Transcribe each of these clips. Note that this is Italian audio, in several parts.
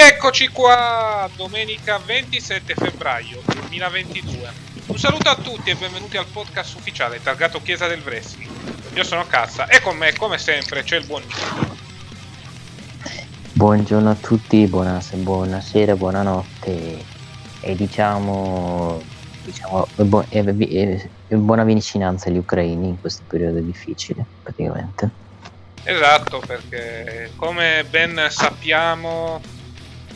rieccoci qua, domenica 27 febbraio 2022. Un saluto a tutti e benvenuti al podcast ufficiale targato Chiesa del Wrestling. Io sono Cazza e con me, come sempre, c'è il buon Nico. Buongiorno a tutti, buonasera, buonasera buonanotte e diciamo, diciamo e bu- e- e- e buona vicinanza agli ucraini in questo periodo difficile praticamente. Esatto, perché come ben sappiamo,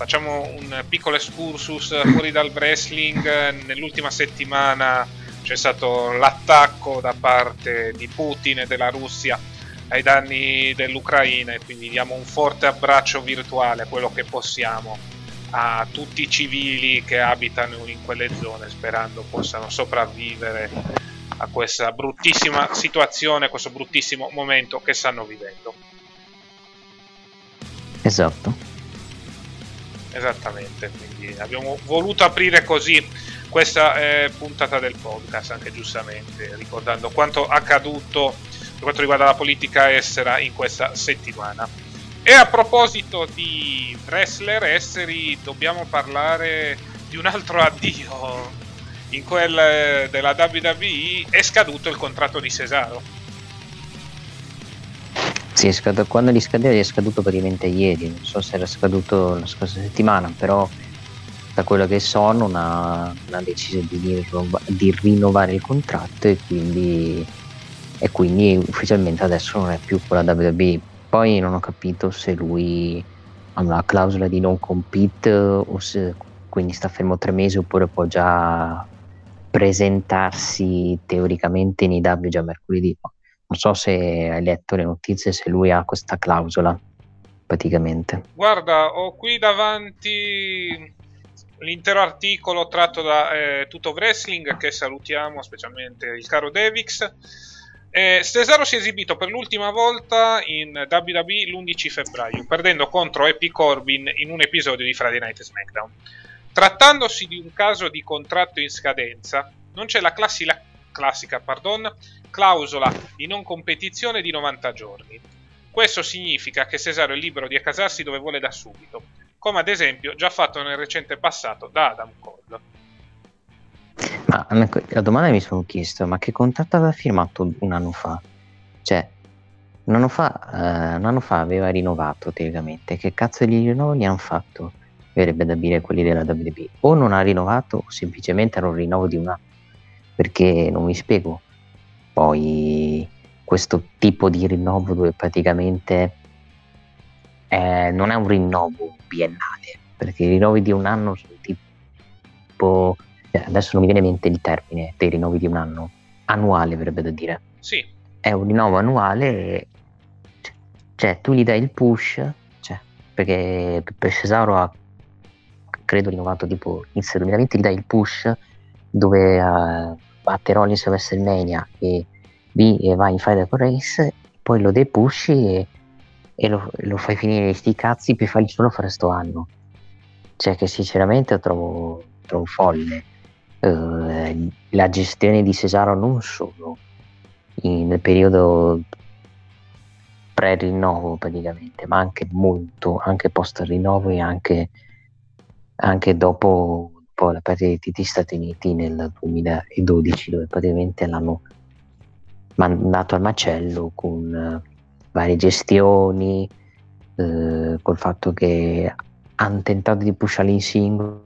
facciamo un piccolo excursus fuori dal wrestling. Nell'ultima settimana c'è stato l'attacco da parte di Putin e della Russia ai danni dell'Ucraina e quindi diamo un forte abbraccio virtuale, quello che possiamo, a tutti i civili che abitano in quelle zone, sperando possano sopravvivere a questa bruttissima situazione, a questo bruttissimo momento che stanno vivendo. Esatto. Esattamente, quindi abbiamo voluto aprire così questa eh, puntata del podcast, anche giustamente ricordando quanto accaduto per quanto riguarda la politica estera in questa settimana. E a proposito di wrestler esteri, dobbiamo parlare di un altro addio. In quel eh, della WWE è scaduto il contratto di Cesaro. Sì, scaduto, quando gli scadeva è scaduto praticamente ieri, non so se era scaduto la scorsa settimana, però da quello che so non ha, non ha deciso di, di rinnovare il contratto e quindi, e quindi ufficialmente adesso non è più con la WWE. Poi non ho capito se lui ha una clausola di non compete o se quindi sta fermo tre mesi oppure può già presentarsi teoricamente in IW già mercoledì. Non so se hai letto le notizie, se lui ha questa clausola praticamente. Guarda, ho qui davanti l'intero articolo tratto da eh, Tutto Wrestling che salutiamo, specialmente il caro Devix. Eh, Cesaro si è esibito per l'ultima volta in WWE l'11 febbraio, perdendo contro Epi Corbin in un episodio di Friday Night SmackDown. Trattandosi di un caso di contratto in scadenza, non c'è la classica, classica pardon, clausola di non competizione di 90 giorni. Questo significa che Cesaro è libero di accasarsi dove vuole da subito, come ad esempio già fatto nel recente passato da Adam Cole. Ma la domanda mi sono chiesto, ma che contratto aveva firmato un anno fa? Cioè, un anno fa, uh, un anno fa aveva rinnovato tecnicamente. Che cazzo di rinnovi hanno fatto? Verrebbe da dire quelli della WB. O non ha rinnovato o semplicemente era un rinnovo di un anno. Perché non mi spiego. Poi questo tipo di rinnovo dove praticamente eh, non è un rinnovo biennale, perché i rinnovi di un anno sono tipo, cioè, adesso non mi viene in mente il termine dei rinnovi di un anno, annuale verrebbe da dire. Sì. È un rinnovo annuale, cioè tu gli dai il push, cioè, perché per Cesaro ha credo rinnovato tipo inizio 2020, gli dai il push dove uh, batte Rollins a WrestleMania e e vai in Fighter Race, poi lo depushi e, e lo, lo, fai finire sti cazzi per fargli solo fare sto anno. Cioè che sinceramente trovo, trovo folle. Uh, la gestione di Cesaro non solo in, nel periodo pre-rinnovo praticamente, ma anche molto, anche post-rinnovo e anche, anche dopo poi la partita Stati Uniti nel 2012 dove praticamente l'hanno mandato al macello con uh, varie gestioni, uh, col fatto che hanno tentato di pushare in singolo,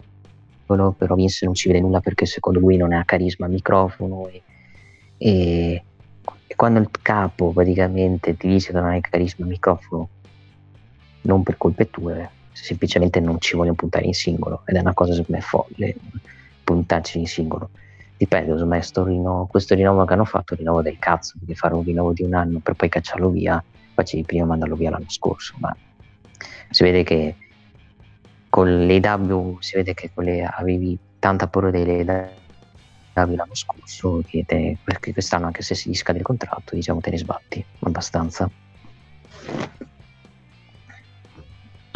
però Vince non ci vede nulla perché secondo lui non ha carisma al microfono e, e, e, quando il capo praticamente ti dice che non hai carisma al microfono, non per colpe tue, semplicemente non ci vogliono puntare in singolo ed è una cosa secondo me folle puntarci in singolo. Ripeto, secondo me rinnovo, questo rinnovo che hanno fatto è un rinnovo del cazzo, perché fare un rinnovo di un anno per poi cacciarlo via, facevi prima mandarlo via l'anno scorso, ma si vede che con le W si vede che le, avevi tanta paura delle l'anno scorso che te, perché quest'anno anche se si scade il contratto diciamo te ne sbatti abbastanza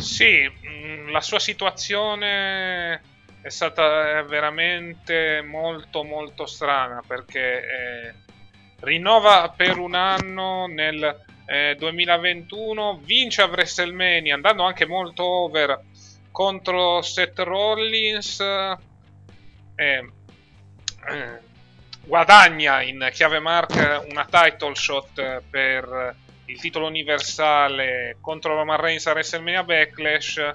sì mm, la sua situazione è stata veramente molto molto strana perché eh, rinnova per un anno nel eh, 2021, vince a WrestleMania andando anche molto over contro Seth Rollins, eh, eh guadagna in chiave mark una title shot per il titolo universale contro Roman Reigns a WrestleMania Backlash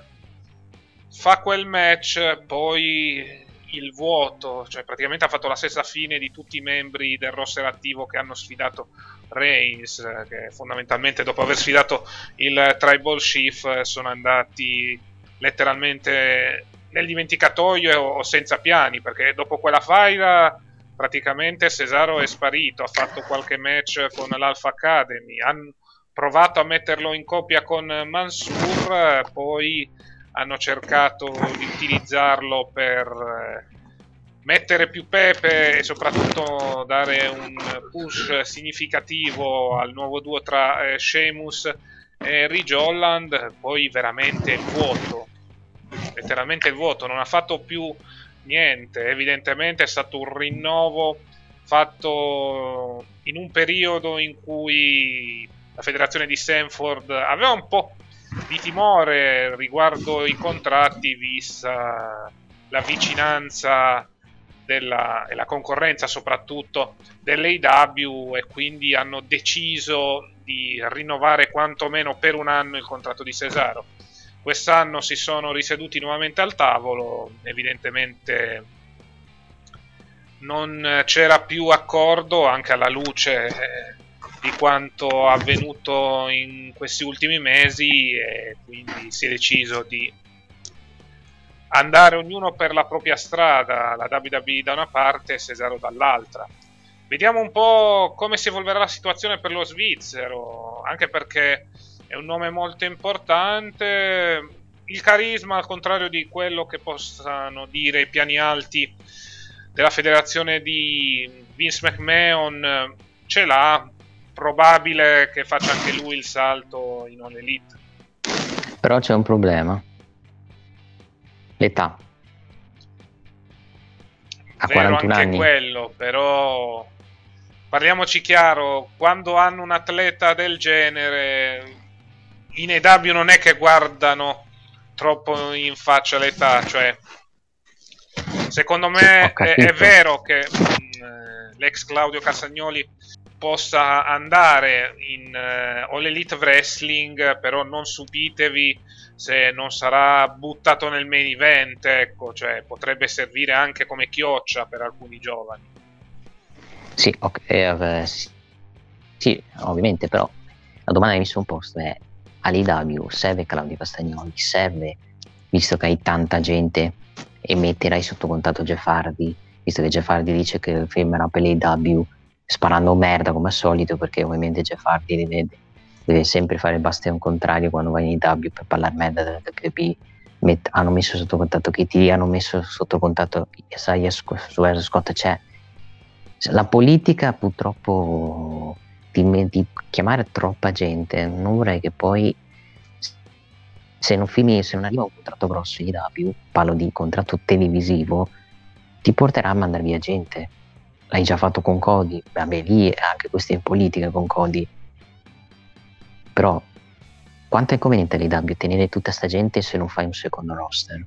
fa quel match, poi il vuoto, cioè praticamente ha fatto la stessa fine di tutti i membri del roster attivo che hanno sfidato Reigns, che fondamentalmente dopo aver sfidato il Tribal Chief sono andati letteralmente nel dimenticatoio o senza piani, perché dopo quella faida praticamente Cesaro è sparito, ha fatto qualche match con l'Alpha Academy, hanno provato a metterlo in coppia con Mansur, poi hanno cercato di utilizzarlo per eh, mettere più pepe e soprattutto dare un push significativo al nuovo duo tra eh, Sheamus e Ridge Holland, poi veramente il vuoto, letteralmente il vuoto, non ha fatto più niente, evidentemente è stato un rinnovo fatto in un periodo in cui la federazione di Stanford aveva un po' di timore riguardo i contratti, vista la vicinanza della, e la concorrenza soprattutto dell'AW e quindi hanno deciso di rinnovare quantomeno per un anno il contratto di Cesaro. Quest'anno si sono riseduti nuovamente al tavolo, evidentemente non c'era più accordo anche alla luce eh, di quanto avvenuto in questi ultimi mesi e quindi si è deciso di andare ognuno per la propria strada, la WWE da una parte e Cesaro dall'altra. Vediamo un po' come si evolverà la situazione per lo svizzero, anche perché è un nome molto importante. Il carisma, al contrario di quello che possano dire i piani alti della federazione di Vince McMahon, ce l'ha, probabile che faccia anche lui il salto in All Elite. Però c'è un problema. L'età. A Vero 41 anche anni. quello, però parliamoci chiaro, quando hanno un atleta del genere in EW non è che guardano troppo in faccia l'età, cioè secondo me è, è, vero che mh, mm, l'ex Claudio Casagnoli possa andare in uh, All Elite Wrestling, però non subitevi se non sarà buttato nel main event, ecco, cioè potrebbe servire anche come chioccia per alcuni giovani. Sì, ok, eh, sì, ovviamente, però la domanda che mi sono posto è all'IW serve Claudio Castagnoli, serve, visto che hai tanta gente e metterai sotto contatto Jeff Hardy, visto che Jeff Hardy dice che firmerà per l'IW sparando merda come al solito, perché ovviamente Jeff Hardy deve, deve sempre fare il bastione contrario quando va in IW per parlare merda del WWE. Met- hanno messo sotto contatto KT, hanno messo sotto contatto Isaiah Scott, cioè la politica purtroppo di, di, chiamare troppa gente, non vorrei che poi se non, fini, se non arriva un contratto grosso in IW, parlo di contratto televisivo, ti porterà a mandare via gente. L'hai già fatto con Cody, vabbè lì anche questa è in politica con Cody. Però quanto è conveniente l'IW tenere tutta questa gente se non fai un secondo roster?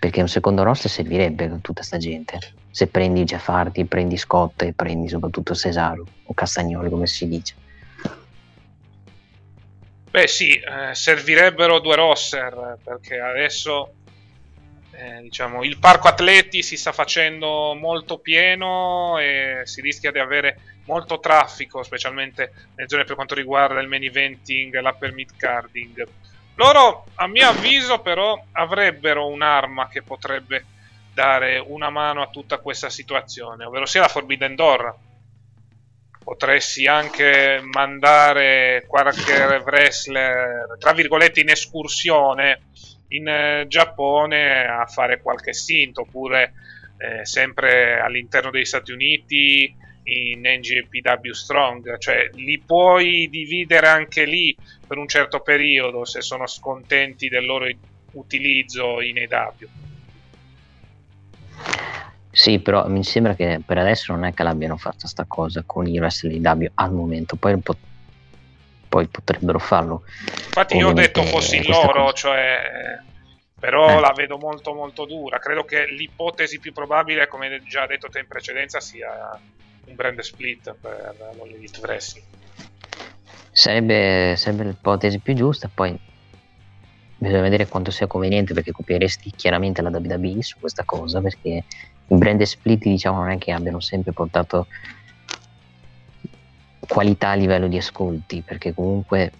Perché un secondo roster servirebbe con tutta questa gente se prendi Jeff Hardy, prendi Scott e prendi soprattutto Cesaro o Castagnoli come si dice. Beh sì, eh, servirebbero due roster perché adesso eh, diciamo, il parco atleti si sta facendo molto pieno e si rischia di avere molto traffico, specialmente nelle zone per quanto riguarda il main eventing l'upper mid carding. Loro, a mio avviso, però, avrebbero un'arma che potrebbe dare una mano a tutta questa situazione, ovvero sia la Forbidden Door. Potresti anche mandare qualche wrestler, tra virgolette, in escursione in eh, Giappone a fare qualche stint, oppure eh, sempre all'interno degli Stati Uniti in NGPW Strong, cioè li puoi dividere anche lì per un certo periodo se sono scontenti del loro utilizzo in EW. Sì, però mi sembra che per adesso non è che l'abbiano fatta sta cosa con i wrestling W al momento, poi, pot- poi potrebbero farlo. Infatti io ho detto fossi loro, cosa. cioè però eh. la vedo molto molto dura. Credo che l'ipotesi più probabile, come già detto te in precedenza, sia un brand split per l'Elite Wrestling. Sarebbe, sarebbe l'ipotesi più giusta, poi bisogna vedere quanto sia conveniente perché copieresti chiaramente la WWE su questa cosa perché i brand split diciamo non è che abbiano sempre portato qualità a livello di ascolti perché comunque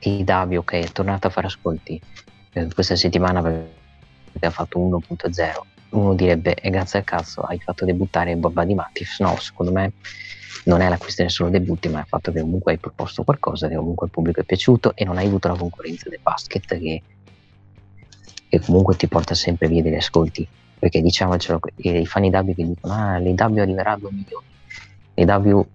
IW ok è tornato a fare ascolti eh, questa settimana perché ha fatto 1.0 uno direbbe e grazie al cazzo hai fatto debuttare Boba di Matif no secondo me non è la questione solo debutti ma è il fatto che comunque hai proposto qualcosa che comunque al pubblico è piaciuto e non hai avuto la concorrenza del basket che, che comunque ti porta sempre via degli ascolti. Perché diciamocelo, i fan IW che dicono ah l'IW arriverà a 2 milioni l'IW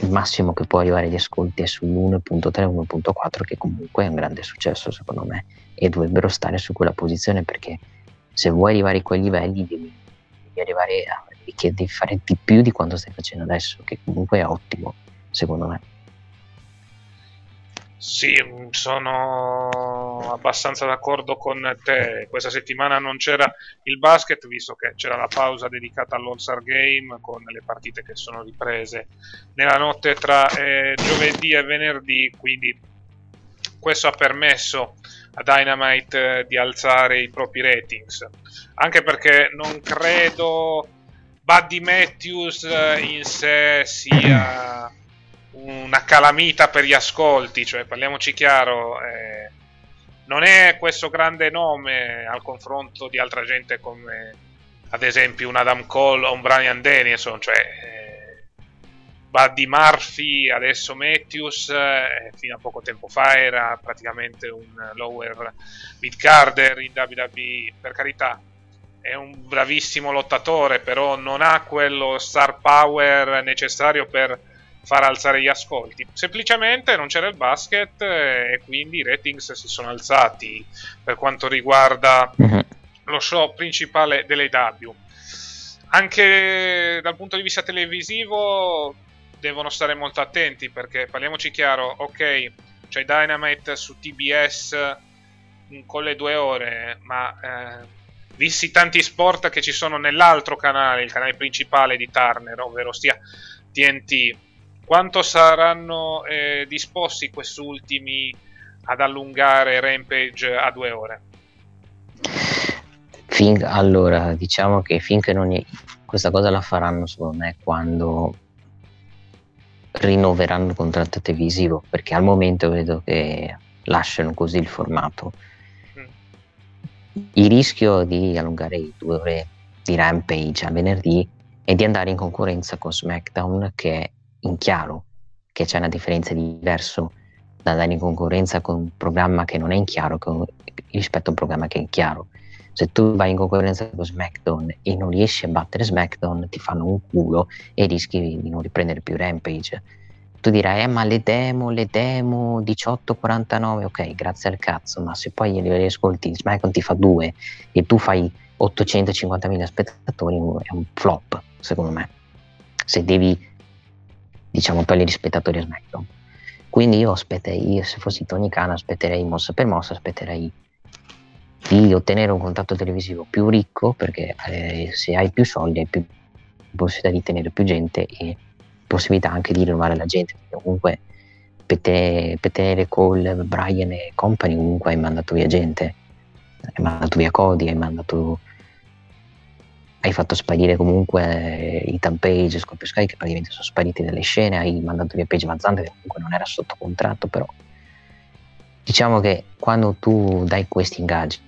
il massimo che può arrivare di ascolti è sull'1.3 1.4 che comunque è un grande successo secondo me e dovrebbero stare su quella posizione perché se vuoi arrivare a quei livelli devi, devi arrivare a devi fare di più di quanto stai facendo adesso che comunque è ottimo secondo me. Sì, sono abbastanza d'accordo con te. Questa settimana non c'era il basket, visto che c'era la pausa dedicata all'All-Star Game con le partite che sono riprese nella notte tra eh, giovedì e venerdì. Quindi questo ha permesso a Dynamite eh, di alzare i propri ratings. Anche perché non credo Buddy Matthews eh, in sé sia una calamita per gli ascolti, cioè parliamoci chiaro, eh, non è questo grande nome al confronto di altra gente come ad esempio un Adam Cole o un Brian Dennison, cioè eh, Buddy Murphy, adesso Matthews, eh, fino a poco tempo fa era praticamente un lower mid carder in WWE, per carità. È un bravissimo lottatore, però non ha quello star power necessario per far alzare gli ascolti. Semplicemente non c'era il basket eh, e quindi i ratings si sono alzati per quanto riguarda uh-huh. lo show principale dell'AW. Anche dal punto di vista televisivo devono stare molto attenti perché parliamoci chiaro, ok, c'è Dynamite su TBS con le due ore, ma eh, visti tanti sport che ci sono nell'altro canale, il canale principale di Turner, ovvero sia TNT, quanto saranno eh, disposti quest'ultimi ad allungare Rampage a due ore? Fin, allora, diciamo che finché non è, questa cosa la faranno secondo me quando rinnoveranno il contratto televisivo, perché al momento vedo che lasciano così il formato. Mm. Il rischio di allungare i due ore di Rampage a venerdì è di andare in concorrenza con SmackDown che in chiaro, che c'è una differenza diversa da andare in concorrenza con un programma che non è in chiaro con, rispetto a un programma che è in chiaro. Se tu vai in concorrenza con SmackDown e non riesci a battere SmackDown, ti fanno un culo e rischi di non riprendere più Rampage. Tu dirai, eh, ma le demo, le demo 18.49, ok, grazie al cazzo, ma se poi li ascolti, SmackDown ti fa due e tu fai 850.000 spettatori, è un flop, secondo me. Se devi, diciamo, togliere gli spettatori a SmackDown. Quindi io aspetterei, io se fossi Tony Khan aspetterei mossa per mossa, aspetterei di ottenere un contratto televisivo più ricco perché eh, se hai più soldi hai più possibilità di tenere più gente e possibilità anche di rinnovare la gente comunque per tenere, per tenere Cole, Brian e company comunque hai mandato via gente hai mandato via Cody hai mandato hai fatto sparire comunque Ethan Page e Scorpio Sky che praticamente sono spariti dalle scene, hai mandato via Page Mazzante che comunque non era sotto contratto, però diciamo che quando tu dai questi ingaggi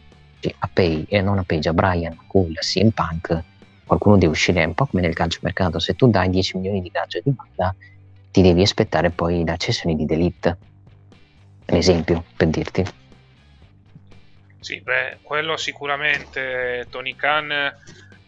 a Page e non a Page, a Brian, Cool, CM Punk, qualcuno deve uscire, un po' come nel calcio mercato, se tu dai 10 milioni di gaggio di banda ti devi aspettare poi la cessione di Delete, un esempio per dirti. Sì, beh, quello sicuramente Tony Khan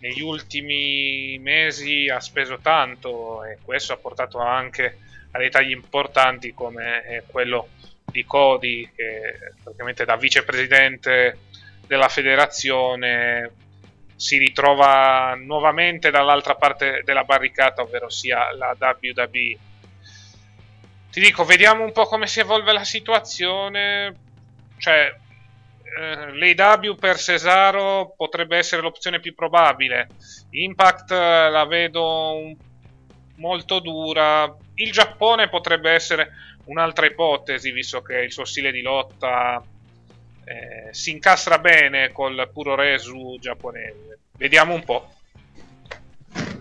negli ultimi mesi ha speso tanto e questo ha portato anche a dei tagli importanti come quello di Cody che praticamente da vicepresidente della federazione si ritrova nuovamente dall'altra parte della barricata, ovvero sia la WWE. Ti dico, vediamo un po' come si evolve la situazione. Cioè, eh, l'AW per Cesaro potrebbe essere l'opzione più probabile. Impact eh, la vedo un... molto dura. Il Giappone potrebbe essere un'altra ipotesi, visto che il suo stile di lotta eh, si incastra bene col puro resu giapponese. Vediamo un po'.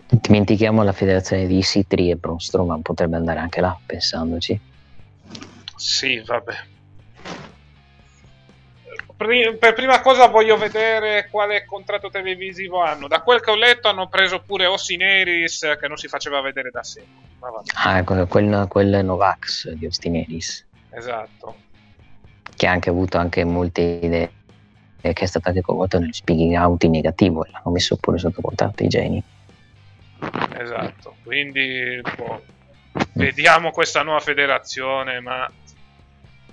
Dimentichiamo la federazione di EC3 e Braun Strowman potrebbe andare anche là, pensandoci. Sì, vabbè per prima cosa voglio vedere quale contratto televisivo hanno. Da quel che ho letto hanno preso pure Ossineris che non si faceva vedere da sempre. Ah, quel, quel Novax di Ossineris. Esatto. Che ha anche avuto anche molte idee che è stato anche coinvolto nel speaking out in negativo e l'hanno messo pure sotto contratto i geni. Esatto, quindi boh, vediamo questa nuova federazione, ma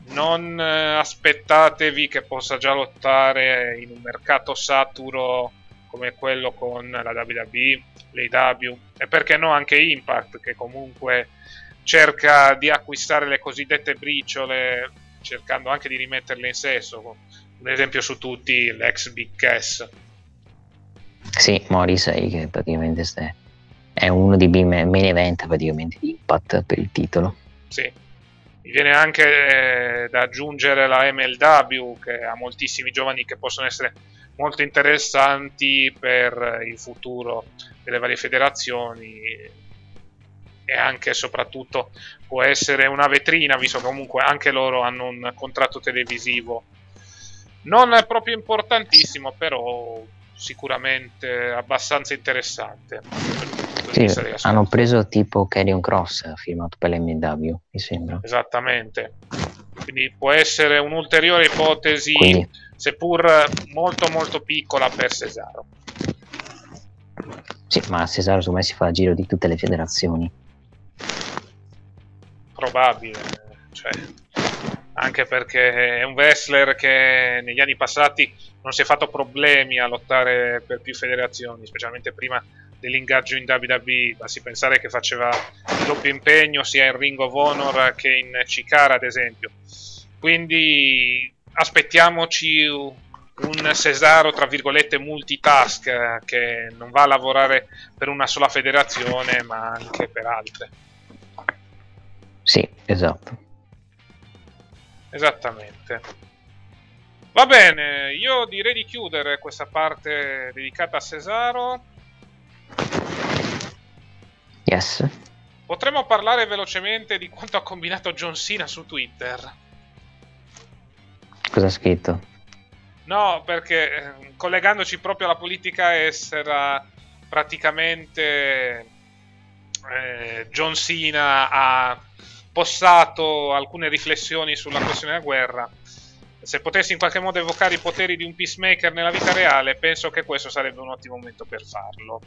non eh, aspettatevi che possa già lottare in un mercato saturo come quello con la WWE, l'AW e perché no anche Impact che comunque cerca di acquistare le cosiddette briciole cercando anche di rimetterle in sesso un esempio su tutti l'ex Big Cass. Sì, Morrissey che praticamente è uno dei main event praticamente di Impact per il titolo. Sì mi viene anche eh, da aggiungere la MLW che ha moltissimi giovani che possono essere molto interessanti per il futuro delle varie federazioni e anche e soprattutto può essere una vetrina visto che comunque anche loro hanno un contratto televisivo non proprio importantissimo però sicuramente abbastanza interessante sì, hanno preso tipo Carrion Cross firmato per l'MW, mi sembra. Esattamente. Quindi può essere un'ulteriore ipotesi, Quindi. seppur molto molto piccola per Cesaro. Sì, ma Cesaro secondo me si fa il giro di tutte le federazioni. Probabile, cioè, anche perché è un wrestler che negli anni passati non si è fatto problemi a lottare per più federazioni, specialmente prima dell'ingaggio in WWE, basti pensare che faceva doppio impegno sia in Ring of Honor che in Chikara ad esempio. Quindi aspettiamoci un Cesaro tra virgolette multitask che non va a lavorare per una sola federazione ma anche per altre. Sì, esatto. Esattamente. Va bene, io direi di chiudere questa parte dedicata a Cesaro. Yes. Potremmo parlare velocemente di quanto ha combinato John Cena su Twitter. Cosa ha scritto? No, perché eh, collegandoci proprio alla politica estera, praticamente eh, John Cena ha postato alcune riflessioni sulla questione della guerra. Se potessi in qualche modo evocare i poteri di un peacemaker nella vita reale, penso che questo sarebbe un ottimo momento per farlo.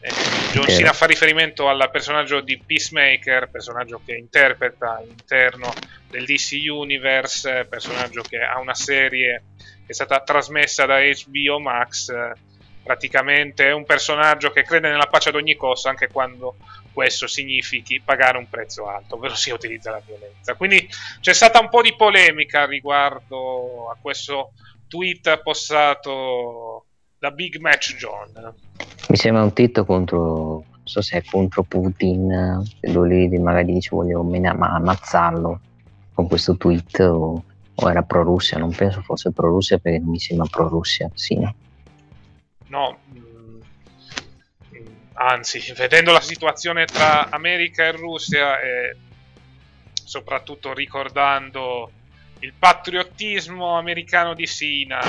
Eh, John Cena fa riferimento al personaggio di Peacemaker, personaggio che interpreta all'interno del DC Universe, personaggio che ha una serie che è stata trasmessa da HBO Max. Praticamente è un personaggio che crede nella pace ad ogni costo, anche quando questo significhi pagare un prezzo alto, ovvero si utilizza la violenza. Quindi c'è stata un po' di polemica riguardo a questo tweet postato da Big Match John. Mi sembra un titolo contro, non so se è contro Putin, lui magari dice voglio ammazzarlo con questo tweet o, o era pro Russia, non penso fosse pro Russia perché mi sembra pro Russia, sì. No, no mm, anzi, vedendo la situazione tra America e Russia e soprattutto ricordando il patriottismo americano di Sina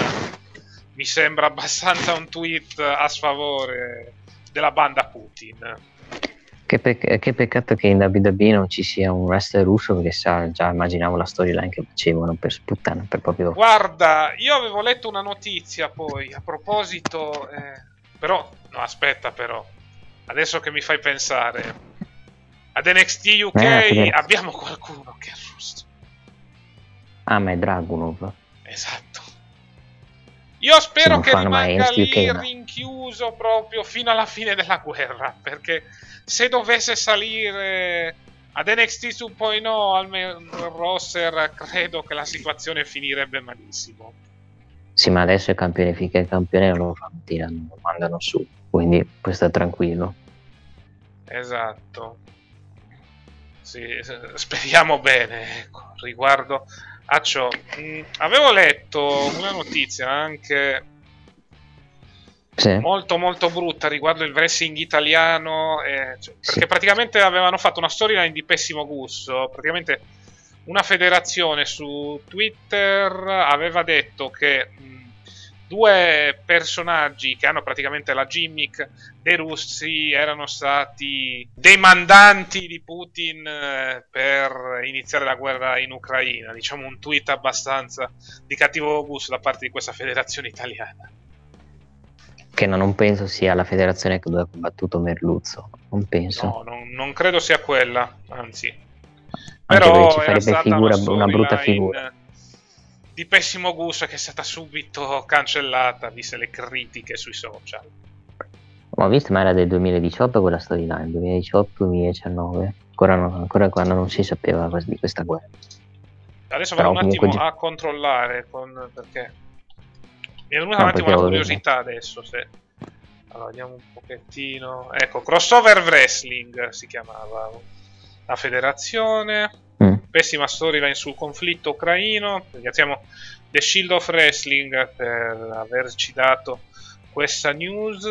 mi sembra abbastanza un tweet a sfavore della banda Putin. Che, pec- che, peccato che in WWE non ci sia un wrestler russo perché sa, già immaginavo la storyline che facevano per sputtana, per proprio... Guarda, io avevo letto una notizia poi a proposito, eh, però, no aspetta però, adesso che mi fai pensare, ad NXT UK eh, abbiamo qualcuno che è russo. Ah, ma è Dragunov. Esatto. Io spero che rimanga lì rinchiuso proprio fino alla fine della guerra, perché se dovesse salire ad NXT 2.0 almeno il roster, credo che la situazione finirebbe malissimo. Sì, ma adesso il campione finché il campione non lo fanno tirano, lo mandano su, quindi puoi stare tranquillo. Esatto. Sì, speriamo bene ecco, riguardo a ciò. Mm, avevo letto una notizia anche sì. molto molto brutta riguardo il wrestling italiano, eh, cioè, perché sì. praticamente avevano fatto una storyline di pessimo gusto, praticamente una federazione su Twitter aveva detto che mh, mm, due personaggi che hanno praticamente la gimmick dei russi erano stati dei mandanti di Putin eh, per iniziare la guerra in Ucraina. Diciamo un tweet abbastanza di cattivo gusto da parte di questa federazione italiana. Che non penso sia la federazione che dove ha combattuto Merluzzo. Non penso. No, non, non credo sia quella, anzi. Anche Però ci farebbe figura, una, una brutta figura. In, di pessimo gusto che è stata subito cancellata viste le critiche sui social. Ho visto, ma era del 2018 quella storyline, 2018-2019, ancora, ancora quando non si sapeva di questa guerra. Adesso vado un attimo a controllare con, perché mi è venuta no, un attimo una curiosità adesso. Se... Allora, vediamo un pochettino. Ecco, Crossover Wrestling si chiamava la federazione. Pessima storyline sul conflitto ucraino. Ringraziamo The Shield of Wrestling per averci dato questa news.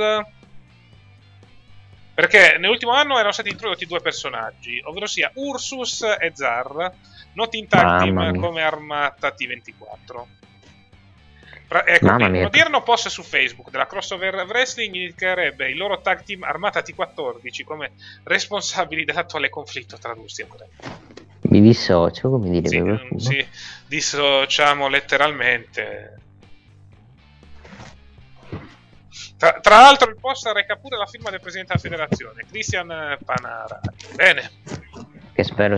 Perché nell'ultimo anno erano stati introdotti due personaggi, ovvero sia Ursus e Zar, noti in tag team come Armata T24. Pra- ecco, un odierno post su Facebook della Crossover Wrestling indicherebbe il loro tag team Armata T14 come responsabili dell'attuale conflitto tra Russia e Ucraina. Mi dissocio, come direbbe sì, qualcuno. Sì, dissociamo letteralmente. Tra, tra, l'altro il post reca pure la firma del presidente della federazione, Christian Panara. Bene. Che spero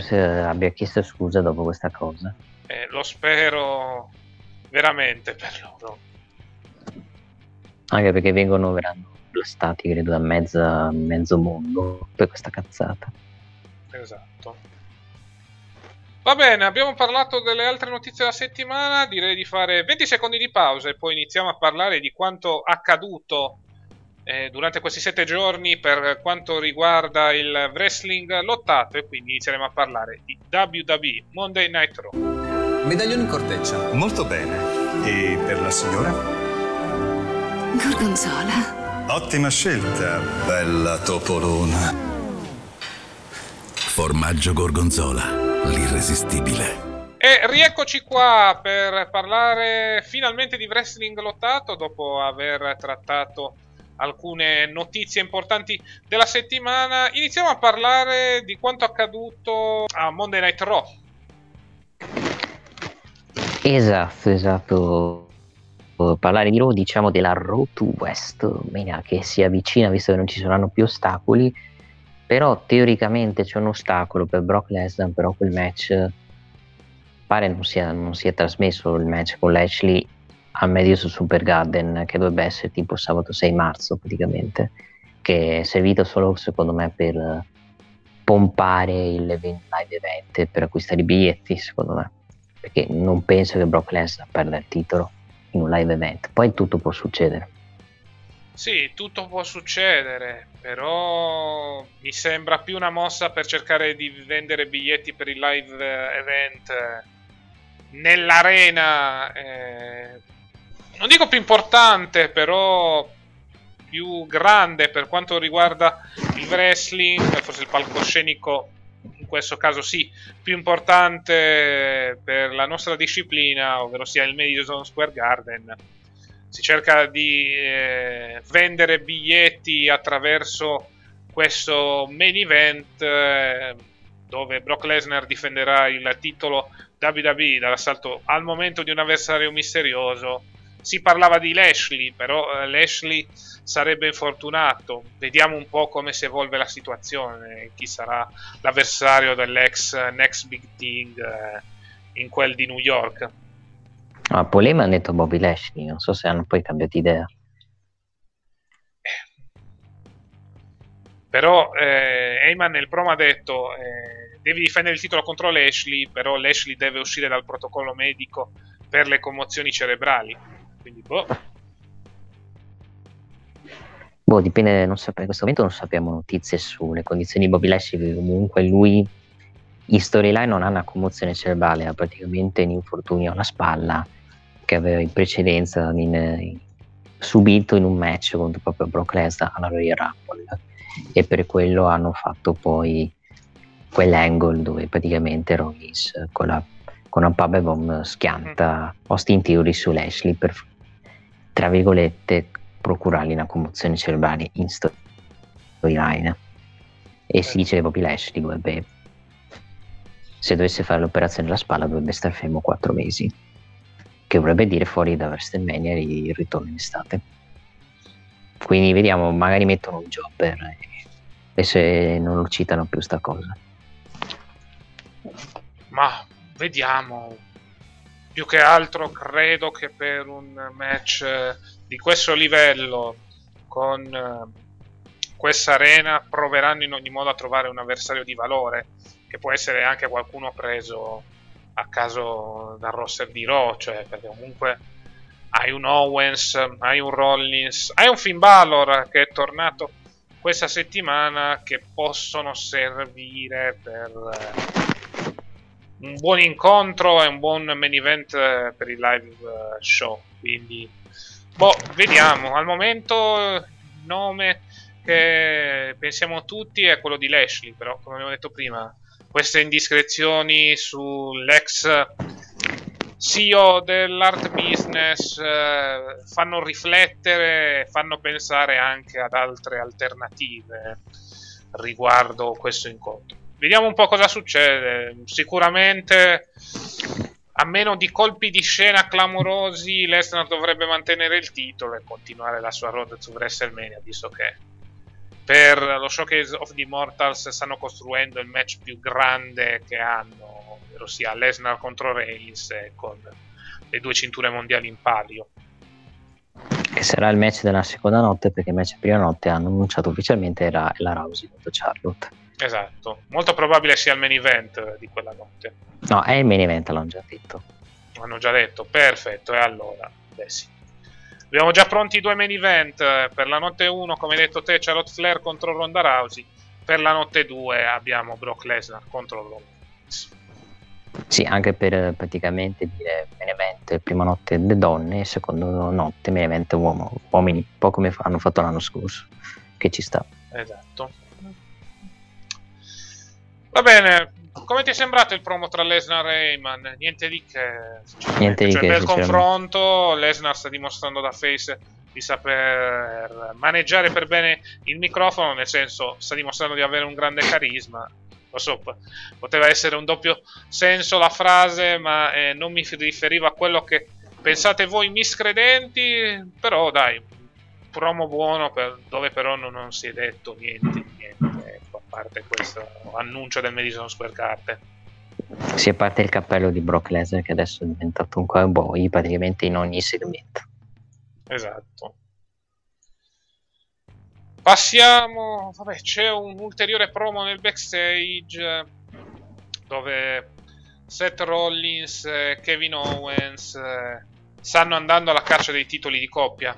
abbia chiesto scusa dopo questa cosa. Eh, lo spero veramente per loro. Anche perché vengono verranno blastati, credo, da mezza, mezzo mondo per questa cazzata. Esatto. Va bene, abbiamo parlato delle altre notizie della settimana, direi di fare 20 secondi di pausa e poi iniziamo a parlare di quanto accaduto eh, durante questi sette giorni per quanto riguarda il wrestling lottato e quindi inizieremo a parlare di WWE Monday Night Raw. Medaglione in corteccia. Molto bene. E per la signora? Gorgonzola. Ottima scelta, bella topolona. Formaggio Gorgonzola, l'irresistibile. E rieccoci qua per parlare finalmente di wrestling lottato dopo aver trattato alcune notizie importanti della settimana. Iniziamo a parlare di quanto accaduto a Monday Night Raw. Esatto, esatto. Parlare di Raw, diciamo della Raw to West che si avvicina visto che non ci saranno più ostacoli. Però teoricamente c'è un ostacolo per Brock Lesnar, però quel match pare non sia, non sia trasmesso il match con Lashley a Madison Super Garden che dovrebbe essere tipo sabato 6 marzo praticamente che è servito solo secondo me per pompare il live event per acquistare i biglietti secondo me. Perché non penso che Brock Lesnar perda il titolo in un live event. Poi tutto può succedere sì, tutto può succedere, però mi sembra più una mossa per cercare di vendere biglietti per il live event nell'arena, eh, non dico più importante, però più grande per quanto riguarda il wrestling, forse il palcoscenico in questo caso sì, più importante per la nostra disciplina, ovvero sia il Madison Square Garden. Si cerca di eh, vendere biglietti attraverso questo main event eh, dove Brock Lesnar difenderà il titolo WWE dall'assalto al momento di un avversario misterioso. Si parlava di Lashley, però eh, Lashley sarebbe infortunato. Vediamo un po' come si evolve la situazione, chi sarà l'avversario dell'ex Next Big Thing eh, in quel di New York. Ah, Polema ha detto Bobby Lashley, non so se hanno poi cambiato idea. Però eh, Heyman nel promo ha detto eh, devi difendere il titolo contro Lashley, però Lashley deve uscire dal protocollo medico per le commozioni cerebrali. Quindi, boh. Boh, dipende, non sape- in questo momento non sappiamo notizie sulle condizioni di Bobby Lashley, comunque lui in storyline non ha una commozione cerebrale, ha praticamente un infortunio alla spalla che aveva in precedenza in, in, subito in un match contro proprio Brock Lesnar alla Royal Rumble. E per quello hanno fatto poi quell'angle dove praticamente Rollins con, la, con una pub bomb schianta. Austin Theory su Lashley per tra virgolette procurargli una commozione cerebrale in storyline. E si dice che Bobby Lashley dovrebbe se dovesse fare l'operazione alla spalla dovrebbe stare fermo 4 mesi che vorrebbe dire fuori da WrestleMania il ritorno in estate quindi vediamo magari mettono un jobber e se non lo citano più sta cosa ma vediamo. Più che altro credo che per un match di questo livello con eh, questa arena proveranno in ogni modo a trovare un avversario di valore che può essere anche qualcuno preso a caso dal roster di Raw, cioè perché comunque hai un Owens, hai un Rollins, hai un Finn Balor che è tornato questa settimana che possono servire per eh, un buon incontro e un buon main event eh, per il live eh, show. Quindi, boh, vediamo. Al momento il nome che pensiamo tutti è quello di Lashley, però come abbiamo detto prima, queste indiscrezioni sull'ex CEO dell'art business eh, fanno riflettere, fanno pensare anche ad altre alternative riguardo questo incontro. Vediamo un po' cosa succede. Sicuramente, a meno di colpi di scena clamorosi, Lesnar dovrebbe mantenere il titolo e continuare la sua road su WrestleMania, visto che per lo Showcase of the Immortals stanno costruendo il match più grande che hanno, ovvero sia Lesnar contro Reigns con le due cinture mondiali in palio. Che sarà il match della seconda notte, perché il match prima notte hanno annunciato ufficialmente era la Rousey contro Charlotte. Esatto, molto probabile sia il main event di quella notte. No, è il main event, l'hanno già detto. Hanno già detto, perfetto, e allora, beh sì. Abbiamo già pronti i due main event. Per la notte 1, come hai detto te, Charlotte Flair contro Ronda Rousey. Per la notte 2 abbiamo Brock Lesnar contro Roman Sì, anche per praticamente dire main event prima notte le donne, seconda notte main event uomo, uomini, un po' come hanno fatto l'anno scorso, che ci sta. Esatto. Va bene, come ti è sembrato il promo tra Lesnar e Heyman? Niente di che. Niente di cioè, che, sinceramente. confronto. Lesnar sta dimostrando da face di saper maneggiare per bene il microfono, nel senso sta dimostrando di avere un grande carisma. Lo so, poteva essere un doppio senso la frase, ma eh, non mi riferiva a quello che pensate voi miscredenti, però dai, promo buono per- dove però non, non si è detto niente, parte questo annuncio del Madison Square Garden. Si a parte il cappello di Brock Lesnar che adesso è diventato un cowboy praticamente in ogni segmento. Esatto. Passiamo, vabbè, c'è un ulteriore promo nel backstage eh, dove Seth Rollins e Kevin Owens eh, stanno andando alla caccia dei titoli di coppia.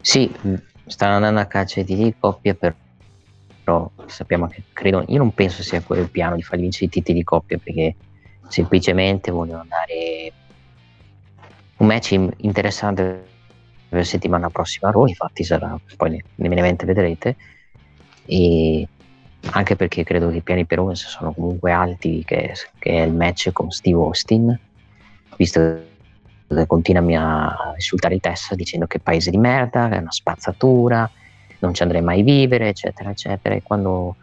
Sì, mh, stanno andando a caccia di coppia, per- però sappiamo che credo, io non penso sia quello il piano di far vincere i titoli di coppia perché semplicemente vogliono dare un match in- interessante per la settimana prossima a Raw, infatti sarà poi ne- nei main event vedrete. E anche perché credo che i piani per Owens sono comunque alti che, che è il match con Steve Austin visto che continuami a insultare Texas dicendo che è paese di merda, che è una spazzatura, non ci andrei mai a vivere, eccetera, eccetera. E quando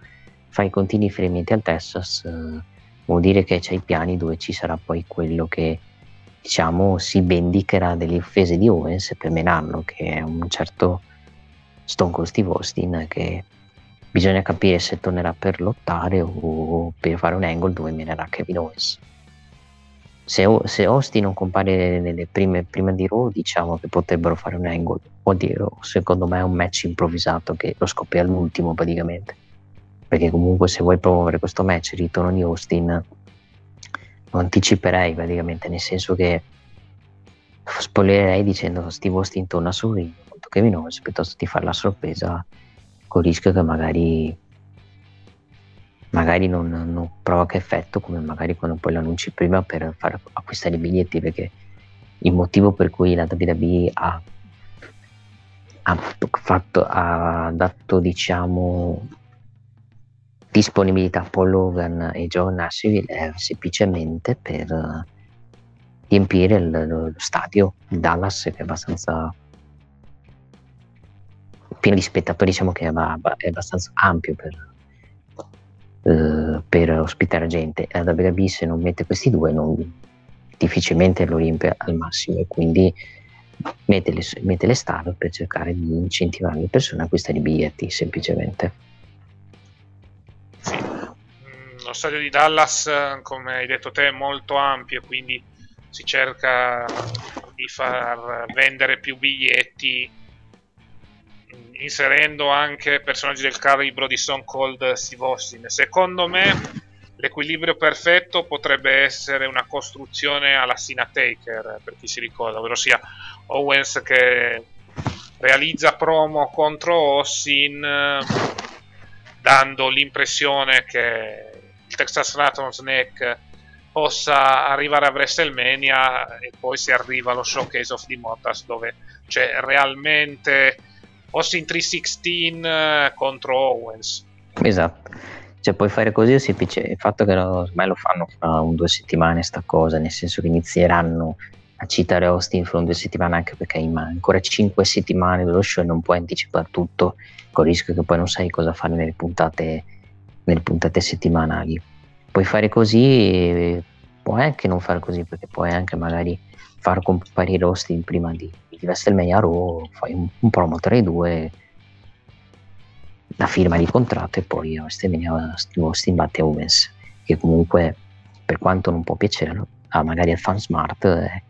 fai continui riferimenti al Texas, eh, vuol dire che c'è i piani dove ci sarà poi quello che diciamo si vendicherà delle offese di Owens per menarlo, che è un certo Stone Cold Steve Austin che bisogna capire se tornerà per lottare o per fare un angle dove menerà Kevin Owens se, se Austin non compare nelle prime, prima di Raw, diciamo che potrebbero fare un angle. O dire, secondo me è un match improvvisato che lo scoppia all'ultimo praticamente. Perché comunque se vuoi promuovere questo match, il ritorno di Austin, lo anticiperei praticamente, nel senso che spoilerei dicendo Steve Austin torna sul ring contro Kevin Owens piuttosto di fare la sorpresa con il rischio che magari magari non, non provoca effetto come magari quando poi lo annunci prima per far acquistare i biglietti perché il motivo per cui la WWE ha, ha fatto, ha dato diciamo disponibilità a Paul Hogan e John Nashville è semplicemente per riempire il- lo stadio di Dallas che è abbastanza pieno di spettatori diciamo che è abbastanza ampio per, eh, per ospitare gente. La WWE se non mette questi due non, difficilmente lo riempie al massimo e quindi mette le, mette le star per cercare di incentivare le persone a acquistare i biglietti semplicemente. Mm, Lo stadio di Dallas, eh, come hai detto te, è molto ampio, quindi si cerca di far vendere più biglietti inserendo anche personaggi del calibro di Stone Cold Steve Austin. Secondo me l'equilibrio perfetto potrebbe essere una costruzione alla Sina Taker, per chi si ricorda, ovvero sia Owens che realizza promo contro Austin eh, dando l'impressione che il Texas Raton Snake possa arrivare a WrestleMania e poi si arriva allo Showcase of the Immortals dove c'è realmente Austin 316 eh, contro Owens. Esatto. Cioè, puoi fare così o semplice. Il fatto che lo, ormai lo fanno fra un due settimane sta cosa, nel senso che inizieranno a citare Austin fra un due settimane anche perché hai ancora cinque settimane dello show e non puoi anticipare tutto con il rischio che poi non sai cosa fare nelle puntate, nelle puntate settimanali. Puoi fare così, puoi anche non fare così perché puoi anche magari far comparire Austin prima di, di WrestleMania Raw, fai un, un promo tra i due la firma di contratto e poi a WrestleMania Austin batte Owens che comunque per quanto non può piacere a magari al fan smart è,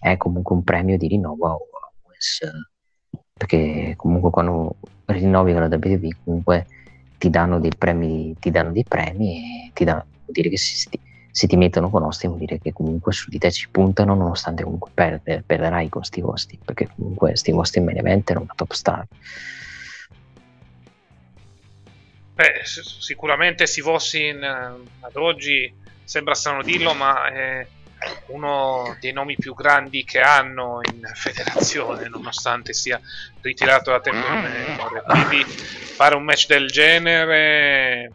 è comunque un premio di rinnovo a Owens eh, perché comunque quando rinnovi con la WWE comunque ti danno dei premi ti danno dei premi e ti danno vuol dire che si, sti- se ti mettono con Austin vuol dire che comunque su di te ci puntano nonostante comunque perder, perderai con Steve Austin perché comunque Steve Austin main event era una top star. Beh, sicuramente Steve Austin eh, ad oggi sembra strano dirlo ma è uno dei nomi più grandi che hanno in federazione nonostante sia ritirato da tempo in memoria quindi fare un match del genere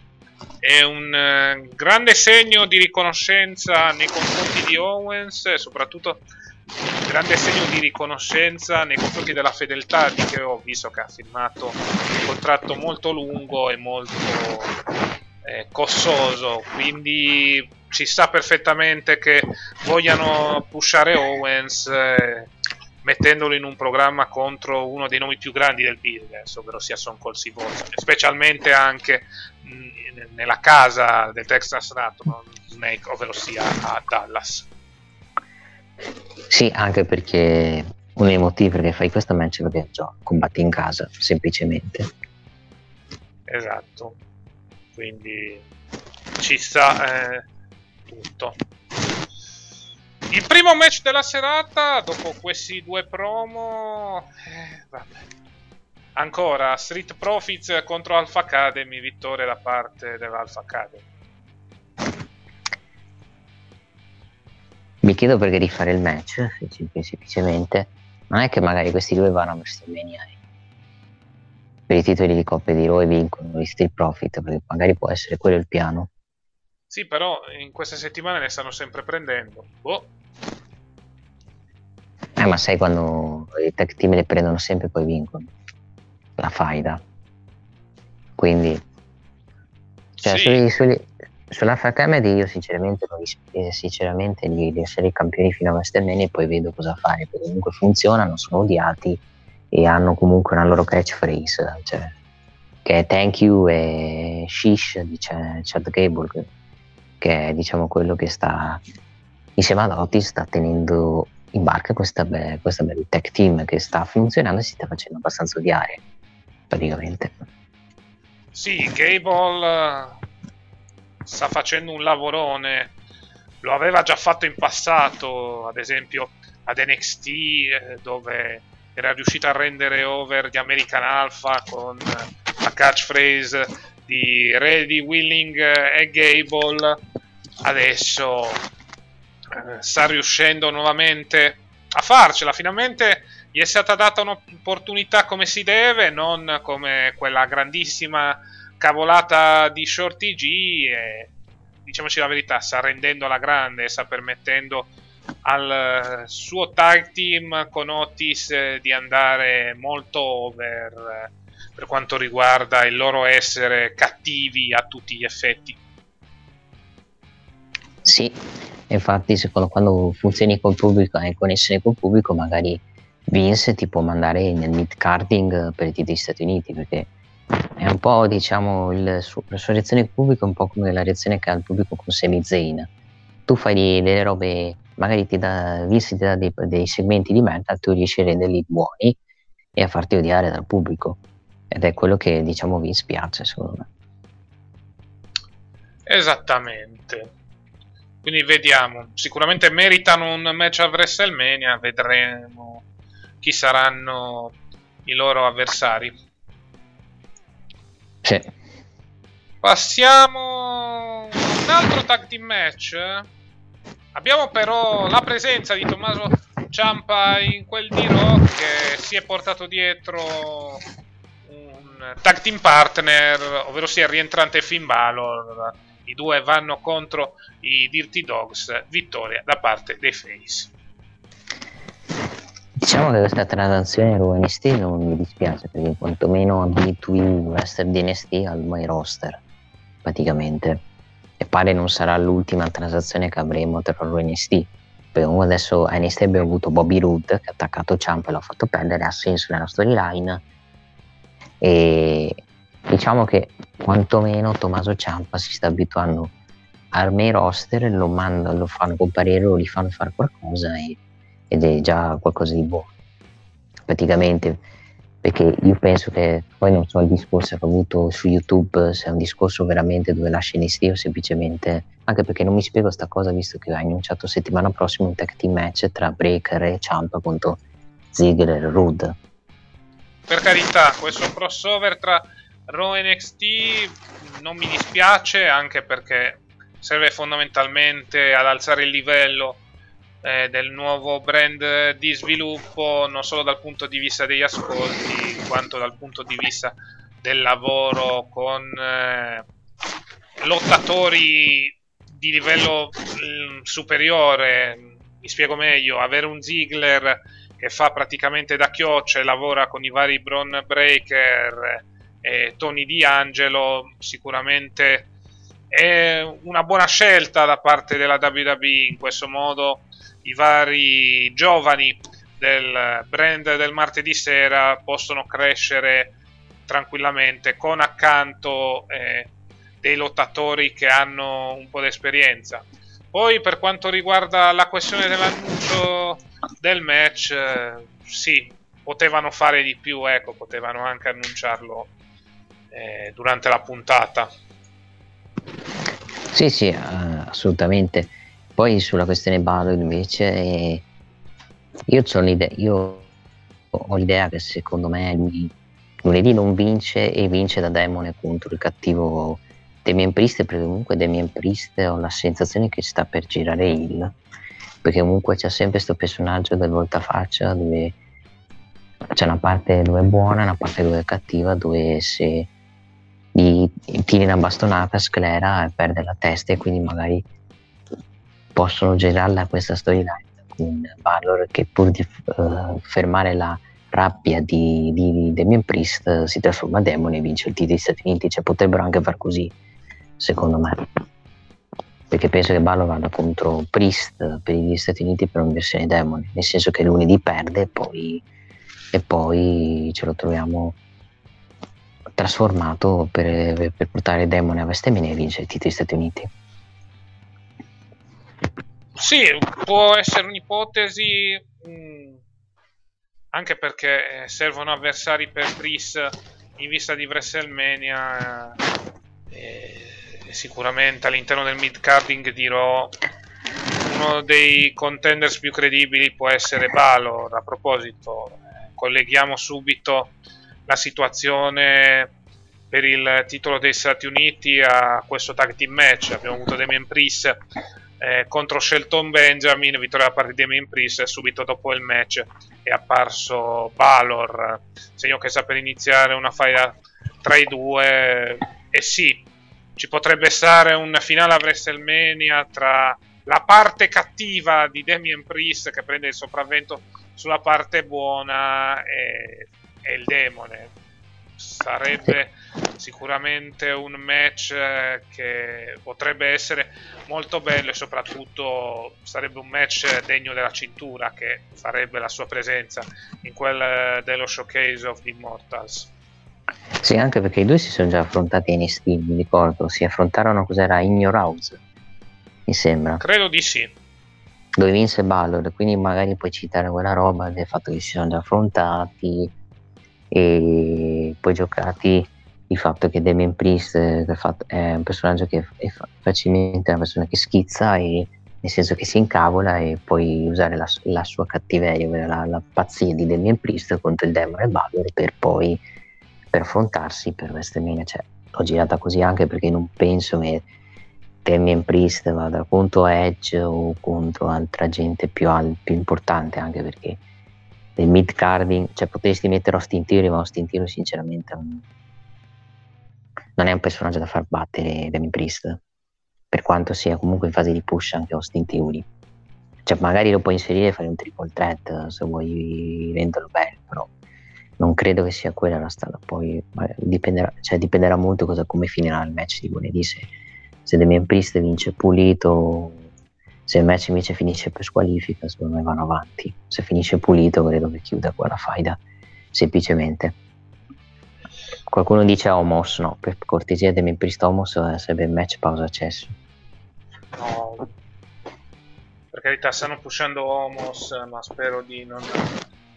è un uh, grande segno di riconoscenza nei confronti di Owens e soprattutto un grande segno di riconoscenza nei confronti della fedeltà di che ho visto che ha firmato un contratto molto lungo e molto eh, costoso quindi ci sa perfettamente che vogliano pushare Owens eh, mettendolo in un programma contro uno dei nomi più grandi del business, ovvero sia Son Cold specialmente anche mh, nella casa del Texas Raton Snake, ovvero sia a Dallas. Sì, anche perché uno dei motivi perché fai questo match è perché già combatti in casa, semplicemente. Esatto, quindi ci sta eh, tutto. Il primo match della serata, dopo questi due promo, eh, vabbè. Ancora Street Profits contro Alpha Academy, vittoria da parte dell'Alpha Academy. Mi chiedo perché rifare il match, semplicemente. Non è che magari questi due vanno a WrestleMania per i titoli di coppia di Raw e vincono gli Street Profit, perché magari può essere quello il piano. Sì, però in queste settimane ne stanno sempre prendendo. Boh. Eh, ma sai quando i tech team le prendono sempre e poi vincono. La faida. Quindi... Cioè, sì. sugli, sugli, sulla FHMD io sinceramente, li, sinceramente li lascerei i campioni fino a WrestleMania e poi vedo cosa fare. Perché comunque funzionano, sono odiati e hanno comunque una loro catchphrase. Cioè, che è thank you e shish di Chad Gable che, che è diciamo quello che sta insieme ad Otis sta tenendo in barca questa, be- questa bella tech team che sta funzionando e si sta facendo abbastanza odiare praticamente. Sì, Gable eh, sta facendo un lavorone, lo aveva già fatto in passato, ad esempio ad NXT, eh, dove era riuscito a rendere over gli American Alpha con la catchphrase di Ready, Willing e Gable. Adesso eh, sta riuscendo nuovamente a farcela. Finalmente gli è stata data un'opportunità come si deve, non come quella grandissima cavolata di Shorty G. E, diciamoci la verità, sta rendendo la grande, sta permettendo al suo tag team con Otis di andare molto over eh, per quanto riguarda il loro essere cattivi a tutti gli effetti. Sì, infatti secondo quando funzioni col pubblico e hai connessione col pubblico magari Vince ti può mandare nel mid carding per i titoli Stati Uniti perché è un po' diciamo il, la sua reazione al pubblico è un po' come la reazione che ha il pubblico con Sami Zayn. Tu fai delle robe magari ti dà, Vince ti dà dei, dei segmenti di metal tu riesci a renderli buoni e a farti odiare dal pubblico. Ed è quello che diciamo Vince piace secondo me. Esattamente quindi vediamo. Sicuramente meritano un match a WrestleMania. Vedremo chi saranno i loro avversari. Sì. Passiamo un altro tag team match. Abbiamo però la presenza di Tommaso Ciampa in quel di Raw che si è portato dietro un tag team partner, ovvero sia il rientrante Finn Balor i due vanno contro i Dirty Dogs, vittoria da parte dei Face. Diciamo che questa transazione NXT non mi dispiace perché quantomeno abitui il wrestler di NXT al my roster praticamente. E pare non sarà l'ultima transazione che avremo tra loro NXT perché adesso a NXT abbiamo avuto Bobby Roode che ha attaccato Champ e l'ha fatto perdere ha senso nella storyline. E diciamo che quantomeno Tommaso Ciampa si sta abituando al main roster, lo, mandano, lo fanno comparire o gli fanno fare qualcosa e, ed è già qualcosa di buono. Praticamente perché io penso che poi non so il discorso che ho avuto su YouTube se è un discorso veramente dove lascia NXT o semplicemente anche perché non mi spiego sta cosa visto che ha annunciato settimana prossima un tag team match tra Breaker e Ciampa contro Ziggler e Rude per carità questo crossover tra Raw NXT non mi dispiace anche perché serve fondamentalmente ad alzare il livello eh, del nuovo brand di sviluppo non solo dal punto di vista degli ascolti quanto dal punto di vista del lavoro con eh, lottatori di livello mh, mm, superiore. Mi spiego meglio avere un Ziggler che fa praticamente da chioccia e lavora con i vari Bron Breaker e Tony D'Angelo sicuramente è una buona scelta da parte della WWE in questo modo i vari giovani del brand del martedì sera possono crescere tranquillamente con accanto eh, dei lottatori che hanno un po' di esperienza. Poi per quanto riguarda la questione dell'annuncio del match, eh, sì, potevano fare di più, ecco, potevano anche annunciarlo eh, durante la puntata. Sì, sì, uh, assolutamente. Poi sulla questione Balor invece, eh, io, io, ho l'idea che secondo me lui lunedì non vince e vince da demone contro il cattivo Damien Priest perché comunque Damien Priest ho la sensazione che sta per girare il perché comunque c'è sempre questo personaggio del voltafaccia dove c'è una parte dove è buona una parte dove è cattiva dove se gli tiri una bastonata sclera e perde la testa e quindi magari possono girarla questa storyline con Valor che pur di uh, fermare la rabbia di, di, Damien Priest si trasforma in demone e vince il titolo degli Stati Uniti. Cioè potrebbero anche far così secondo me. Perché penso che Balor vada contro Priest per gli Stati Uniti per un'inversione demone nel senso che lunedì perde e poi, e poi ce lo troviamo trasformato per, per portare Demone a Vestemine e vincere il titolo degli Stati Uniti sì, può essere un'ipotesi, mh, mm, anche perché eh, servono avversari per Tris in vista di WrestleMania. Eh, sicuramente all'interno del mid-carding dirò uno dei contenders più credibili può essere Balor. A proposito, colleghiamo subito la situazione per il titolo dei Stati Uniti a questo tag team match. Abbiamo avuto Damien Priest eh, contro Shelton Benjamin, vittoria da parte di Damien Priest subito dopo il match è apparso Balor, segno che sta per iniziare una faida tra i due e sì, ci potrebbe stare un finale a WrestleMania tra la parte cattiva di Damien Priest che prende il sopravvento sulla parte buona e, e il demone sarebbe sicuramente un match eh, che potrebbe essere molto bello e soprattutto sarebbe un match degno della cintura che farebbe la sua presenza in quel eh, dello showcase of the Immortals. Sì, anche perché i due si sono già affrontati in Steam, mi ricordo, si affrontarono cos'era in Your House, mi sembra. Credo di sì. Dove vinse Ballard, quindi magari puoi citare quella roba del fatto che si sono già affrontati e poi giocati il fatto che Damien Priest è un personaggio che è facilmente una persona che schizza e nel senso che si incavola e puoi usare la, la sua cattiveria, la, la, pazzia di Damien Priest contro il demone Balor per poi per affrontarsi per WrestleMania. Cioè, l'ho girata così anche perché non penso che Damien Priest vada contro Edge o contro altra gente più, al, più importante anche perché del mid carding, cioè potresti mettere Austin Theory, ma Austin Theory sinceramente non è un personaggio da far battere Demi Priest, per quanto sia comunque in fase di push anche Austin Theory. Cioè magari lo puoi inserire e fare un triple threat se vuoi renderlo bello, però non credo che sia quella la strada. Poi dipenderà, cioè, dipenderà molto cosa, come finirà il match di lunedì. Se, se Demian Priest vince pulito se il match invece finisce per squalifica, secondo me vanno avanti. Se finisce pulito, credo che chiuda quella faida, semplicemente. Qualcuno dice Homos, no, per cortesia Demi Priest Homos eh, sarebbe il match pausa accesso. No, per carità stanno pushando Homos, ma spero di non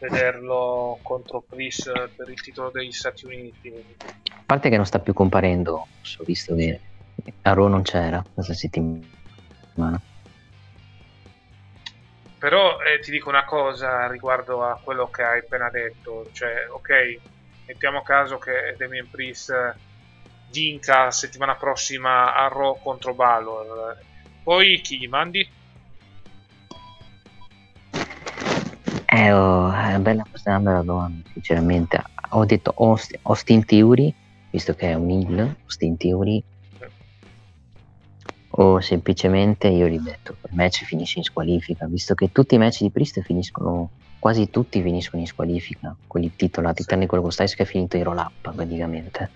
vederlo contro Chris per il titolo degli Stati Uniti. A parte che non sta più comparendo, ho visto che a Raw non c'era questa settimana. Però eh, ti dico una cosa riguardo a quello che hai appena detto, cioè ok, mettiamo caso che Damien Priest vinca settimana prossima a Raw contro Balor, poi chi gli mandi? Eh, oh, è bella domanda, sinceramente. Ho detto Austin, Austin Theory, visto che è un heal, Austin Theory, o semplicemente io ripeto, il match finisce in squalifica, visto che tutti i match di Priest finiscono, quasi tutti finiscono in squalifica, quelli titolati, sì. tranne quello con Styles che è finito in roll up praticamente.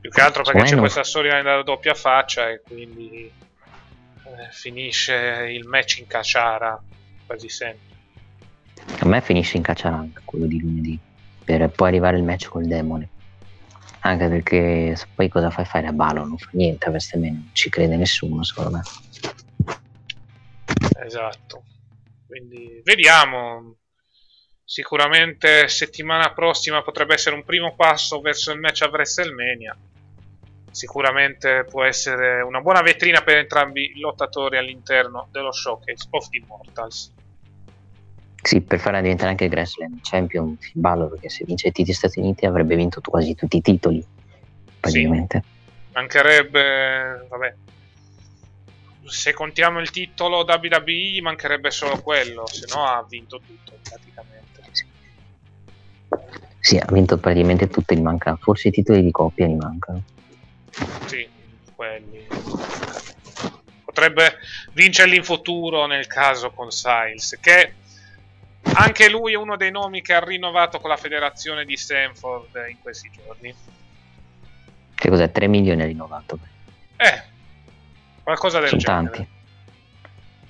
Più che altro perché c'è non... questa storia della doppia faccia e quindi eh, finisce il match in cacciara quasi sempre. A me finisce in cacciaranca quello di lunedì, per poi arrivare il match col demone. Anche perché poi cosa fai fare a Balo? Non fa niente, a WrestleMania non ci crede nessuno, secondo me. Esatto. Quindi vediamo. Sicuramente settimana prossima potrebbe essere un primo passo verso il match a WrestleMania. Sicuramente può essere una buona vetrina per entrambi i lottatori all'interno dello showcase of the Immortals. Sì, per farla diventare anche Grassland Champion Finn Balor, perché se vince i titoli Stati Uniti avrebbe vinto quasi tutti i titoli, praticamente. Sì. Mancherebbe, vabbè, se contiamo il titolo WWE mancherebbe solo quello, se no ha vinto tutto praticamente. Sì. sì, ha vinto praticamente tutto, gli manca, forse i titoli di coppia gli mancano. Sì, quelli. Potrebbe vincerli in futuro nel caso con Siles, che anche lui è uno dei nomi che ha rinnovato con la federazione di Stanford in questi giorni. Che cos'è? 3 milioni ha rinnovato? Eh, qualcosa del Sono genere. tanti.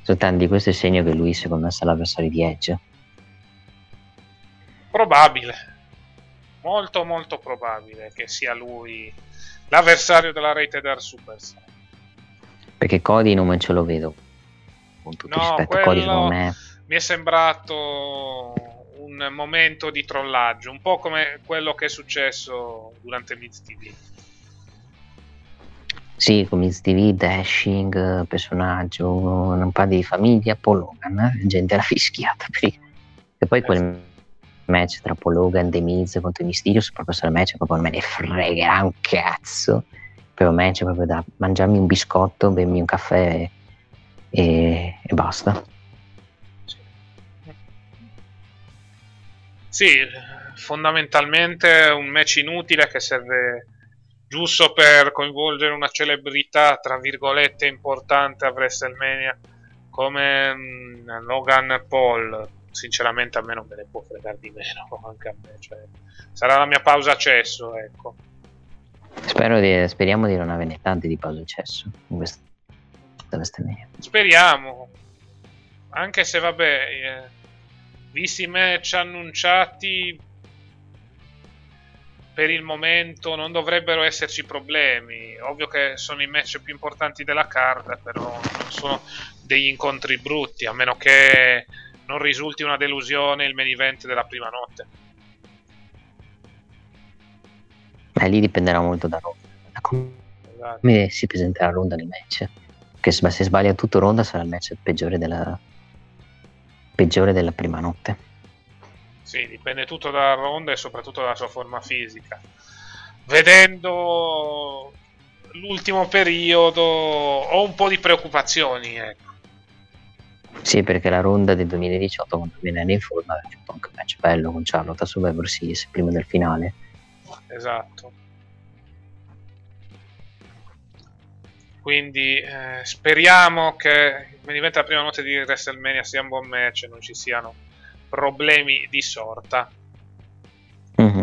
Sono tanti, questo è il segno che lui secondo me sarà l'avversario di Edge. Probabile. Molto molto probabile che sia lui l'avversario della Rated R Superstar. Perché Cody non ce lo vedo. Con tutto no, rispetto, quello... Cody secondo me mi è sembrato un momento di trollaggio, un po' come quello che è successo durante Miz TV. Sì, con Miz TV, Dashing, personaggio, un po' di famiglia, Paul Logan, gente l'ha fischiata. E poi quel match tra Paul Logan e The Miz contro i Mysterious, proprio sarà match, proprio me ne fregherà un cazzo. Proprio match proprio da mangiarmi un biscotto, bermi un caffè e, e basta. Sì, fondamentalmente un match inutile che serve giusto per coinvolgere una celebrità, tra virgolette, importante a WrestleMania come mh, mm, Logan Paul. Sinceramente a me non me ne può fregare di meno, anche a me. Cioè, sarà la mia pausa accesso, ecco. Di, speriamo di non averne tante di pausa accesso in questa WrestleMania. Speriamo. Anche se vabbè... Eh, visti i match annunciati. Per il momento non dovrebbero esserci problemi. Ovvio che sono i match più importanti della card però non sono degli incontri brutti a meno che non risulti una delusione il main event della prima notte. Beh, lì dipenderà molto da Ronda da come esatto. si presenterà Ronda nei match. Che se sbaglia tutto Ronda sarà il match peggiore della, peggiore della prima notte. Sì, dipende tutto dalla ronda e soprattutto dalla sua forma fisica. Vedendo l'ultimo periodo ho un po' di preoccupazioni, ecco. Sì, perché la ronda del 2018 quando viene in forma ha fatto anche un match bello con Charlotte a Survivor Series prima del finale. Esatto. Quindi eh, speriamo che main event la prima notte di WrestleMania sia un buon match e non ci siano problemi di sorta. Mm-hmm.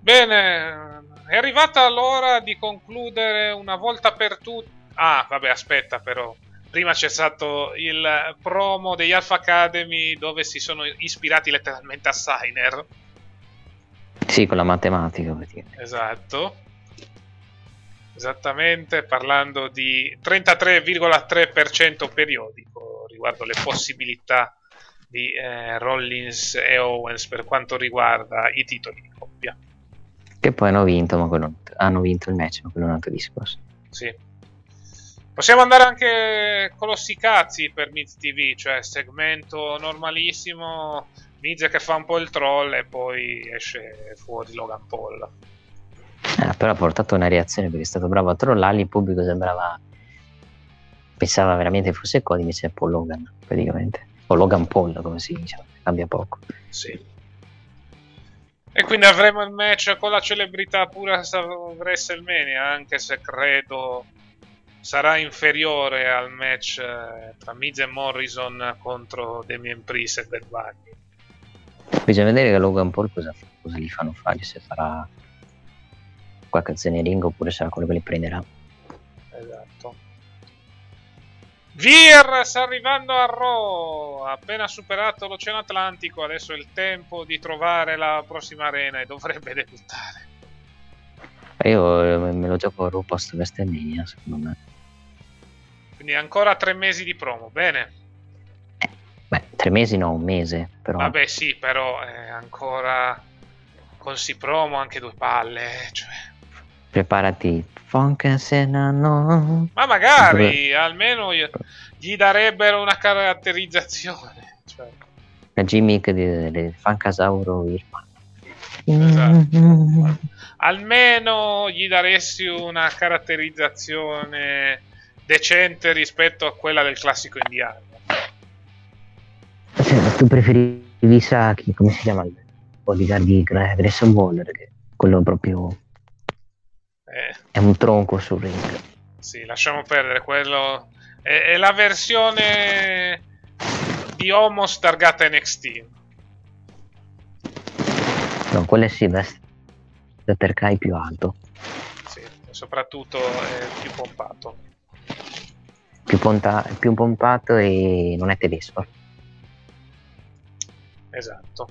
Bene, è arrivata l'ora di concludere una volta per tutte. Ah, vabbè, aspetta però. Prima c'è stato il promo degli Alpha Academy dove si sono ispirati letteralmente a Signer. Sì, con la matematica. Esatto esattamente parlando di 33,3% periodico riguardo le possibilità di eh, Rollins e Owens per quanto riguarda i titoli di coppia. Che poi hanno vinto, ma quello, hanno vinto il match, ma quello è un altro discorso. Sì. Possiamo andare anche con lo cazzi per Miz TV, cioè segmento normalissimo, Miz che fa un po' il troll e poi esce fuori Logan Paul. Eh, però ha portato una reazione perché è stato bravo a trollare, il pubblico sembrava pensava veramente fosse Cody invece è Paul Logan praticamente. O Logan Paul come si dice cambia poco. Sì. E quindi avremo il match con la celebrità pura WrestleMania anche se credo sarà inferiore al match eh, tra Miz e Morrison contro Damien Priest e Bad Bunny. Bisogna vedere che Logan Paul cosa, cosa gli fanno fare se farà qualche ring oppure sarà quello che li prenderà esatto Vir sta arrivando a Raw, appena superato l'Oceano Atlantico, adesso è il tempo di trovare la prossima arena e dovrebbe debuttare. Io eh, me lo gioco a Raw post WrestleMania, secondo me. Quindi ancora tre mesi di promo, bene. Eh, beh, tre mesi no, un mese, però. Vabbè sì, però è ancora con si promo anche due palle, cioè preparati Funk se no. Ma magari Dove... almeno gli darebbero una caratterizzazione. Cioè. La gimmick di Funkasauro Irma. Esatto. almeno gli daresti una caratterizzazione decente rispetto a quella del classico indiano. Cioè, tu preferivi Saki, come si chiama il bodyguard di Grayson Waller, che quello proprio eh, è un tronco sul ring. Sì, lasciamo perdere quello. È, è la versione di Homos targata NXT. No, quella sì, veste per Kai più alto. Sì, soprattutto è più pompato. Più, ponta- più pompato e non è tedesco. Esatto.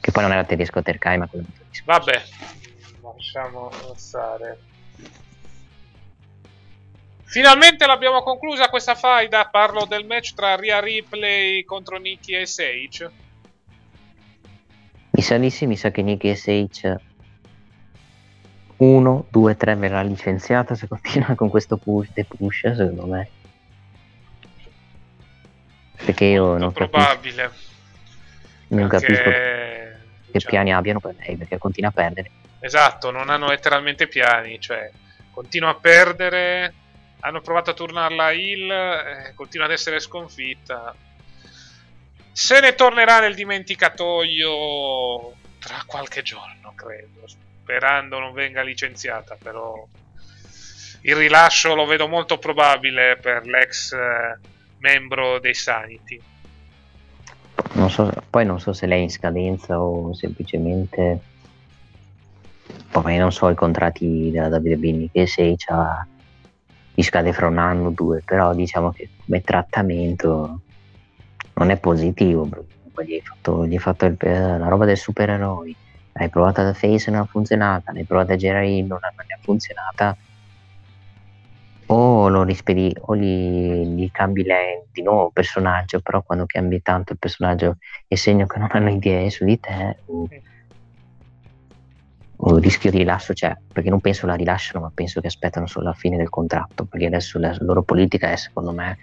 Che poi non era tedesco Terkai, ma quello tedesco. Vabbè, lasciamo stare. Finalmente l'abbiamo conclusa questa faida. Parlo del match tra Ria Ripley contro Nikki e Sage. Mi sa di sì, mi sa che Nikki e Sage 1, 2, 3 verrà licenziata se continua con questo push e push, secondo me. Perché io Molto non probabile. capisco. Non perché... capisco che diciamo... piani abbiano per lei, perché continua a perdere. Esatto, non hanno letteralmente piani, cioè continua a perdere hanno provato a tornarla Hill, eh, continua ad essere sconfitta. Se ne tornerà nel dimenticatoio tra qualche giorno, credo, sperando non venga licenziata, però il rilascio lo vedo molto probabile per l'ex eh, membro dei Sanity. Non so, poi non so se lei è in scadenza o semplicemente poi non so i contratti della WWE che se c'ha gli scade fra un anno o due, però diciamo che come trattamento non è positivo. Gli hai fatto, gli hai fatto il, la roba del supereroi, l'hai provata da Face e non ha funzionata, l'hai provata da Jerry non, non è funzionata, o lo rispedi o gli, gli cambi di nuovo personaggio, però quando cambi tanto il personaggio è segno che non hanno idee su di te. O, un rischio di rilascio c'è, perché non penso la rilasciano, ma penso che aspettano solo la fine del contratto, perché adesso la loro politica è, secondo me,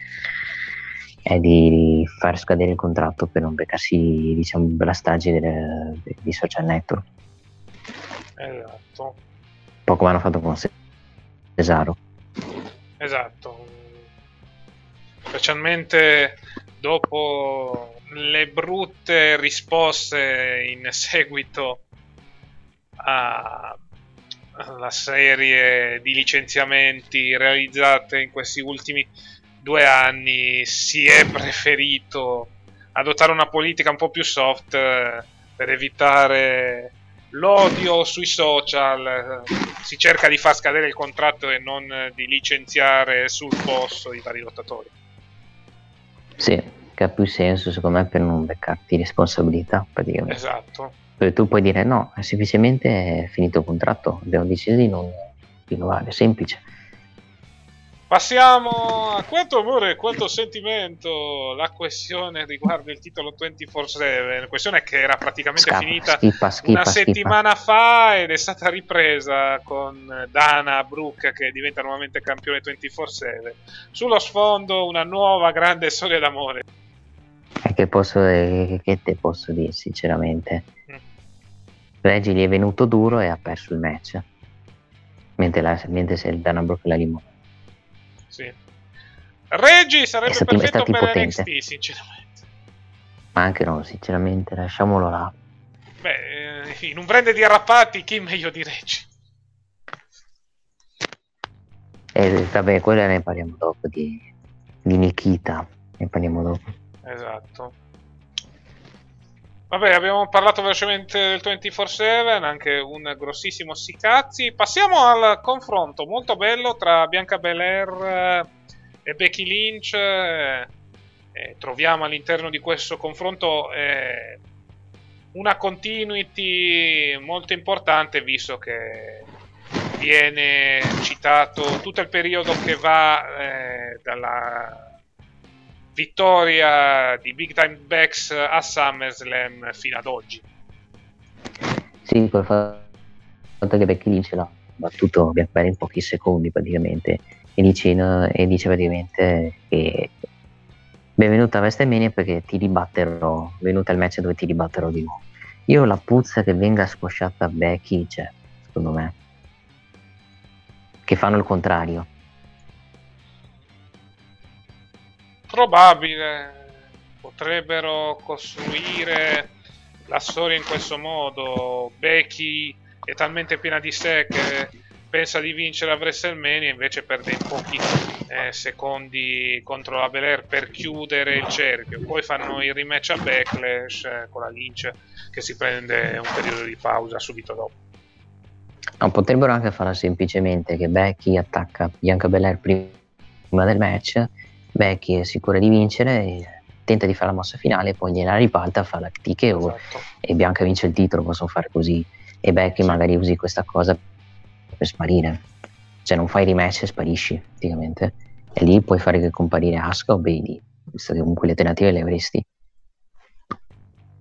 è di far scadere il contratto per non beccarsi, diciamo, la strage di social network. Esatto. Un po' come hanno fatto con Cesaro. Esatto. Specialmente dopo le brutte risposte in seguito alla serie di licenziamenti realizzate in questi ultimi due anni si è preferito adottare una politica un po' più soft eh, per evitare l'odio sui social. Si cerca di far scadere il contratto e non di licenziare sul posto i vari lottatori. Sì, che ha più senso secondo me per non beccarti responsabilità praticamente. Esatto tu puoi dire no, è semplicemente è finito il contratto, abbiamo deciso di non rinnovare, semplice. Passiamo a quanto amore e quanto sentimento la questione riguardo il titolo 24-7, la questione che era praticamente Scappa, finita schippa, schippa, una schippa. settimana fa ed è stata ripresa con Dana Brooke che diventa nuovamente campione 24-7. Sullo sfondo una nuova grande storia d'amore. E che, posso, eh, che te posso dire sinceramente? Reggie gli è venuto duro e ha perso il match. Mentre, la, mentre se il Dana Brooke la limonato. Sì. Reggie sarebbe È è perfetto stati per potente. NXT, sinceramente. Ma anche no, sinceramente, lasciamolo là. Beh, eh, in un brand di arrappati, chi meglio di Reggie? E vabbè, quella ne parliamo dopo di, di Nikita. Ne parliamo dopo. Esatto. Vabbè, abbiamo parlato velocemente del 24-7, anche un grossissimo sicazzi. Passiamo al confronto molto bello tra Bianca Belair eh, e Becky Lynch. eh, troviamo all'interno di questo confronto eh, una continuity molto importante, visto che viene citato tutto il periodo che va eh, dalla vittoria di Big Time Backs a SummerSlam fino ad oggi. Sì, col fatto che Becky Lynch l'ha battuto Bianca Belair in pochi secondi praticamente. E dice, e dice praticamente che benvenuta a WrestleMania perché ti ribatterò. Venuta il match dove ti ribatterò di nuovo. Io la puzza che venga squasciata Becky c'è, secondo me. Che fanno il contrario. Probabile, potrebbero costruire la storia in questo modo. Becky è talmente piena di sé che pensa di vincere a WrestleMania, invece perde in pochi eh, secondi contro la Belair per chiudere il cerchio. Poi fanno il rematch a Backlash eh, con la Lynch che si prende un periodo di pausa subito dopo. No, potrebbero anche farla semplicemente che Becky attacca Bianca Belair prima del match, Becky è sicura di vincere, tenta di fare la mossa finale, poi gliela ribalta, fa la TKO Esatto. e Bianca vince il titolo, possono fare così. E Becky magari usi questa cosa per sparire. Cioè non fai rematch e sparisci, praticamente. E lì puoi fare che comparire Asuka o Bailey, visto che comunque le alternative le avresti.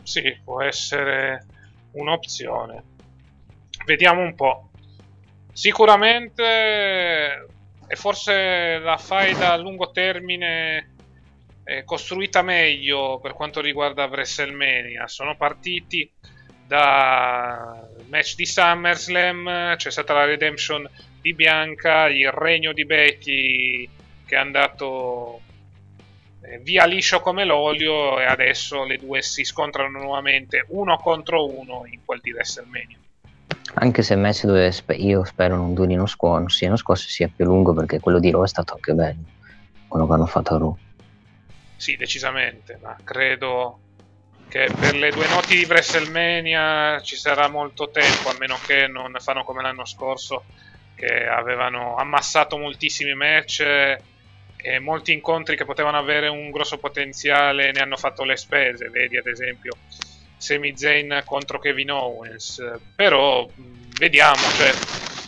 Sì, può essere un'opzione. Vediamo un po'. Sicuramente è forse la faida a lungo termine eh, costruita meglio per quanto riguarda WrestleMania. Sono partiti da match di SummerSlam, c'è stata la redemption di Bianca, il regno di Becky che è andato eh, via liscio come l'olio e adesso le due si scontrano nuovamente uno contro uno in quel di WrestleMania. Anche se il match dove spe- io spero non durino scuola, non siano scorsi, sia più lungo perché quello di Raw è stato anche bello. Quello che hanno fatto a Raw. Sì, decisamente, ma credo che per le due notti di WrestleMania ci sarà molto tempo, a meno che non fanno come l'anno scorso, che avevano ammassato moltissimi match e molti incontri che potevano avere un grosso potenziale ne hanno fatto le spese. Vedi, ad esempio, Sami Zayn contro Kevin Owens. Però vediamo, cioè,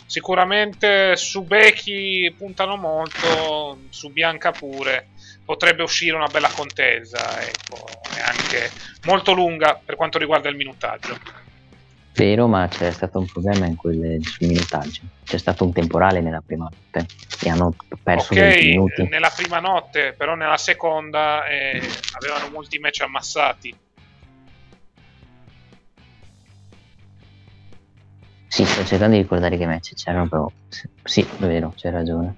sicuramente su Becky puntano molto, su Bianca pure potrebbe uscire una bella contesa, ecco, e anche molto lunga per quanto riguarda il minutaggio. Vero, ma c'è stato un problema in quel sul minutaggio. C'è stato un temporale nella prima notte e hanno perso ok, 20 minuti. nella prima notte, però nella seconda eh, avevano molti match ammassati. Sì, sto cercando di ricordare che match c'erano, però sì, è vero, c'hai ragione.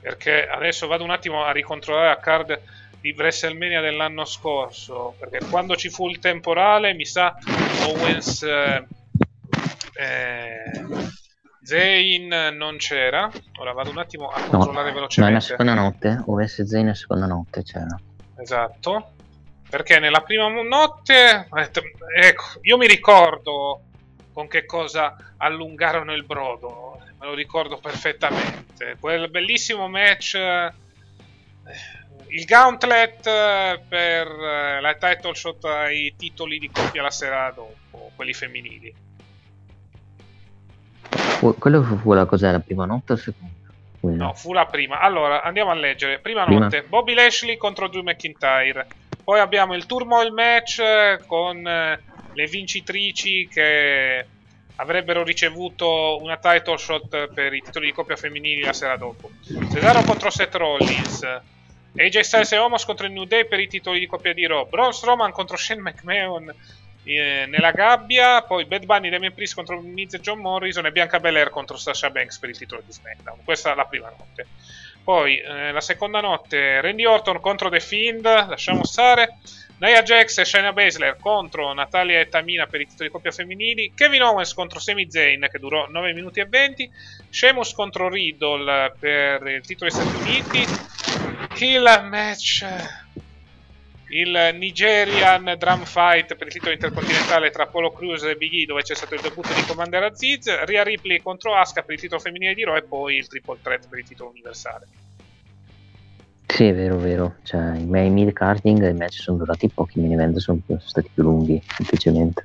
Perché adesso vado un attimo a ricontrollare la card di WrestleMania dell'anno scorso. Perché quando ci fu il temporale, mi sa Owens eh, eh, Zayn non c'era. Ora vado un attimo a No, controllare no, nella velocemente. seconda notte, OS Zayn nella seconda notte c'era. Esatto. Perché nella prima notte, ecco, io mi ricordo con che cosa allungarono il brodo, me lo ricordo perfettamente. Quel bellissimo match, eh, il gauntlet eh, per eh, la title shot ai titoli di coppia la sera dopo, quelli femminili. Fu- Quello fu, la cos'era, la prima notte o seconda? Quella. No, fu la prima. Allora, andiamo a leggere. Prima, Prima. notte, Bobby Lashley contro Drew McIntyre. Poi abbiamo il Turmoil match con le vincitrici che avrebbero ricevuto una title shot per i titoli di coppia femminili la sera dopo. Cesaro contro Seth Rollins. AJ Styles e Homos contro il New Day per i titoli di coppia di Raw. Braun Strowman contro Shane McMahon eh, nella gabbia. Poi Bad Bunny, Damien Priest contro Miz e John Morrison e Bianca Belair contro Sasha Banks per il titolo di SmackDown. Questa è la prima notte. Poi eh, la seconda notte Randy Orton contro The Fiend, lasciamo stare. Nia Jax e Shayna Baszler contro Natalia e Tamina per i titoli coppia femminili. Kevin Owens contro Sami Zayn che durò 9 minuti e 20. Sheamus contro Riddle per il titolo degli Stati Uniti. Kill match. Il Nigerian Drum Fight per il titolo intercontinentale tra Polo Cruz e Big E dove c'è stato il debutto di Commander Aziz. Rhea Ripley contro Asuka per il titolo femminile di Raw e poi il Triple Threat per il titolo universale. Sì, è vero, vero. Cioè, i miei mid carding e i match sono durati pochi, i main event sono, sono stati più lunghi, semplicemente.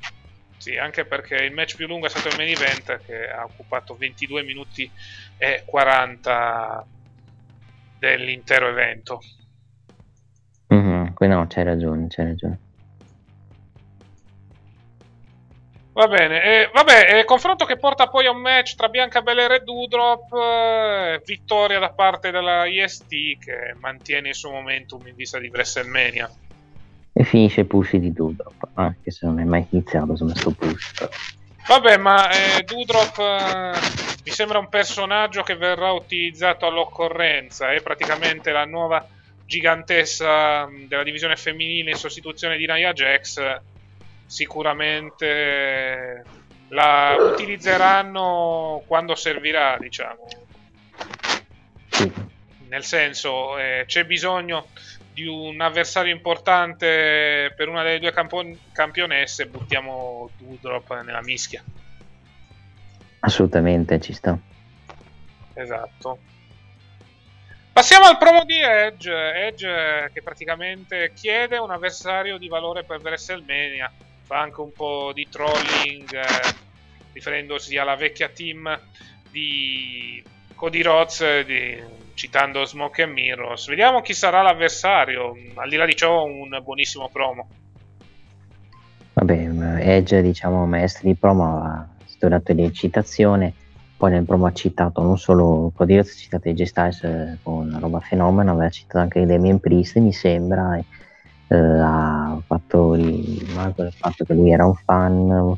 Sì, anche perché il match più lungo è stato il main event che ha occupato 22 minuti e 40 dell'intero evento. Mhm, que- no, c'hai ragione, c'hai ragione. Va bene, eh, vabbè, eh, confronto che porta poi a un match tra Bianca Belair e Doudrop, eh, vittoria da parte della IST che mantiene il suo momentum in vista di WrestleMania. E finisce il push di Doudrop, anche se non è mai iniziato, sono sto push. però. Vabbè, ma eh, Doudrop eh, mi sembra un personaggio che verrà utilizzato all'occorrenza, è praticamente la nuova gigantessa mh, della divisione femminile in sostituzione di Nia Jax. Sicuramente la utilizzeranno quando servirà, diciamo. Sì, Nel senso, eh, c'è bisogno di un avversario importante per una delle due campo- campionesse, buttiamo Doudrop nella mischia. assolutamente ci sta. Esatto. Passiamo al promo di Edge. Edge che praticamente chiede un avversario di valore per WrestleMania. Fa anche un po' di trolling eh, riferendosi alla vecchia team di Cody Rhodes, eh, di- citando Smoke and Mirrors. Vediamo chi sarà l'avversario. Al di là di ciò, un buonissimo promo. Vabbè, Edge, diciamo, maestro di promo, ha sdorato di eccitazione. Poi nel promo ha citato non solo Cody Rhodes, ha citato AJ Styles eh, con una roba fenomeno, aveva citato anche Damien Priest, mi sembra. e, eh, ha fatto rimarco del fatto che lui era un fan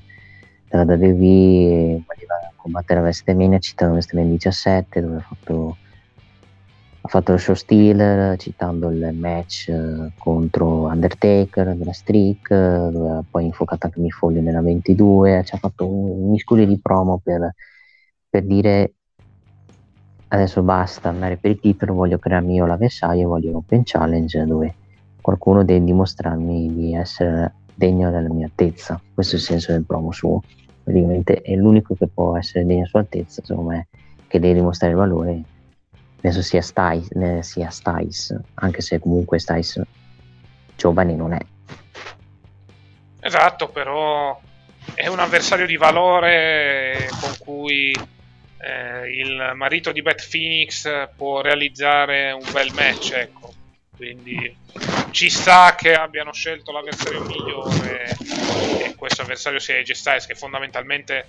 della WWE voleva combattere a WrestleMania, citando WrestleMania 17, dove ha fatto ha fatto lo show steal citando il match eh, contro Undertaker della Streak dove ha poi infuocato anche Foley nella 22 ci ha fatto un, misculi di promo per, per dire adesso basta andare per il titolo voglio crearmi io l'avversario voglio un open challenge dove qualcuno deve dimostrarmi di essere degno della mia altezza questo è il senso del promo suo praticamente è l'unico che può essere degno della sua altezza secondo me che deve dimostrare il valore penso sia eh, sia Styles, anche se comunque Styles giovane non è. Esatto, però è un avversario di valore con cui eh, il marito di Beth Phoenix può realizzare un bel match, ecco. Quindi ci sta che abbiano scelto l'avversario migliore e questo avversario sia AJ Styles che fondamentalmente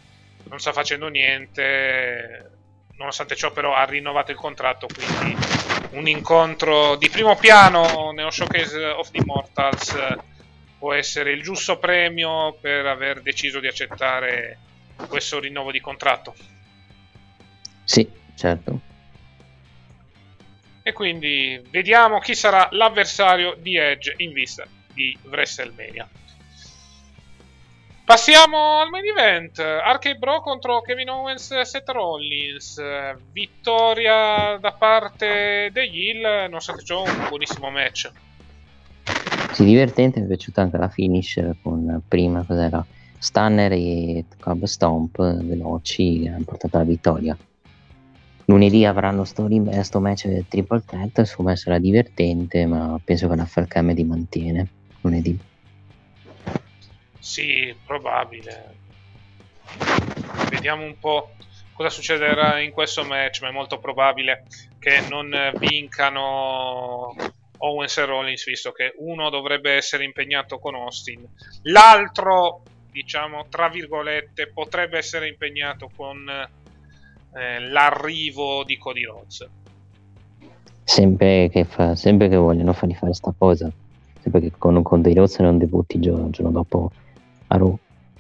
non sta facendo niente. Nonostante ciò, però, ha rinnovato il contratto. Quindi, un incontro di primo piano nello showcase of the Immortals eh, può essere il giusto premio per aver deciso di accettare questo rinnovo di contratto. Sì, certo. E quindi vediamo chi sarà l'avversario di Edge in vista di WrestleMania. Passiamo al main event. Arcade Bro contro Kevin Owens e Seth Rollins. Vittoria da parte degli Hill, nonostante ciò un buonissimo match. Sì, divertente, mi è piaciuta anche la finish con prima cos'era Stunner e Cub Stomp veloci hanno portato alla vittoria. Lunedì avranno sto, sto match del triple threat, secondo sarà divertente, ma penso che la FLCM di mantiene lunedì. Sì, probabile. Vediamo un po' cosa succederà in questo match, ma è molto probabile che non vincano Owens e Rollins, visto che uno dovrebbe essere impegnato con Austin, l'altro, diciamo, tra virgolette, potrebbe essere impegnato con eh, l'arrivo di Cody Rhodes. Sempre che, fa, sempre che vogliono fargli fare sta cosa, sempre che con, con Cody Rhodes non debutti il giorno, giorno dopo a Raw,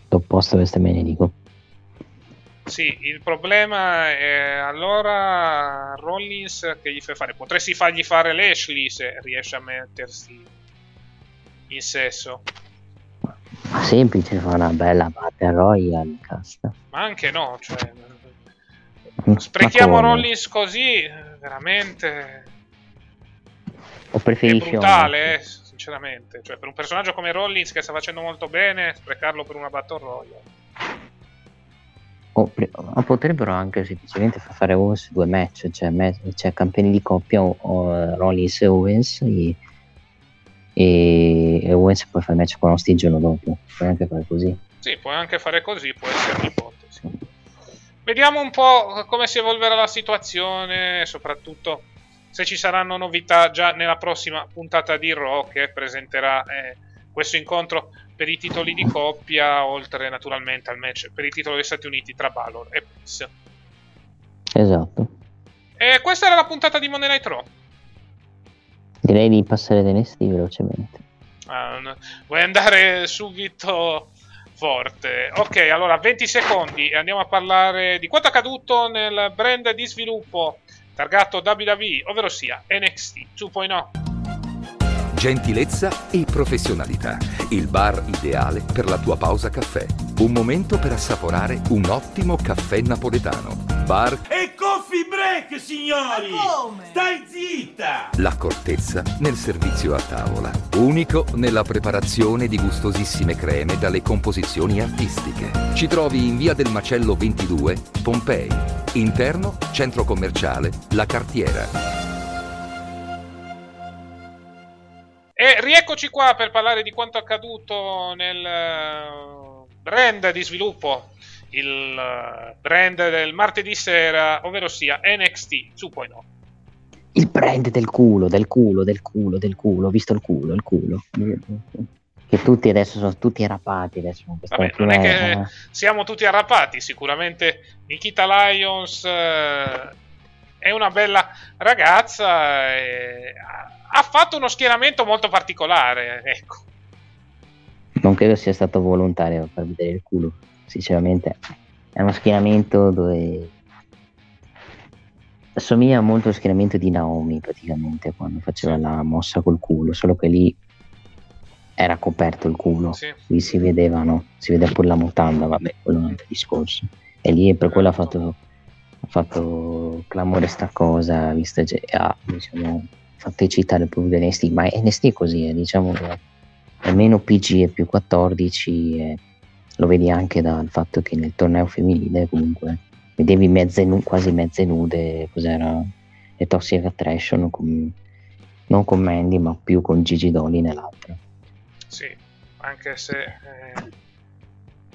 dopo post WrestleMania dico. Sì, il problema è allora Rollins che gli fai fare? Potresti fargli fare Lashley se riesce a mettersi in sesso. Ma semplice, fa una bella Battle Royale, casta. Ma anche no, cioè... Sprechiamo Rollins così, veramente... O preferisci... È brutale, eh, sinceramente. Cioè, per un personaggio come Rollins che sta facendo molto bene, sprecarlo per una Battle Royale. O, o, potrebbero anche semplicemente fare Owens due match, cioè, me, cioè campioni di coppia o, o Rollins e Owens e, e, e Owens poi fa il match con Austin il giorno dopo. Puoi anche fare così. Sì, puoi anche fare così, può essere un'ipotesi. Vediamo un po' come si evolverà la situazione, soprattutto se ci saranno novità già nella prossima puntata di Raw che presenterà eh, questo incontro per i titoli di coppia, oltre naturalmente al match per il titolo degli Stati Uniti tra Balor e Prince. Esatto. E questa era la puntata di Monday Night Raw. Direi di passare da NXT velocemente. No. Vuoi andare subito forte? Ok, allora 20 secondi e andiamo a parlare di quanto accaduto nel brand di sviluppo targato WWE, ovvero sia NXT 2.0 gentilezza e professionalità. Il bar ideale per la tua pausa caffè. Un momento per assaporare un ottimo caffè napoletano. Bar e coffee break, signori! Ma come? Stai zitta! L'accortezza nel servizio a tavola. Unico nella preparazione di gustosissime creme dalle composizioni artistiche. Ci trovi in via del Macello 22, Pompei. Interno, centro commerciale, La Cartiera. E rieccoci qua per parlare di quanto accaduto nel eh, brand di sviluppo, il eh, brand del martedì sera, ovvero sia NXT 2.0. Il brand del culo, del culo, del culo, del culo, visto il culo, il culo. Che tutti adesso sono tutti arrapati. Adesso Vabbè, non è che siamo tutti arrapati, sicuramente Nikita Lyons eh, è una bella ragazza. E ha fatto uno schieramento molto particolare, ecco. Non credo sia stato volontario per vedere il culo, sinceramente. È uno schieramento dove assomiglia molto allo schieramento di Naomi praticamente quando faceva la mossa col culo, solo che lì era coperto il culo, sì. lì si vedeva, no? Si vede pure la mutanda, vabbè, quello è un altro discorso. E lì per quello ha fatto, ha fatto clamore sta cosa, visto che ha, diciamo, fatto citare proprio NST, ma NST è così, eh, diciamo che è meno PG e più 14 e lo vedi anche dal fatto che nel torneo femminile comunque vedevi mezze nu- quasi mezze nude, cos'era le Toxic Attraction con, non con Mandy ma più con Gigi Dolly nell'altra. Sì, anche se eh,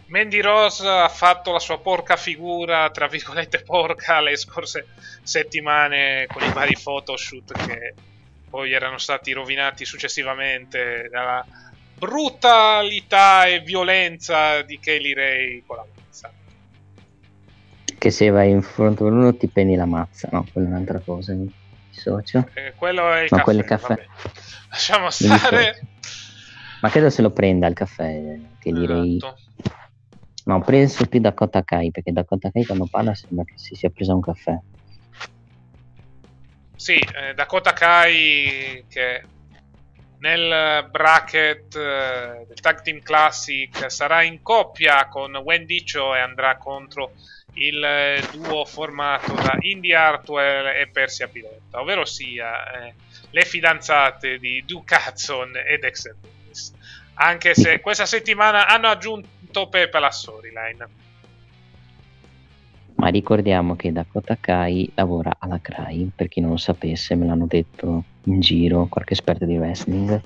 Mandy Rose ha fatto la sua porca figura, tra virgolette porca, le scorse settimane con i vari photoshoot che poi erano stati rovinati successivamente dalla brutalità e violenza di Kelly Ray con la mazza. Che se vai in fronte a uno ti prendi la mazza, no, quella è un'altra cosa, mi dissocio. Eh, quello è il no, caffè. caffè. Lasciamo stare. Ma credo se lo prenda il caffè, Kelly Ray. Esatto. No, ho preso più da Kota Kai, perché da Kota Kai quando parla sembra che si sia preso un caffè. Sì, eh, Dakota Kai che nel bracket eh, del Tag Team Classic sarà in coppia con Wendy Cho e andrà contro il eh, duo formato da Indy Hartwell e Persia Pilota, ovvero sia eh, le fidanzate di Duke Hudson e Dexter Lewis. Anche se questa settimana hanno aggiunto Pepe alla storyline ma ricordiamo che Dakota Kai lavora alla CRAI, per chi non lo sapesse, me l'hanno detto in giro qualche esperto di wrestling.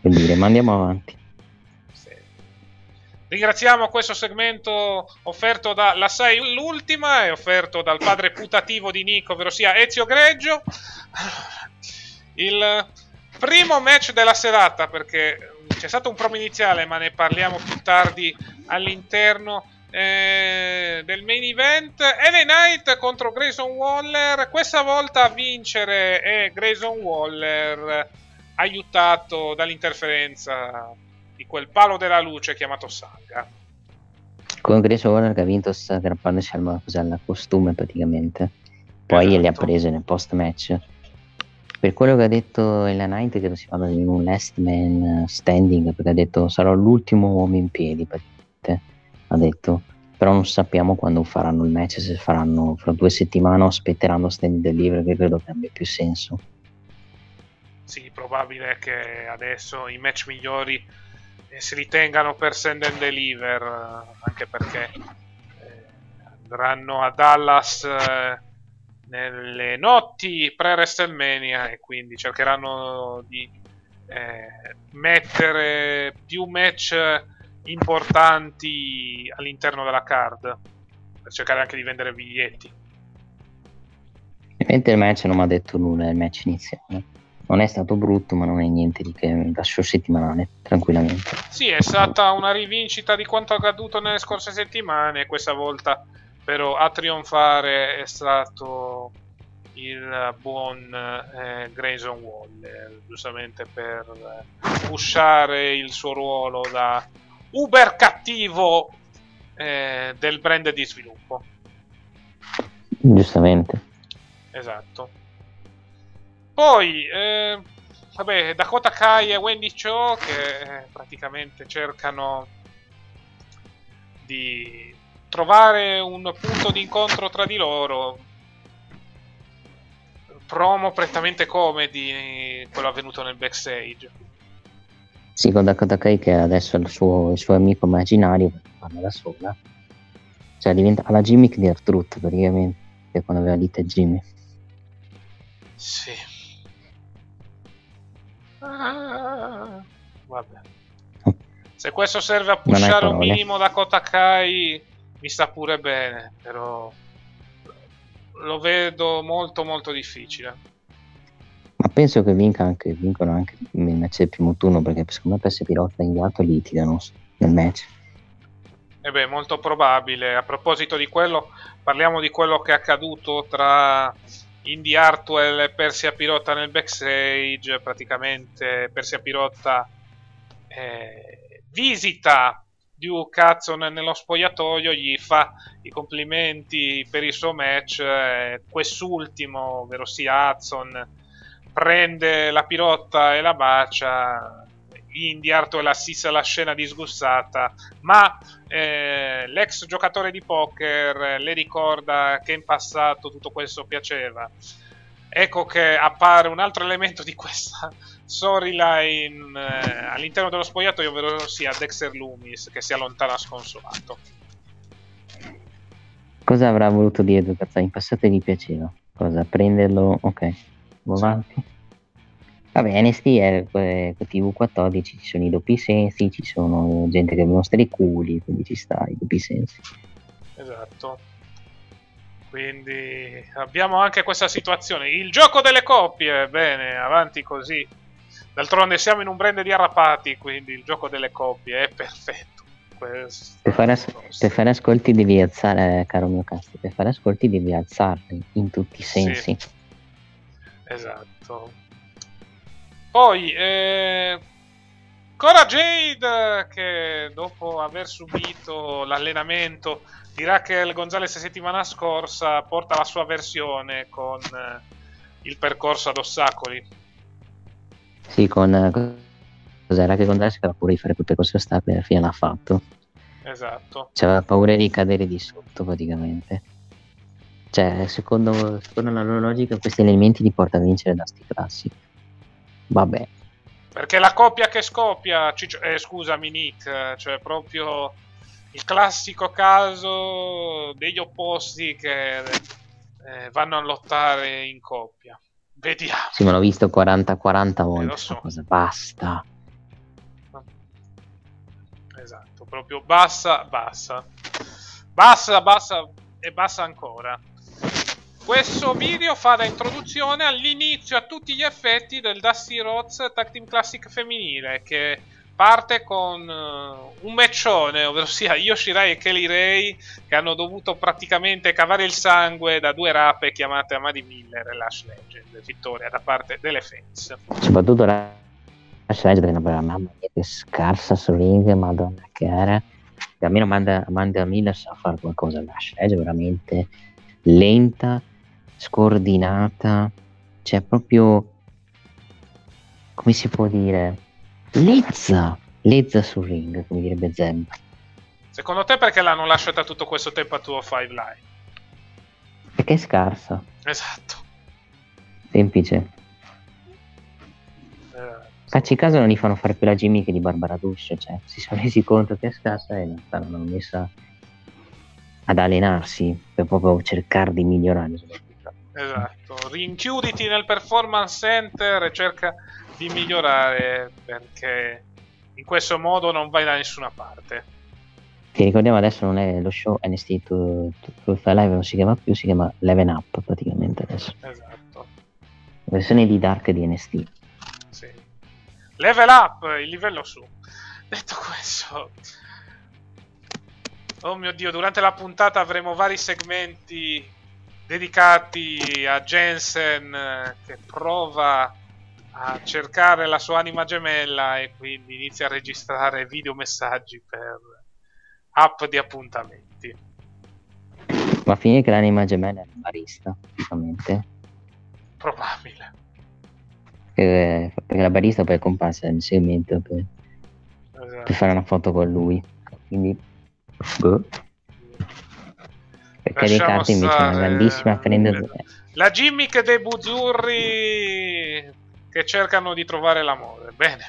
Per dire, ma andiamo avanti. Ringraziamo questo segmento offerto da La 6 l'ultima e offerto dal padre putativo di Nico, ovvero sia Ezio Greggio. Il primo match della serata, perché c'è stato un promo iniziale, ma ne parliamo più tardi all'interno eh, del main event. LA Knight contro Grayson Waller. Questa volta a vincere è Grayson Waller, aiutato dall'interferenza di quel palo della luce chiamato Saga. Con Grayson Waller che ha vinto aggrappandosi al, al costume praticamente. Poi esatto. le ha prese nel post match. Per quello che ha detto Ella Knight, credo si parla di un last man standing, perché ha detto sarò l'ultimo uomo in piedi, ha detto. Però non sappiamo quando faranno il match, se faranno fra due settimane o aspetteranno stand delivery, che credo che abbia più senso. Sì, probabile che adesso i match migliori eh, si ritengano per send and deliver, anche perché eh, andranno a Dallas eh, nelle notti pre-WrestleMania e quindi cercheranno di eh, mettere più match importanti all'interno della card per cercare anche di vendere biglietti. Ovviamente il match non mi ha detto nulla, il match iniziale. Non è stato brutto, ma non è niente di che da show settimanale, tranquillamente. Sì, è stata una rivincita di quanto accaduto nelle scorse settimane. Questa volta però a trionfare è stato il buon eh, Grayson Waller, giustamente per eh, pushare il suo ruolo da uber cattivo eh, del brand di sviluppo. Giustamente. Esatto. Poi, eh, vabbè, Dakota Kai e Wendy Cho che eh, praticamente cercano di trovare un punto di incontro tra di loro. Promo prettamente comedy, quello avvenuto nel backstage. Sì, con Dakota Kai che adesso è il suo, il suo amico immaginario, parla da sola. Cioè diventa la gimmick di Artruth praticamente, quando aveva lite Jimmy. Sì. Ah, vabbè. Se questo serve a pushare un minimo Dakota Kai mi sta pure bene, però lo vedo molto molto difficile. Penso che vinca anche, vincono anche il match del primo turno perché secondo me PS Pirota e Indiato litigano nel match. E eh beh, molto probabile. A proposito di quello, parliamo di quello che è accaduto tra Indy Hartwell e Persia Pirota nel backstage. Praticamente Persia Pirota eh, visita Duke Hudson nello spogliatoio, gli fa i complimenti per il suo match. Eh, quest'ultimo, ovvero sia Hudson, prende la pirotta e la bacia. Indy Hartwell assiste alla scena disgustata, ma eh, l'ex giocatore di poker le ricorda che in passato tutto questo piaceva. Ecco che appare un altro elemento di questa storyline eh, all'interno dello spogliatoio, ovvero sia Dexter Loomis che si allontana sconsolato. Cosa avrà voluto dire Ducazza? In passato gli piaceva. Cosa? Prenderlo? Ok, avanti. Vabbè, NST è eh, TV14, ci sono i doppi sensi, ci sono gente che mostra i culi, quindi ci sta i doppi sensi. Esatto. Quindi abbiamo anche questa situazione. Il gioco delle coppie, bene, avanti così. D'altronde siamo in un brand di arrapati, quindi il gioco delle coppie è perfetto. Per fare, as- per fare, ascolti devi alzare, eh, caro mio cast, per fare ascolti devi alzarli in tutti i sensi. Sì. Esatto. Poi, eh, Cora Jade che dopo aver subito l'allenamento di Raquel Gonzalez settimana scorsa porta la sua versione con eh, il percorso ad ostacoli sì, con cos'era che Dash aveva paura di fare quel percorso ostacoli e alla fine l'ha fatto. Esatto. C'aveva paura di cadere di sotto praticamente. Cioè, secondo, secondo la loro logica, questi elementi li porta a vincere da sti classi. Vabbè. Perché la coppia che scoppia, Ciccio, eh, scusami Nick, cioè proprio il classico caso degli opposti che eh, vanno a lottare in coppia. Vediamo. Sì, ma l'ho visto 40-40 volte. Eh, so. cosa basta. Esatto. proprio bassa, bassa. Bassa, bassa e bassa ancora. Questo video fa da introduzione all'inizio a tutti gli effetti del Dusty Rhodes Tag Team Classic femminile che parte con uh, un matchone, ovvero sia Yoshirai e Kelly Ray che hanno dovuto praticamente cavare il sangue da due rape chiamate Amadi Miller e Lash Legend, vittoria da parte delle fans. Soprattutto Lash Legend una mamma mia che scarsa sul ring, madonna che era. Almeno Amanda, Amanda Miller sa fare qualcosa, Lash Legend veramente lenta, scordinata, cioè proprio come si può dire lezza lezza sul ring come direbbe Zeb secondo te perché l'hanno lasciata tutto questo tempo a tuo 5 Live? perché è scarsa. Esatto. Semplice. Eh, Facci caso non gli fanno fare più la Jimmy che di Barbara Bush, cioè si sono resi conto che è scarsa e l'hanno messa ad allenarsi per proprio cercare di migliorare. Esatto, rinchiuditi nel performance center e cerca di migliorare perché in questo modo non vai da nessuna parte. Ti ricordiamo adesso non è lo show NST to Live non si chiama più, si chiama Leven Up praticamente adesso. Esatto. Versione di Dark di NST. Sì. Level up, il livello su. Detto questo, oh mio dio, durante la puntata avremo vari segmenti dedicati a Jensen eh, che prova a cercare la sua anima gemella e quindi inizia a registrare video messaggi per app di appuntamenti. Ma finire che l'anima gemella è il barista, praticamente. Probabile. Eh, perché la barista poi è comparsa nel segmento per, esatto. per, fare una foto con lui. Quindi... Boh. Perché le carte invece è una grandissima prenda. La gimmick dei buzzurri che cercano di trovare l'amore. Bene.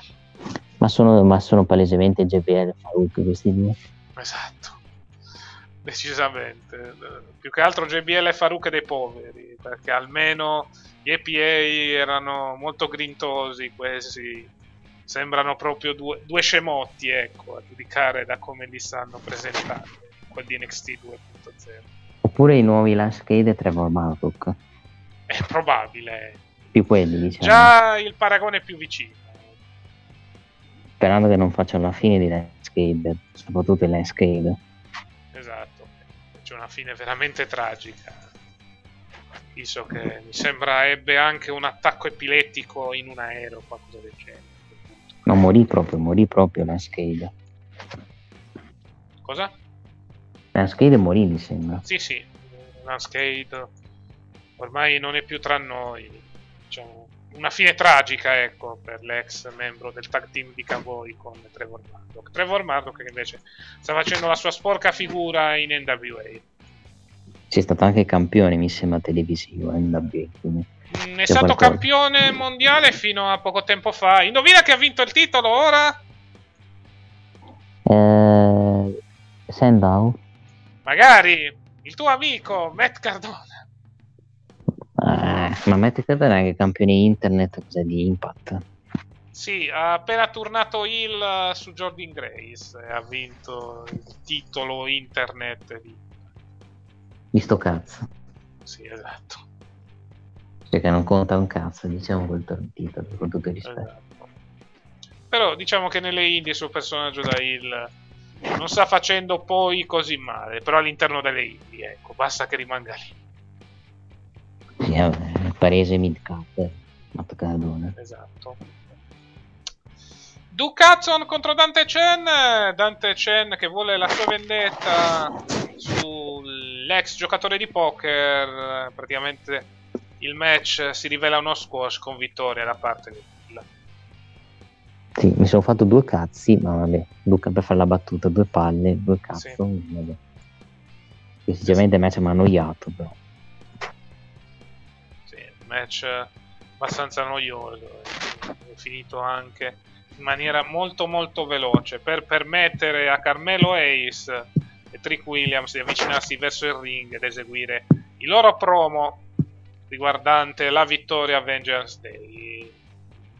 Ma sono, ma sono palesemente JBL e Farouk questi due. Esatto. Decisamente. Più che altro JBL e Farouk dei poveri, perché almeno gli APA erano molto grintosi, questi sembrano proprio due, due scemotti, ecco, a giudicare da come li stanno presentando, quel di NXT 2.0. Oppure i nuovi Cascade e Trevor Murdoch. È probabile. Più quelli, diciamo. Già il paragone è più vicino. Sperando che non facciano la fine di Cascade, soprattutto il Cascade. Esatto, c'è una fine veramente tragica. Visto che mi sembra ebbe anche un attacco epilettico in un aereo, qualcosa del genere. No, morì proprio, morì proprio Cascade. Cosa? Lanscade morì, mi sembra. Sì, sì, Lanscade ormai non è più tra noi. Diciamo, una fine tragica, ecco, per l'ex membro del tag team di Cavoy con Trevor Murdoch. Trevor Murdoch che invece sta facendo la sua sporca figura in NWA. C'è stato anche campione, mi sembra, televisivo NWA. Mm, è stato qualcosa. campione mondiale fino a poco tempo fa. Indovina che ha vinto il titolo ora? Eh, Sandow. Magari il tuo amico Matt Cardona. Eh, ma Matt Cardona è anche campione internet di Impact. Sì, ha appena tornato il su Jordan Grace e ha vinto il titolo internet di... Di sto cazzo. Sì, esatto. Perché non conta un cazzo, diciamo quel titolo, con tutto il rispetto. Esatto. Però diciamo che nelle indie il suo personaggio da Hill non sta facendo poi così male, però all'interno delle indie, ecco, basta che rimanga lì. Sì, è palese mid-cap, Matt Cardone. Esatto. Hudson contro Dante Chen, Dante Chen che vuole la sua vendetta sull'ex giocatore di poker, praticamente il match si rivela uno squash con vittoria da parte di sì, mi sono fatto due cazzi, ma vabbè, Luca per fare la battuta, due palle, due cazzo, sì. vabbè. Sinceramente il match mi ha annoiato, però. Sì, il match abbastanza noioso, è finito anche in maniera molto molto veloce per permettere a Carmelo Ace e Trick Williams di avvicinarsi verso il ring ed eseguire il loro promo riguardante la vittoria Avengers Day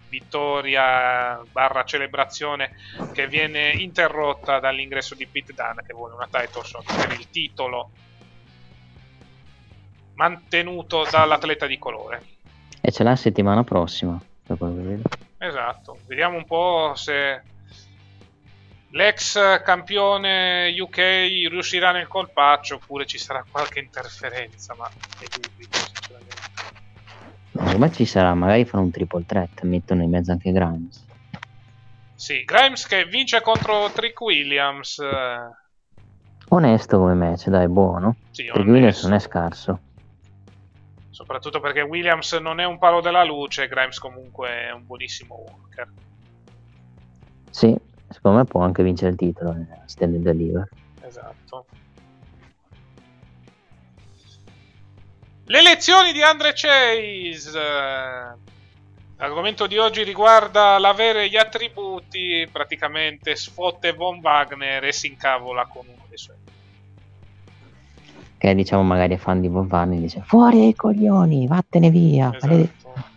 vittoria barra celebrazione che viene interrotta dall'ingresso di Pete Dunne che vuole una title shot per il titolo mantenuto dall'atleta di colore. E ce l'ha settimana prossima, da quello che vedo. Esatto, vediamo un po' se l'ex campione UK riuscirà nel colpaccio oppure ci sarà qualche interferenza, ma è dubito sinceramente. Ormai ci sarà, magari fanno un triple threat, mettono in mezzo anche Grimes. Sì, Grimes che vince contro Trick Williams. eh, Onesto come match, dai, buono. Sì, Perché Williams non è scarso. Soprattutto perché Williams non è un palo della luce, Grimes comunque è un buonissimo worker. Sì, secondo me può anche vincere il titolo nella Stand and Deliver. Esatto. Le lezioni di Andre Chase. L'argomento di oggi riguarda l'avere gli attributi, praticamente sfotte Von Wagner e si incavola con uno dei suoi. Che diciamo magari è fan di Von Wagner dice fuori ai coglioni, vattene via. maledetto." Esatto.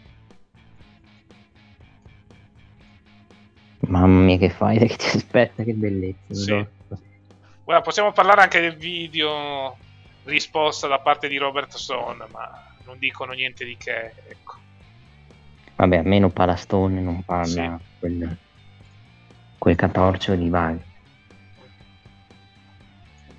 Mamma mia che fai, che ti aspetta, che bellezza. Sì. Guarda, possiamo parlare anche del video risposta da parte di Robertson, ma non dicono niente di che, ecco. Vabbè, almeno Palastone non parla Sì. quel, quel catorcio di Wagner.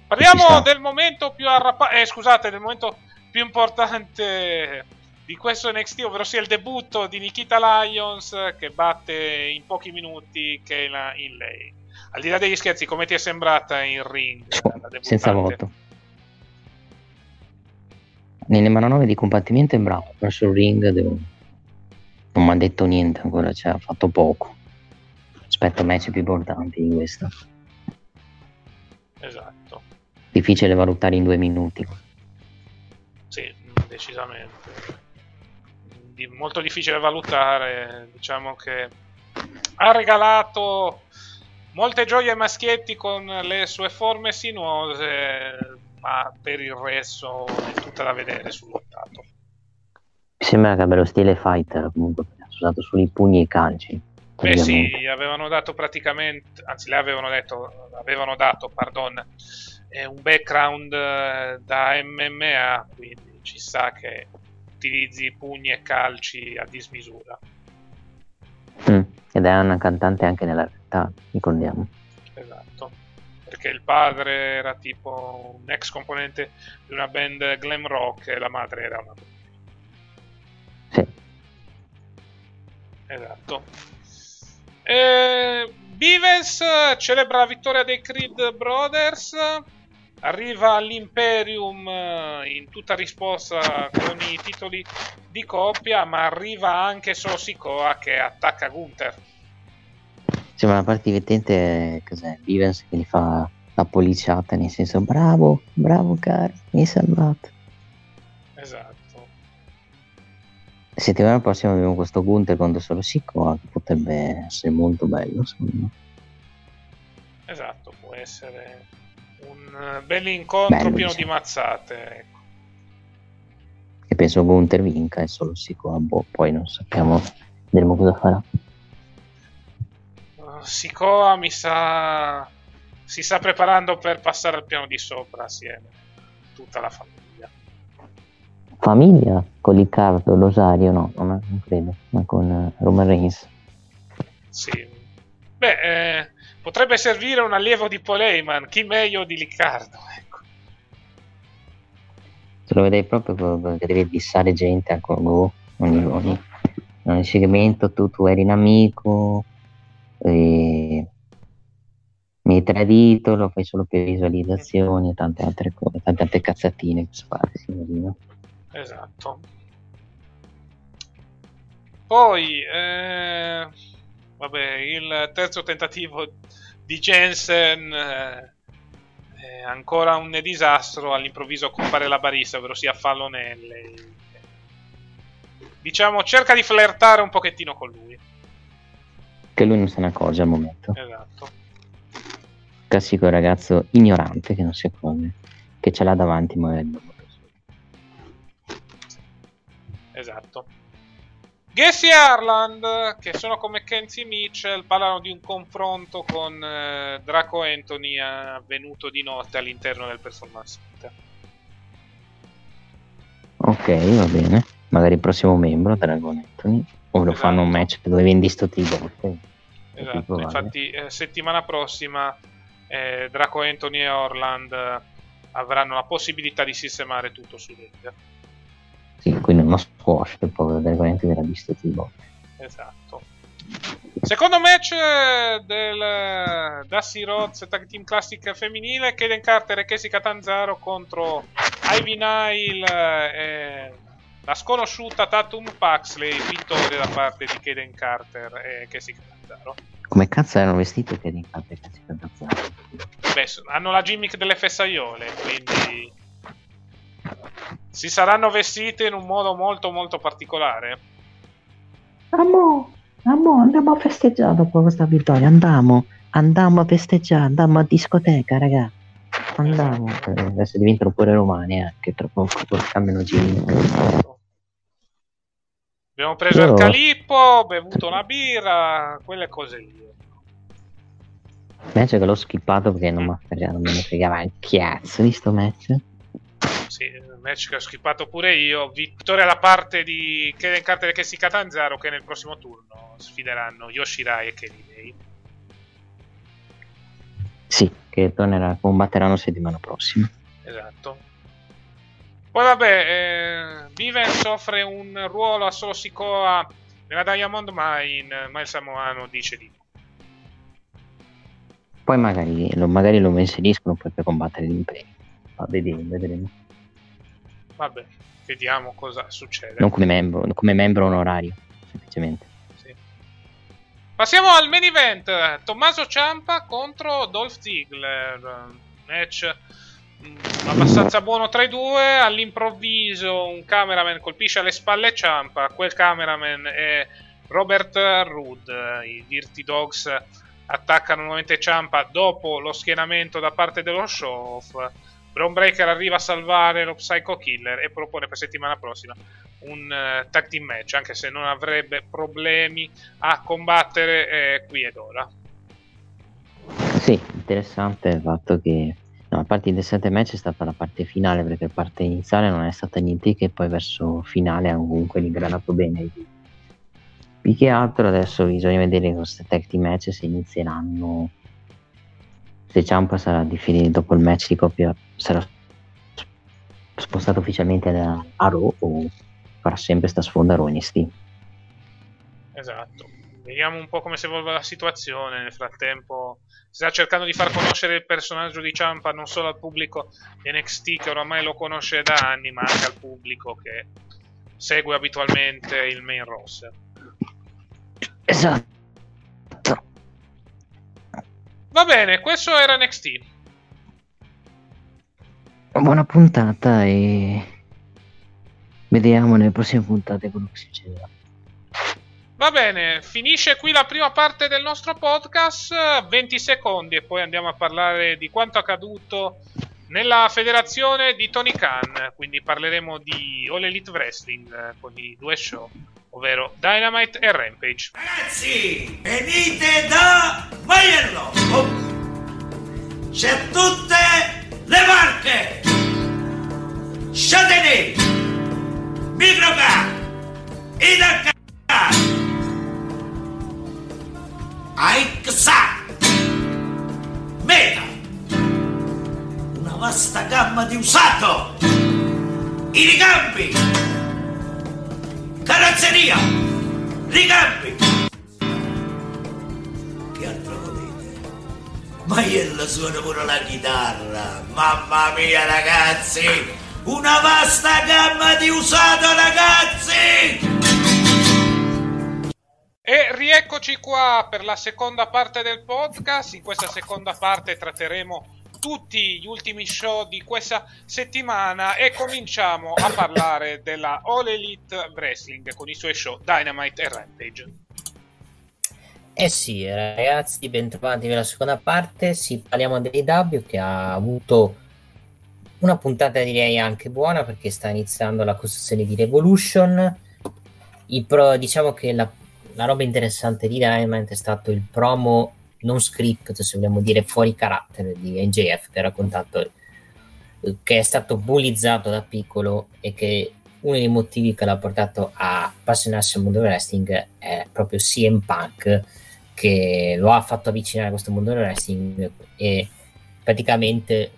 Parliamo del momento più arrappato, eh, scusate, del momento più importante di questo NXT, ovvero sia il debutto di Nikita Lyons che batte in pochi minuti Kayla in lei. Al di là degli scherzi, come ti è sembrata in ring? Senza voto. Nelle manovre di combattimento è bravo, però sul ring devo- non mi ha detto niente ancora, cioè ha fatto poco. Aspetto match più importanti di questo. Esatto, Difficile valutare in due minuti. sì, decisamente. Di- molto difficile valutare, diciamo che ha regalato molte gioie ai maschietti con le sue forme sinuose, ma per il resto è tutta da vedere sull'ottato. Mi sembra che abbia lo stile fighter comunque, ha usato solo i pugni e i calci. Beh sì, avevano dato praticamente, anzi le avevano detto, avevano dato, pardon, eh, un background eh, da MMA, quindi ci sa che utilizzi pugni e calci a dismisura. Mm, Ed è una cantante anche nella realtà, ricordiamo. Perché il padre era tipo un ex componente di una band glam rock e la madre era una... Sì. Esatto. Eh, Bivens celebra la vittoria dei Creed Brothers. Arriva all'Imperium eh, in tutta risposta con i titoli di coppia, ma arriva anche Sosikoa che attacca Gunther. Sembra la parte divertente cos'è? Vivens che gli fa la policiata, nel senso bravo, bravo caro, mi hai salvato. Esatto. Settimana prossima abbiamo questo Gunther contro solo Sikoa che potrebbe essere molto bello secondo me. Esatto, può essere un bel incontro Bello, pieno diciamo. di mazzate. Ecco. E penso Gunther vinca e solo Sikoa, boh, poi non sappiamo, vedremo cosa farà. Sikoa mi sa si sta preparando per passare al piano di sopra assieme tutta la famiglia. Famiglia con Riccardo, Rosario, no, non, non credo, ma con eh, Roman Reigns. Sì. Beh, eh, potrebbe servire un allievo di Paul Heyman, chi meglio di Riccardo, ecco. Se lo vedrai proprio che deve bissare gente a Go ogni, ogni, ogni segmento, tu, tu eri un amico, e mi hai tradito, lo fai solo per visualizzazioni e tante altre cose, tante altre cazzatine che spari, signorino. Esatto. Poi, eh, vabbè, il terzo tentativo di Jensen eh, ancora un disastro. All'improvviso compare la barista, ovvero sia Fallonelle. Diciamo, cerca di flirtare un pochettino con lui. Che lui non se ne accorge al momento. Esatto. Classico ragazzo ignorante che non si accorge, che ce l'ha davanti magari. Esatto. Gacy e Harland, che sono come Kenzie Mitchell, parlano di un confronto con eh, Draco Anthony avvenuto di notte all'interno del Performance Center. Ok, va bene. Magari il prossimo membro, Dragon Anthony. O lo Esatto. fanno un match dove vendi sto tipo. Esatto, probabile. infatti eh, settimana prossima eh, Draco Anthony e Orland eh, avranno la possibilità di sistemare tutto su ring. Sì, quindi uno squash, il povero Dragon Anthony era di sto tipo. Esatto. Secondo match eh, del eh, Dusty Rhodes Tag Team Classic femminile, Kaden Carter e Casey Catanzaro contro Ivy Nile eh, e la sconosciuta Tatum Paxley, vittoria da parte di Kaden Carter e Casey Catanzaro. Come cazzo erano vestiti che di cazzo si cazzazzano? Beh, hanno la gimmick delle fessaiole, quindi si saranno vestite in un modo molto molto particolare. Amo, amo, andiamo a festeggiare dopo questa vittoria. Andiamo, andiamo a festeggiare, andiamo a discoteca, raga. Andiamo. Eh, Adesso diventano pure romani, eh, che tra poco cambiano gimmick. Abbiamo preso Io- il calippo, bevuto una birra, quelle cose lì. Match che l'ho skippato perché non, non me ne fregava il cazzo di sto match. Sì, il match che ho skippato pure io. Vittoria da parte di Kellen Carter e Casey Catanzaro che nel prossimo turno sfideranno Yoshirai e Kenny. Sì, che tornerà, combatteranno settimana prossima. Esatto. Poi vabbè, eh, Vivens offre un ruolo a Solo Sikoa nella Diamond Mine, ma il Samoano dice di no. Poi magari lo, magari lo inseriscono poi per combattere l'impegno. Ma vedremo, vedremo. Vabbè, vediamo cosa succede. Non come membro, come membro onorario, semplicemente. Passiamo al main event. Tommaso Ciampa contro Dolph Ziggler. Match mm, abbastanza buono tra i due. All'improvviso un cameraman colpisce alle spalle Ciampa. Quel cameraman è Robert Roode. I Dirty Dogs attaccano nuovamente Ciampa dopo lo schienamento da parte dello show off. Braun Breaker arriva a salvare lo Psycho Killer e propone per settimana prossima un eh, tag team match, anche se non avrebbe problemi a combattere eh, qui ed ora. Sì, interessante il fatto che no, la parte interessante match è stata la parte finale, perché la parte iniziale non è stata niente che poi verso finale ha comunque ingranato bene. Più che altro adesso bisogna vedere queste tag team match se inizieranno. Se Ciampa sarà definito dopo il match di coppia, sarà spostato ufficialmente a Raw o farà sempre sta sfonda Raw NXT. Esatto. Vediamo un po' come si evolve la situazione. Nel frattempo si sta cercando di far conoscere il personaggio di Ciampa non solo al pubblico di NXT che oramai lo conosce da anni, ma anche al pubblico che segue abitualmente il main roster. Esatto. Va bene, questo era NXT. Buona puntata e vediamo nelle prossime puntate quello che succederà. Va bene, finisce qui la prima parte del nostro podcast, 20 secondi e poi andiamo a parlare di quanto accaduto nella federazione di Tony Khan, quindi parleremo di All Elite Wrestling eh, con i due show, ovvero Dynamite e Rampage. Ragazzi, venite da Maiello! Oh. C'è tutte le marche! Châtenay, Microcar, Idacar, Aixa, Meta, una vasta gamma di usato, i ricambi, carrozzeria, ricambi. Che altro volete? Maiello suona pure la chitarra. Mamma mia ragazzi! Una vasta gamma di usato ragazzi! E rieccoci qua per la seconda parte del podcast. In questa seconda parte tratteremo tutti gli ultimi show di questa settimana e cominciamo a parlare della All Elite Wrestling con i suoi show Dynamite e Rampage. Eh sì, ragazzi, bentrovati nella seconda parte. Sì, parliamo dell'AW che ha avuto una puntata direi anche buona perché sta iniziando la costruzione di Revolution. pro, diciamo che la, la roba interessante di Dynamite è stato il promo non script, se vogliamo dire fuori carattere di NJF che ha raccontato che è stato bullizzato da piccolo e che uno dei motivi che l'ha portato a appassionarsi al mondo del wrestling è proprio CM Punk che lo ha fatto avvicinare a questo mondo del wrestling e praticamente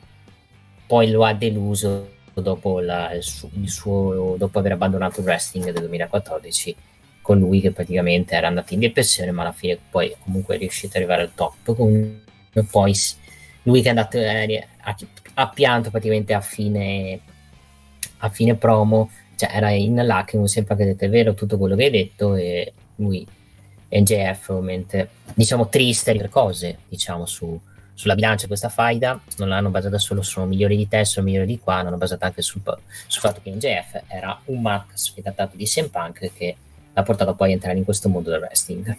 poi lo ha deluso dopo, la, il, suo, il suo, dopo aver abbandonato il wrestling nel 2014 con lui che praticamente era andato in depressione ma alla fine poi comunque è riuscito ad arrivare al top con, poi lui che è andato eh, ha, ha pianto praticamente a fine, a fine promo cioè era in lacrime sempre che detto è vero tutto quello che hai detto e lui NJF ovviamente. Diciamo triste per cose diciamo su, sulla bilancia questa faida non l'hanno basata solo su migliori di te sono migliori di qua l'hanno basata anche sul, sul fatto che NJF era un Mark sfidattato di CM Punk che l'ha portato poi a entrare in questo mondo del wrestling.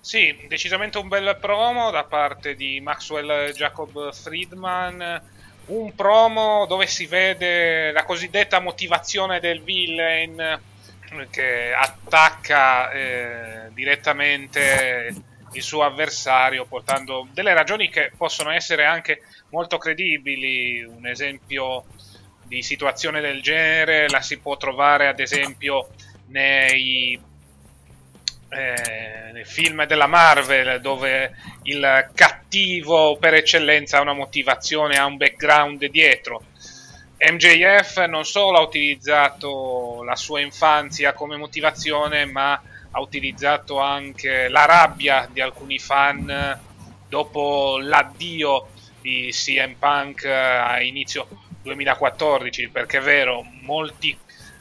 Sì, decisamente un bel promo da parte di Maxwell Jacob Friedman. Un promo dove si vede la cosiddetta motivazione del villain che attacca eh, direttamente il suo avversario portando delle ragioni che possono essere anche molto credibili. Un esempio di situazione del genere la si può trovare ad esempio nei eh, nei film della Marvel dove il cattivo per eccellenza ha una motivazione, ha un background dietro. MJF non solo ha utilizzato la sua infanzia come motivazione, ma ha utilizzato anche la rabbia di alcuni fan dopo l'addio di CM Punk a inizio 2014, perché è vero, molti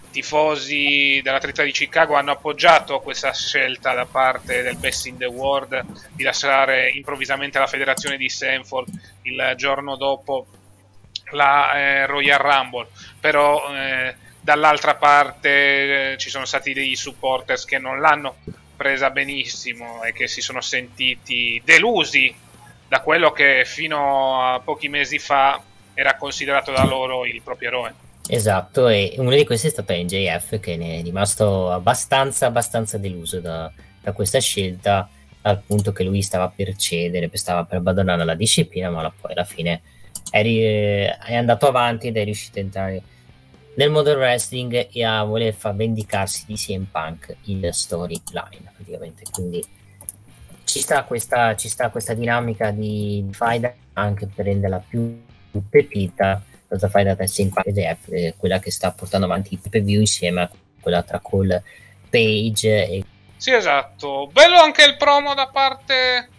tifosi della Trita di Chicago hanno appoggiato questa scelta da parte del Best in the World di lasciare improvvisamente la federazione di Stanford il giorno dopo la eh, Royal Rumble, però eh, dall'altra parte eh, ci sono stati dei supporters che non l'hanno presa benissimo e che si sono sentiti delusi da quello che fino a pochi mesi fa era considerato da loro il proprio eroe. Esatto, e uno di questi è stato NJF che ne è rimasto abbastanza, abbastanza deluso da, da questa scelta al punto che lui stava per cedere, stava per abbandonare la disciplina, ma poi alla fine è, ri- è andato avanti ed è riuscito a entrare nel modern wrestling e a voler far vendicarsi di CM Punk in storyline praticamente. Quindi ci sta questa, ci sta questa dinamica di faida anche per renderla più pepita cosa fai da Testing PDF, eh, quella che sta portando avanti il preview insieme a quella tra Cole Page e... Sì, esatto. Bello anche il promo da parte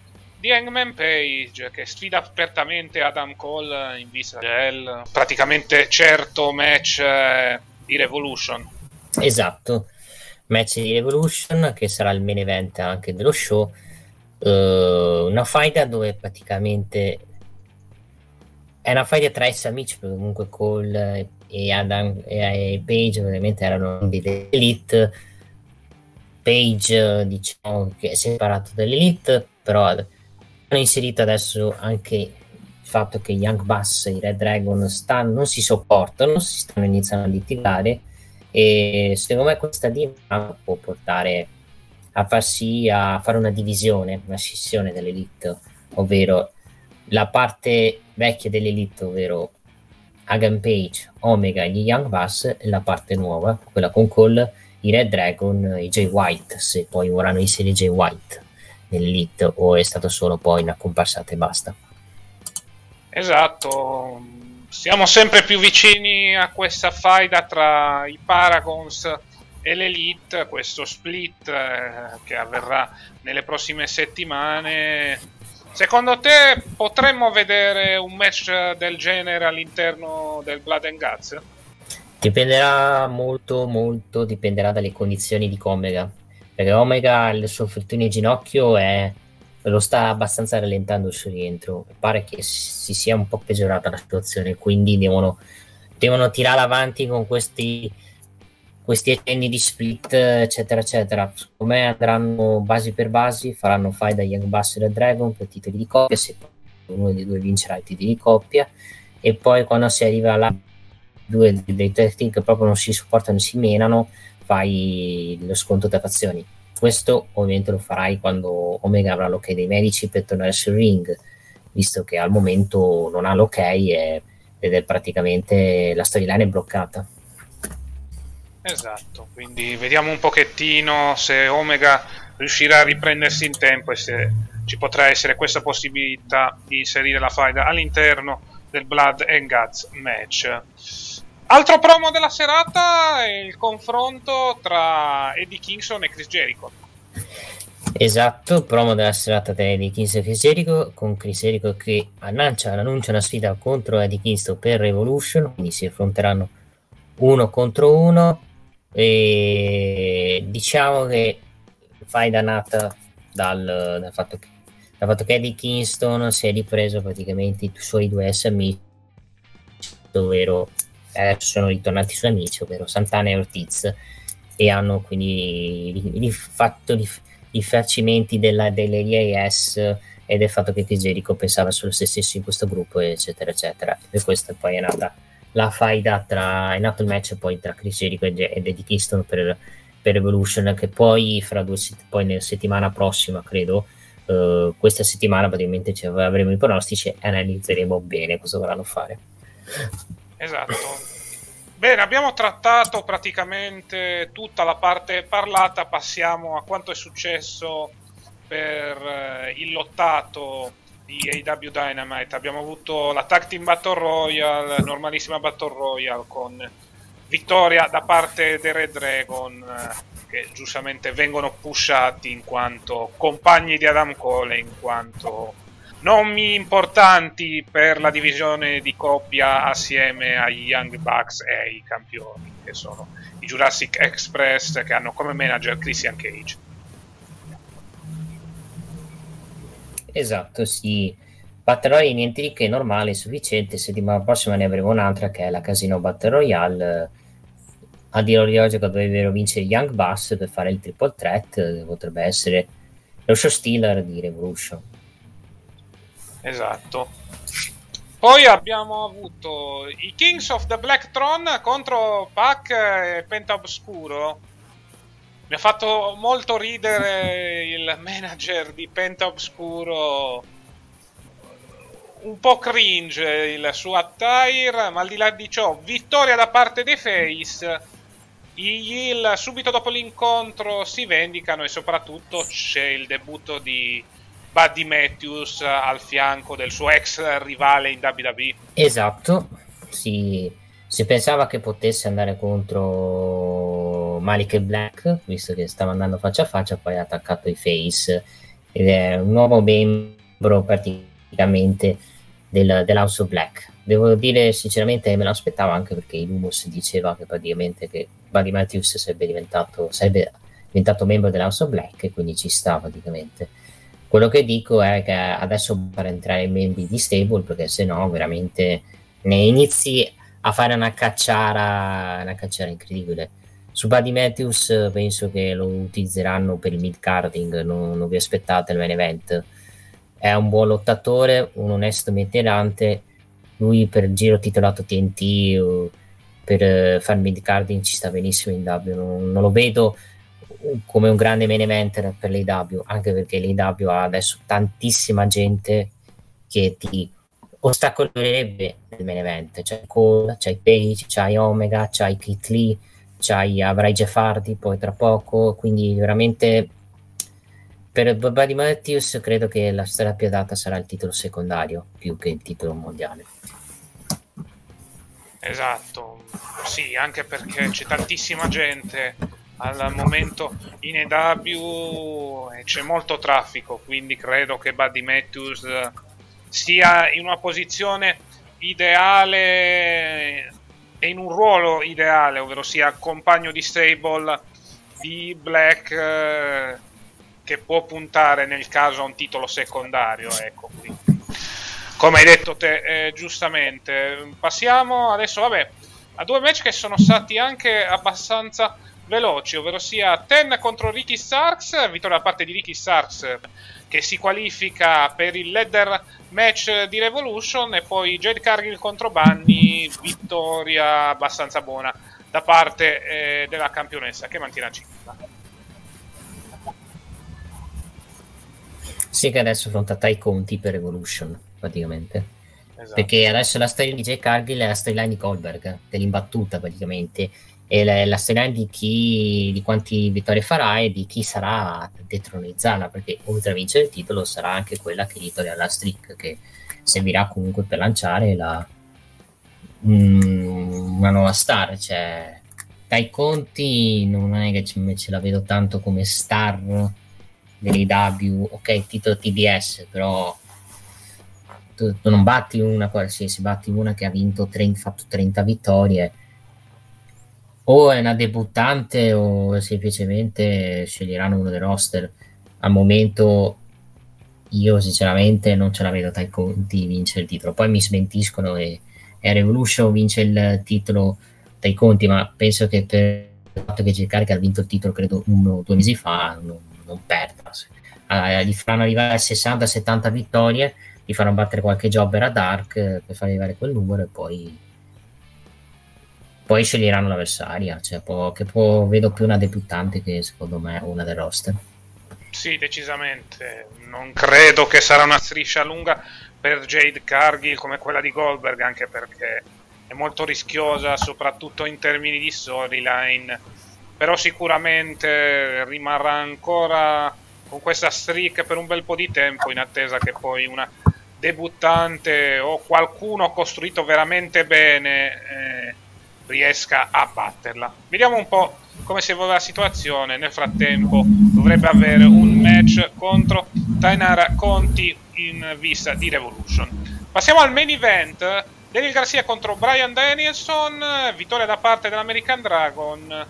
di Hangman Page che sfida apertamente Adam Cole in vista del praticamente certo match eh, di Revolution. Esatto, match di Revolution che sarà il main event anche dello show. Uh, una fight dove praticamente è una fight tra esse amici, perché comunque Cole e Adam e Page ovviamente erano dell'elite. Page, diciamo che è separato dall'elite, però hanno inserito adesso anche il fatto che Young Bass e i Red Dragon stanno, non si sopportano, si stanno iniziando a litigare e secondo me questa dinamica può portare a far sì a fare una divisione, una scissione dell'elite, ovvero la parte vecchia dell'elite, ovvero Hagan Page, Omega e gli Young Bass, e la parte nuova, quella con Cole, i Red Dragon, i Jay White, se poi vorranno inserire Jay White nell'elite o è stato solo poi una comparsata e basta. Esatto, siamo sempre più vicini a questa faida tra i Paragons e l'Elite, questo split eh, che avverrà nelle prossime settimane Secondo te potremmo vedere un match del genere all'interno del Blood and Guts? Dipenderà molto, molto, dipenderà dalle condizioni di Omega. Perché Omega, il suo fortunio ginocchio è, lo sta abbastanza rallentando il suo rientro. Pare che si sia un po' peggiorata la situazione, quindi devono, devono tirare avanti con questi questi accenni di split, eccetera, eccetera. Secondo me andranno basi per basi, faranno fight da Young Buster e Dragon per titoli di coppia, se uno dei due vincerà i titoli di coppia, e poi quando si arriva là, due dei che proprio non si supportano, si menano, fai lo sconto tra fazioni. Questo ovviamente lo farai quando Omega avrà l'ok dei medici per tornare sul ring, visto che al momento non ha l'ok e, ed è praticamente la storyline è bloccata. Esatto, quindi vediamo un pochettino se Omega riuscirà a riprendersi in tempo e se ci potrà essere questa possibilità di inserire la faida all'interno del Blood and Guts match. Altro promo della serata è il confronto tra Eddie Kingston e Chris Jericho. Esatto, promo della serata tra Eddie Kingston e Chris Jericho, con Chris Jericho che annuncia, annuncia una sfida contro Eddie Kingston per Revolution, quindi si affronteranno uno contro uno e diciamo che fai da nata dal, dal, fatto che, dal fatto che Eddie Kingston si è ripreso praticamente i suoi due amici ovvero eh, sono ritornati suoi amici, ovvero Santana e Ortiz, e hanno quindi fatto i facimenti della, delle IAS e del fatto che Jericho pensava solo se stesso in questo gruppo, eccetera, eccetera. E questo poi è nata la faida tra, è nato il match poi tra Chris Jericho ed Eddie Kingston per, per Evolution, che poi fra due poi nella settimana prossima, credo, uh, questa settimana praticamente avremo i pronostici e analizzeremo bene cosa vorranno fare. Esatto. Bene, abbiamo trattato praticamente tutta la parte parlata, passiamo a quanto è successo per eh, il lottato di AW Dynamite. Abbiamo avuto la Tag Team Battle Royale, normalissima Battle Royale con vittoria da parte dei Red Dragon eh, che giustamente vengono pushati in quanto compagni di Adam Cole, in quanto nomi importanti per la divisione di coppia assieme ai Young Bucks e ai campioni, che sono i Jurassic Express, che hanno come manager Christian Cage. Esatto, sì. Battle Royale niente di che, normale, sufficiente. Settimana prossima ne avremo un'altra che è la Casino Battle Royale. A dire di oggi dovrebbero vincere Young Bucks per fare il triple threat. Potrebbe essere lo show stealer di Revolution. Esatto. Poi abbiamo avuto i Kings of the Black Throne contro Pac e Penta Obscuro. Mi ha fatto molto ridere il manager di Penta Obscuro. Un po' cringe il suo attire, ma al di là di ciò, vittoria da parte dei Face. I Hill subito dopo l'incontro si vendicano e soprattutto c'è il debutto di Buddy Matthews al fianco del suo ex rivale in WWE. Esatto, si, si pensava che potesse andare contro Malik Black, visto che stava andando faccia a faccia, poi ha attaccato i Face ed è un nuovo membro praticamente del, dell'House of Black. Devo dire sinceramente me lo aspettavo anche perché il Lumos diceva che praticamente che Buddy Matthews sarebbe diventato, sarebbe diventato membro dell'House of Black e quindi ci sta praticamente quello che dico è che adesso per entrare i membri di stable, perché se no veramente ne inizi a fare una cacciara, una cacciara incredibile. Su Buddy Matthews penso che lo utilizzeranno per il mid carding, non, non vi aspettate il main event. È un buon lottatore, un onesto meterante. Lui per il giro titolato TNT per fare mid carding ci sta benissimo in W. Non, non lo vedo come un grande main event per l'AW, anche perché l'AW ha adesso tantissima gente che ti ostacolerebbe nel main event. C'è Cole, c'hai Page, c'hai Omega, c'hai Kit Lee, c'hai, avrai Jeff Hardy poi tra poco, quindi veramente per Buddy Matthews credo che la storia più adatta sarà il titolo secondario più che il titolo mondiale. Esatto, sì, anche perché c'è tantissima gente al momento in EW c'è molto traffico, quindi credo che Buddy Matthews sia in una posizione ideale e in un ruolo ideale, ovvero sia compagno di stable di Black eh, che può puntare nel caso a un titolo secondario. Ecco, quindi. come hai detto te eh, giustamente. Passiamo adesso, vabbè, a due match che sono stati anche abbastanza veloci, ovvero sia Ten contro Ricky Starks, vittoria da parte di Ricky Starks che si qualifica per il ladder match di Revolution e poi Jade Cargill contro Bunny, vittoria abbastanza buona da parte eh, della campionessa che mantiene a 5. Sì, che adesso affronta i conti per Evolution, praticamente. Esatto. Perché adesso la storia di Jay Cargill è la storyline di Goldberg, dell'imbattuta praticamente. E la, la storyline di chi, di quanti vittorie farà e di chi sarà a detronizzarla, perché oltre a vincere il titolo sarà anche quella che gli toglierà la streak, che servirà comunque per lanciare la, mm, una nuova star. Cioè, dai conti non è che ce, ce la vedo tanto come star dell'IW, ok, titolo TBS, però tu, tu non batti una qualsiasi, batti una che ha vinto 30, fatto 30 vittorie. O è una debuttante o semplicemente sceglieranno uno dei roster. Al momento io sinceramente non ce la vedo dai conti vincere il titolo. Poi mi smentiscono e, e Revolution vince il titolo dai conti, ma penso che per il fatto che J. ha vinto il titolo credo uno o due mesi fa non, non perda. Allora, gli faranno arrivare a 60-70 vittorie, gli faranno battere qualche jobber a Dark eh, per far arrivare quel numero e poi poi sceglieranno l'avversaria, cioè può, che può, vedo più una debuttante che secondo me una del roster. Sì, decisamente. Non credo che sarà una striscia lunga per Jade Cargill come quella di Goldberg, anche perché è molto rischiosa, soprattutto in termini di storyline. Però sicuramente rimarrà ancora con questa streak per un bel po' di tempo in attesa che poi una debuttante o qualcuno costruito veramente bene eh, riesca a batterla. Vediamo un po' come si evolve la situazione. Nel frattempo dovrebbe avere un match contro Tainara Conti in vista di Revolution. Passiamo al main event. Daniel Garcia contro Brian Danielson, vittoria da parte dell'American Dragon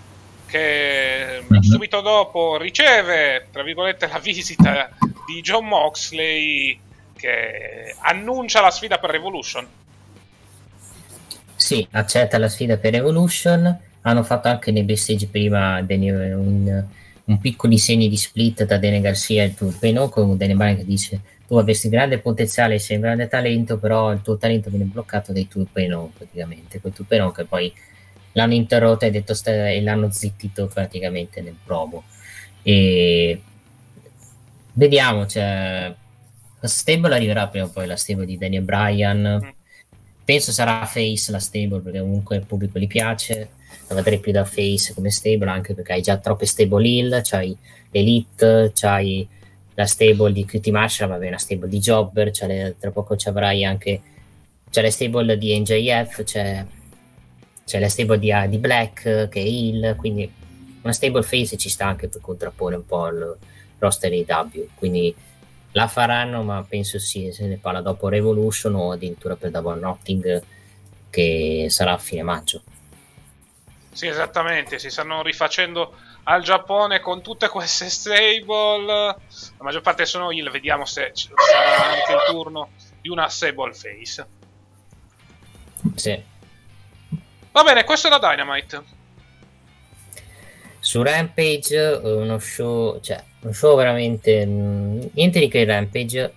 che subito dopo riceve, tra virgolette, la visita di John Moxley che annuncia la sfida per Revolution. Sì, accetta la sfida per Evolution. Hanno fatto anche nei backstage prima un, un piccoli segni di split da Dene Garcia e il Turpeno con Dene Bryan che dice tu avresti grande potenziale, sei un grande talento, però il tuo talento viene bloccato dai Turpeno praticamente, quel Turpeno che poi l'hanno interrotto e, detto e l'hanno zittito praticamente nel promo. E vediamo, cioè, la stable arriverà prima o poi, la stable di Daniel Bryan. Penso sarà face la stable perché comunque il pubblico gli piace. La vedrei più da face come stable anche perché hai già troppe stable hill c'hai l'elite c'hai la stable di QT Marshall vabbè una stable di jobber le, tra poco ci avrai anche c'è la stable di NJF c'è, c'è la stable di, di Black che è heal quindi una stable face ci sta anche per contrapporre un po' il roster di W quindi la faranno, ma penso sì, se ne parla dopo Revolution o addirittura per Double Notting che sarà a fine maggio. Sì, esattamente, si stanno rifacendo al Giappone con tutte queste stable. La maggior parte sono heal, vediamo se sarà anche il turno di una stable face. Sì. Va bene, questo è la Dynamite. Su Rampage uno show, cioè un show veramente mh, mm, niente di che Rampage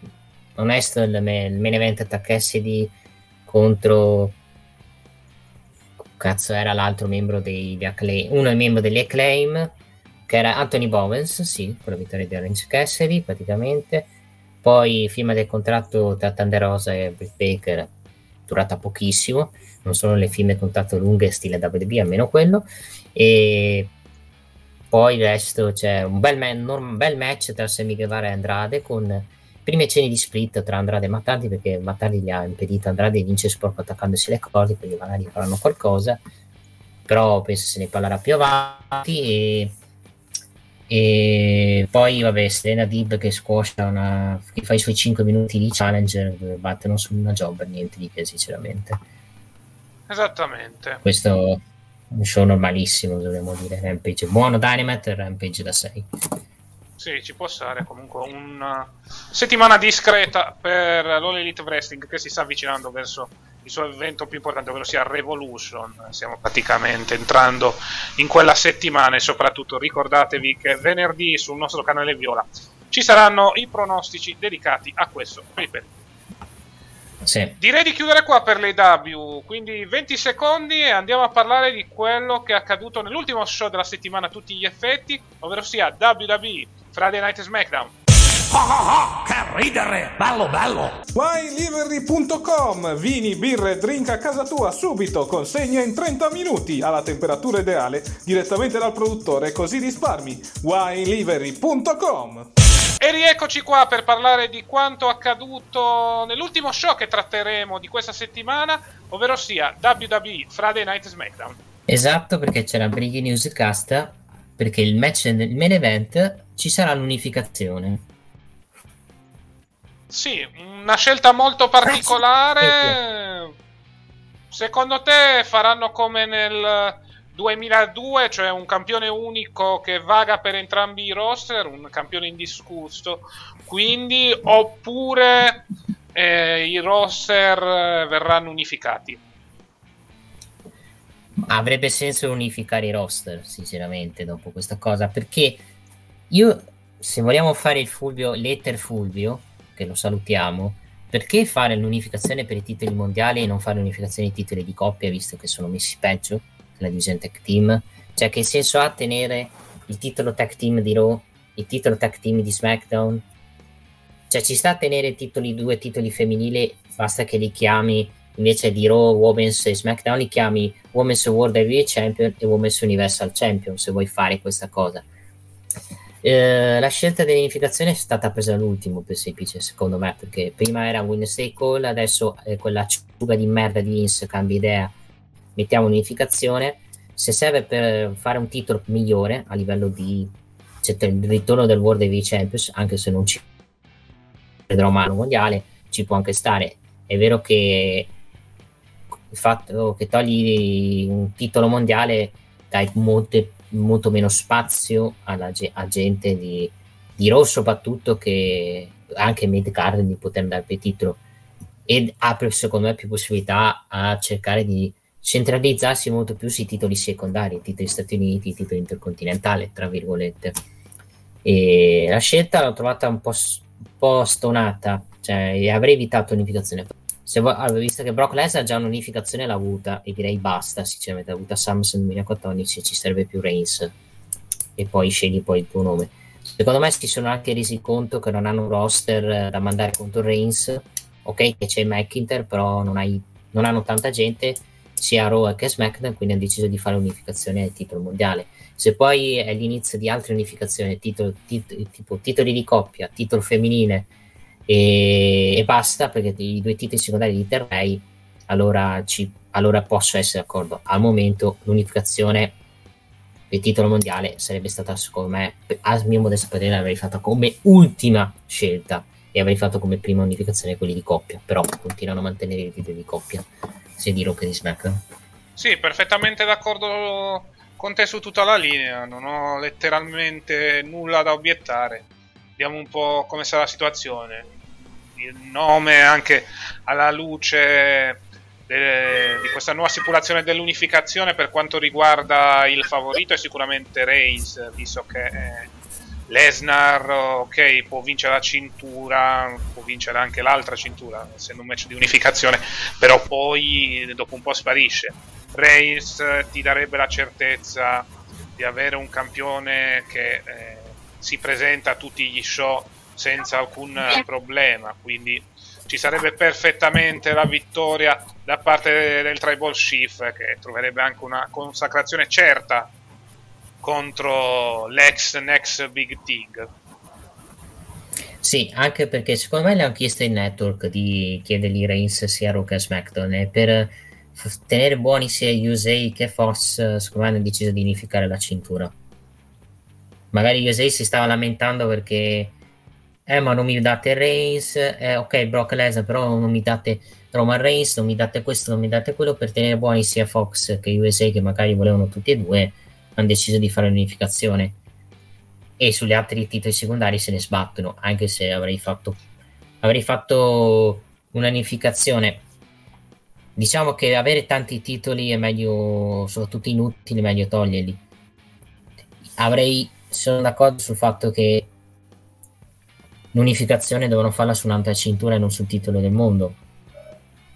onesto il, il main event attack Cassidy contro cazzo era l'altro membro degli Acclaim uno è membro degli Acclaim che era Anthony Bowens sì con la vittoria di Orange Cassidy praticamente. Poi firma del contratto tra Rosa e Britt Baker durata pochissimo. Non sono le firme contratto lunghe stile WB almeno quello. E poi il resto c'è un bel, man, un bel match tra Sammy Guevara e Andrade con prime cene di split tra Andrade e Mattardi perché Mattardi gli ha impedito Andrade di vincere sporco attaccandosi le corde quindi magari faranno qualcosa. Però penso se ne parlerà più avanti e, e poi vabbè Selena Dib che squascia una che fa i suoi 5 minuti di challenger battono su una job niente di che sinceramente. Esattamente. Questo un show normalissimo, dovremmo dire. Rampage buono Dynamite e Rampage da 6. Sì, ci può stare comunque una settimana discreta per l'All Elite Wrestling che si sta avvicinando verso il suo evento più importante, ovvero sia Revolution. Stiamo praticamente entrando in quella settimana e soprattutto ricordatevi che venerdì sul nostro canale Viola ci saranno i pronostici dedicati a questo ripeto. Sì. Direi di chiudere qua per le W, quindi 20 secondi e andiamo a parlare di quello che è accaduto nell'ultimo show della settimana a tutti gli effetti, ovvero sia WWE Friday Night SmackDown. Che ridere! Bello, bello! WineLivery.com Vini, birre, drink a casa tua subito, consegna in 30 minuti alla temperatura ideale direttamente dal produttore, così risparmi. WineLivery.com E rieccoci qua per parlare di quanto accaduto nell'ultimo show che tratteremo di questa settimana, ovvero sia WWE Friday Night SmackDown. Esatto, perché c'era Breaking News Cast, perché il match nel main event ci sarà l'unificazione. Sì, una scelta molto particolare. Secondo te faranno come nel 2002, cioè un campione unico che vaga per entrambi i roster, un campione indiscusso, quindi oppure eh, i roster eh, verranno unificati? Avrebbe senso unificare i roster, sinceramente, dopo questa cosa, perché io, se vogliamo fare il Fulvio, l'Ether Fulvio, che lo salutiamo, perché fare l'unificazione per i titoli mondiali e non fare l'unificazione dei titoli di coppia, visto che sono messi peggio nella divisione tech team? Cioè, che senso ha tenere il titolo tech team di Raw, il titolo tech team di SmackDown? Cioè, ci sta a tenere titoli, due titoli femminili, basta che li chiami invece di Raw, Women's e SmackDown, li chiami Women's World Heavyweight Champion e Women's Universal Champion, se vuoi fare questa cosa. Eh, la scelta dell'unificazione è stata presa all'ultimo per semplice, secondo me, perché prima era Wednesday Call, adesso è quella ciuga di merda di Vince cambia idea, mettiamo un'unificazione. Se serve per fare un titolo migliore a livello di cioè, il ritorno del World Heavyweight Champions, anche se non ci vedrò mano mondiale, ci può anche stare. È vero che il fatto che togli un titolo mondiale dai molte molto meno spazio alla a gente di, di Raw soprattutto che anche mid card di poter andare per titolo ed apre secondo me più possibilità a cercare di centralizzarsi molto più sui titoli secondari, titoli Stati Uniti, titoli intercontinentali, tra virgolette. E la scelta l'ho trovata un po', un po stonata, cioè avrei evitato l'unificazione. Se vo- allora, visto che Brock Lesnar già un'unificazione l'ha avuta, e direi basta, sinceramente, l'ha avuta Samsung 2014, ci serve più Reigns, e poi scegli poi il tuo nome. Secondo me si sono anche resi conto che non hanno un roster da mandare contro Reigns, ok che c'è McIntyre, però non, hai, non hanno tanta gente, sia Raw che SmackDown, quindi hanno deciso di fare l'unificazione del titolo mondiale. Se poi è l'inizio di altre unificazioni, titolo, tit- tipo titoli di coppia, titolo femminile e, e, basta, perché i due titoli secondari li terrei, allora, allora posso essere d'accordo. Al momento l'unificazione del titolo mondiale sarebbe stata, secondo me, a mio modesto parere, l'avrei fatta come ultima scelta e avrei fatto come prima unificazione quelli di coppia, però continuano a mantenere i titoli di coppia Raw che di SmackDown. Sì, perfettamente d'accordo con te su tutta la linea, non ho letteralmente nulla da obiettare. Vediamo un po' come sarà la situazione. Il nome anche alla luce de- di questa nuova stipulazione dell'unificazione per quanto riguarda il favorito è sicuramente Reigns, visto che eh, Lesnar, ok, può vincere la cintura, può vincere anche l'altra cintura, essendo un match di unificazione, però poi dopo un po' sparisce. Reigns ti darebbe la certezza di avere un campione che eh, si presenta a tutti gli show senza alcun problema, quindi ci sarebbe perfettamente la vittoria da parte del Tribal Chief che troverebbe anche una consacrazione certa contro l'ex Next Big Thing. Sì, anche perché secondo me le hanno chiesto in network di chiedergli Reigns sia Raw che SmackDown e per tenere buoni sia USA che Fox secondo me hanno deciso di unificare la cintura. Magari USA si stava lamentando perché eh ma non mi date Reigns, eh, ok Brock Lesnar però non mi date Roman Reigns, non mi date questo, non mi date quello per tenere buoni sia Fox che USA che magari volevano tutti e due hanno deciso di fare l'unificazione. E sugli altri titoli secondari se ne sbattono anche se avrei fatto avrei fatto un'unificazione diciamo che avere tanti titoli è meglio soprattutto inutili meglio toglierli. Avrei sono d'accordo sul fatto che l'unificazione devono farla su un'altra cintura e non sul titolo del mondo.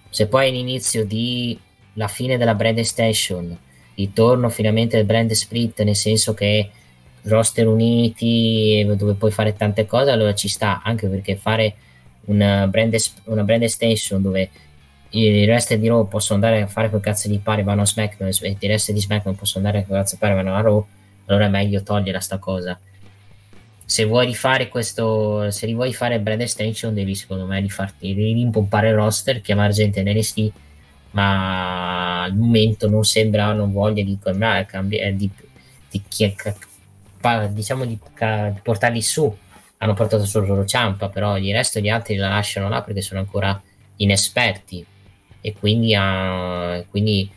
Se poi è l'inizio di la fine della brand extension, ritorno finalmente del brand split, nel senso che roster uniti dove puoi fare tante cose, allora ci sta, anche perché fare una brand, una brand extension dove i resti di Raw possono andare a fare quel cazzo di pari vanno a SmackDown e i resti di SmackDown possono andare a quel cazzo di pari vanno a Raw allora è meglio togliere sta cosa. Se vuoi rifare questo se vuoi fare brand extension devi secondo me rifarti rimpompare il roster chiamare gente in NXT ma al momento non sembra non voglia di, cambiare, di, di, di diciamo di, di portarli su hanno portato solo loro Ciampa però il resto gli altri la lasciano là perché sono ancora inesperti e quindi, uh, quindi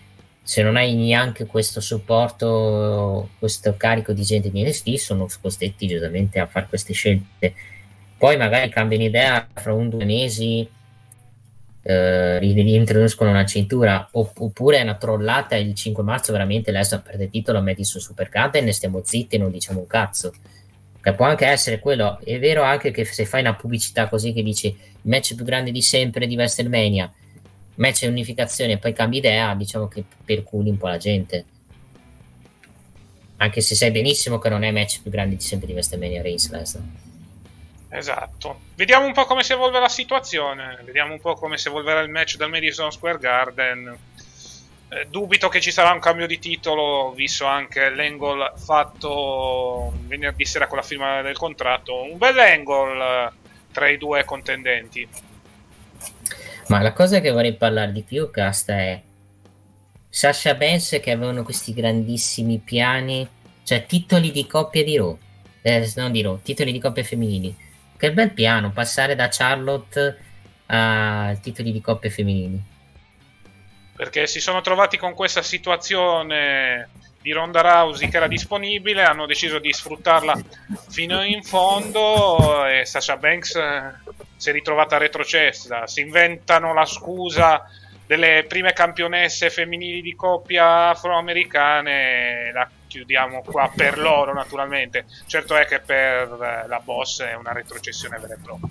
se non hai neanche questo supporto, questo carico di gente di NXT, sono costretti giustamente a fare queste scelte. Poi magari cambiano idea fra un due mesi, eh, reintroducono una cintura, oppure è una trollata il 5 marzo veramente Lesnar perde il titolo, metti su Supercard e ne stiamo zitti e non diciamo un cazzo. Che può anche essere quello. È vero anche che se fai una pubblicità così che dici il match più grande di sempre di WrestleMania match e unificazione e poi cambi idea, diciamo che perculi un po' la gente. Anche se sai benissimo che non è match più grande di sempre di WrestleMania Reigns Lesnar. Esatto. Vediamo un po' come si evolve la situazione. Vediamo un po' come si evolverà il match dal Madison Square Garden. Eh, dubito che ci sarà un cambio di titolo, visto anche l'angle fatto venerdì sera con la firma del contratto. Un bel angle eh, tra i due contendenti. Ma la cosa che vorrei parlare di più, Casta, è Sasha Banks che avevano questi grandissimi piani, cioè titoli di coppia di Raw, eh, non di Raw, titoli di coppia femminili. Che bel piano, passare da Charlotte a titoli di coppia femminili. Perché si sono trovati con questa situazione di Ronda Rousey che era disponibile, hanno deciso di sfruttarla fino in fondo e Sasha Banks eh, si è ritrovata retrocessa. Si inventano la scusa delle prime campionesse femminili di coppia afroamericane, la chiudiamo qua per loro naturalmente. Certo è che per la boss è una retrocessione vera e propria.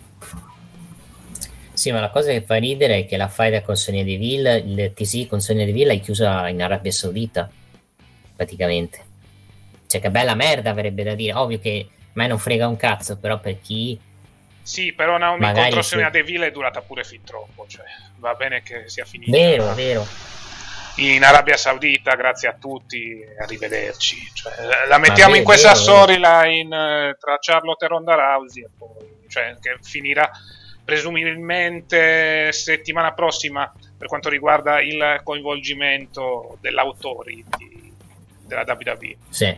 Sì, ma la cosa che fa ridere è che la faida con Sonia Deville, il TC con Sonia Deville è chiusa in Arabia Saudita praticamente. Cioè, che bella merda avrebbe da dire. Ovvio che a me non frega un cazzo, però per chi. Sì, però Naomi Magari contro Sonia sì. Deville è durata pure fin troppo. Cioè, va bene che sia finita. Vero, vero. In Arabia Saudita, grazie a tutti, arrivederci. Cioè, la mettiamo in questa storyline eh, tra Charlotte e Ronda Rousey e poi, cioè, che finirà presumibilmente settimana prossima per quanto riguarda il coinvolgimento dell'autori di della WWE. Sì.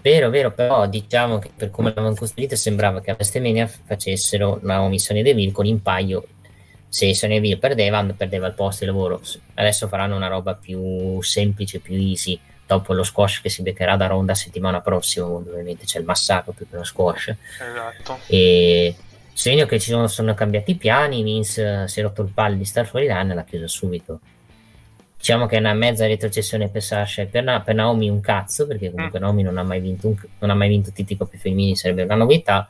Vero, vero, però diciamo che per come l'avevano costruito sembrava che a WrestleMania facessero Naomi Sonia Deville con in paio se Sonia Deville perdeva, perdeva il posto di lavoro. Adesso faranno una roba più semplice, più easy, dopo lo squash che si beccherà da Ronda settimana prossima, ovviamente c'è il massacro più che lo squash. Esatto. E segno che ci sono, sono cambiati i piani, Vince si è rotto il palle di star fuori l'anno e l'ha chiuso subito diciamo che è una mezza retrocessione per Sasha e per, Na- per Naomi un cazzo perché comunque mm. Naomi non ha mai vinto un, non ha mai vinto tutti i coppie femminili sarebbe una novità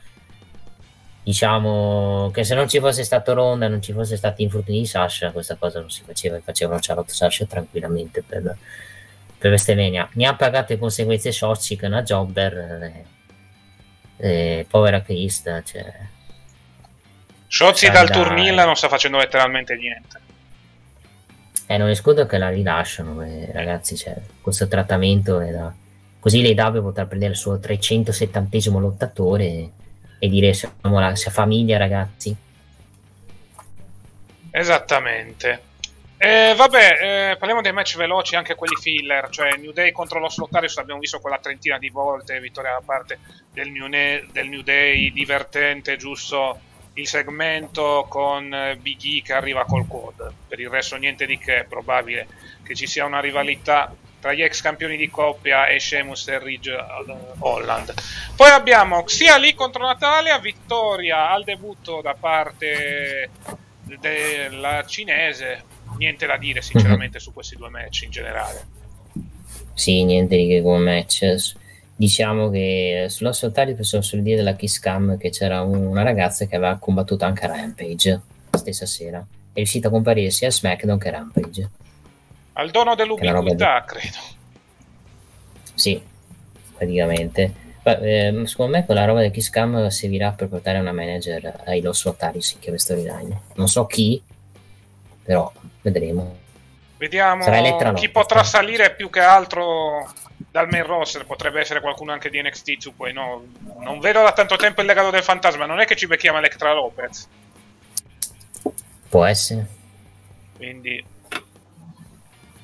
diciamo che se non ci fosse stato Ronda non ci fosse stato infortuni di Sasha questa cosa non si faceva facevano Charlotte Sasha tranquillamente per, per Vestemania ne ha pagato le conseguenze Shotzi che è una jobber eh, eh, povera Krista cioè, Shotzi dal turnil non sta facendo letteralmente niente. Eh, non escludo che la rilasciano, eh, ragazzi, cioè, questo trattamento è da... Così lei deve poter prendere il suo 370 lottatore e, dire siamo la sia famiglia, ragazzi. Esattamente. Eh, vabbè, eh, parliamo dei match veloci, anche quelli filler, cioè New Day contro lo Slotarius abbiamo visto quella trentina di volte, vittoria da parte del New, ne- del New Day, divertente, giusto il segmento con eh, Big E che arriva col quad. Per il resto niente di che, è probabile che ci sia una rivalità tra gli ex campioni di coppia e Sheamus e Ridge Holland. Poi abbiamo Xia Lee contro Natalia, vittoria al debutto da parte della cinese. Niente da dire sinceramente su questi due match in generale. Sì, niente di che come match diciamo che sulla solitaria possiamo solo dire della Kiss Cam che c'era una ragazza che aveva combattuto anche a Rampage la stessa sera è riuscito a comparire sia a SmackDown che a Rampage. Al dono Che dell'ubiquità, credo. Sì, praticamente. Ehm, secondo me quella roba del Kiss Cam servirà per portare una manager ai Los Otarius in chiave storyline. Non so chi, però vedremo. Vediamo Sarà chi potrà eh. salire più che altro dal main roster. Potrebbe essere qualcuno anche di NXT su poi no. Non vedo da tanto tempo il legado del fantasma. Non è che ci becchiamo Electra Lopez. Può essere. Quindi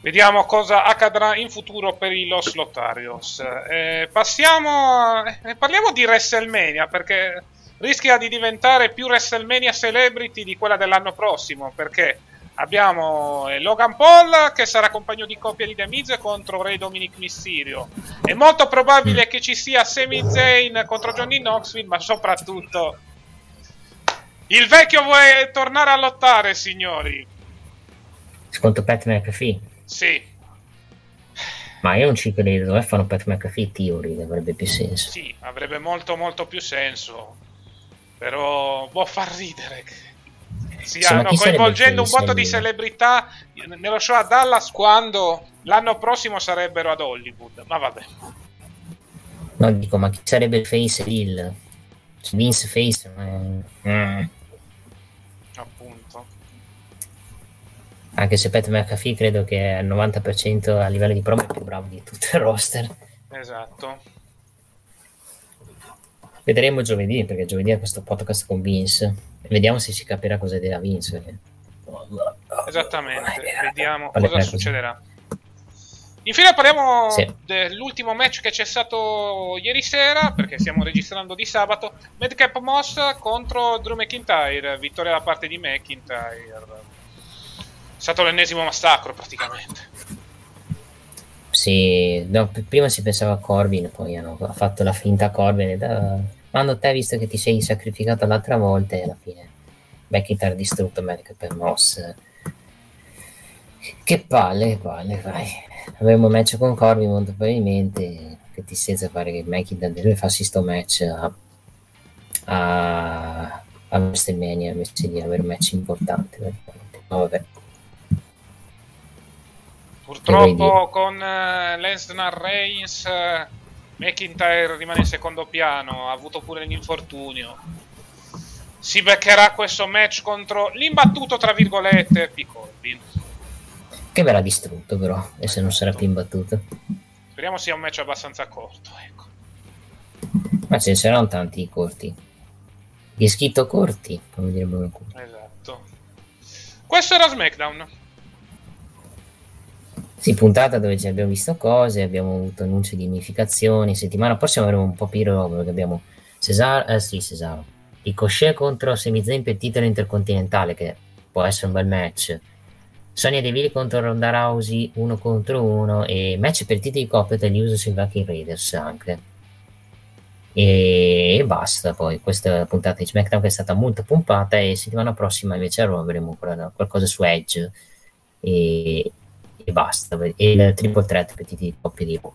vediamo cosa accadrà in futuro per i Los Lotarios. Eh, passiamo. a- eh, parliamo di WrestleMania perché rischia di diventare più WrestleMania Celebrity di quella dell'anno prossimo. Perché abbiamo eh, Logan Paul che sarà compagno di coppia di The Miz contro Re Dominic Mysterio. È molto probabile che ci sia Sami Zayn contro Johnny Knoxville, ma soprattutto. Il vecchio vuole tornare a lottare, signori. Contro Pat McAfee. Sì, Ma io non ci credo, dove fanno Pat McAfee Theory, avrebbe più senso. sì, avrebbe molto molto più senso. Però può far ridere. Sì, sarebbe coinvolgendo un botto di celebrità nello show a Dallas quando l'anno prossimo sarebbero ad Hollywood. Ma vabbè. No, dico, ma chi sarebbe il face Hill? Vince Face? eh, mm. Anche se Pat McAfee credo che al 90% a livello di promo è più bravo di tutto il roster. Esatto. Vedremo giovedì, perché giovedì è questo podcast con Vince. Vediamo se si capirà cosa dirà Vince. Esattamente. Vediamo Vale, cosa succederà. Infine parliamo Sì. dell'ultimo match che c'è stato ieri sera, perché stiamo registrando di sabato. Madcap Moss contro Drew McIntyre, vittoria da parte di McIntyre. È stato l'ennesimo massacro praticamente. Sì, no, prima si pensava a Corbin, poi hanno ha fatto la finta a Corbin. E da... Mando te, visto che ti sei sacrificato l'altra volta, e alla fine ha distrutto Medical per Moss. Che palle, che palle, vai. Avremo match con Corbin molto probabilmente, che ti senza fare che McIntyre deve farsi sto match a, a, a WrestleMania invece di avere un match importante. Ma vabbè. Purtroppo con eh, Lesnar Reigns eh, McIntyre rimane in secondo piano, ha avuto pure l'infortunio. Si beccherà questo match contro l'imbattuto, tra virgolette, Happy Corbin. Che verrà distrutto però, e se non sarà più imbattuto. Speriamo sia un match abbastanza corto. Ecco. Ma ce ne saranno tanti corti. Di scritto corti, come direbbe qualcuno. Esatto. Questo era SmackDown. Sì, puntata dove abbiamo visto cose, abbiamo avuto annunci di unificazioni. Settimana prossima avremo un po' più di roba perché abbiamo Cesaro, eh sì, Cesaro. Ricochet contro Sami Zayn per titolo intercontinentale, che può essere un bel match. Sonia Deville contro Ronda Rousey uno contro uno e match per titoli di coppia tra gli Usos e i Viking Raiders anche. E, basta poi, questa puntata di SmackDown che è stata molto pompata e settimana prossima invece avremo qualcosa su Edge e, e basta. E il triple threat per di coppia di Raw.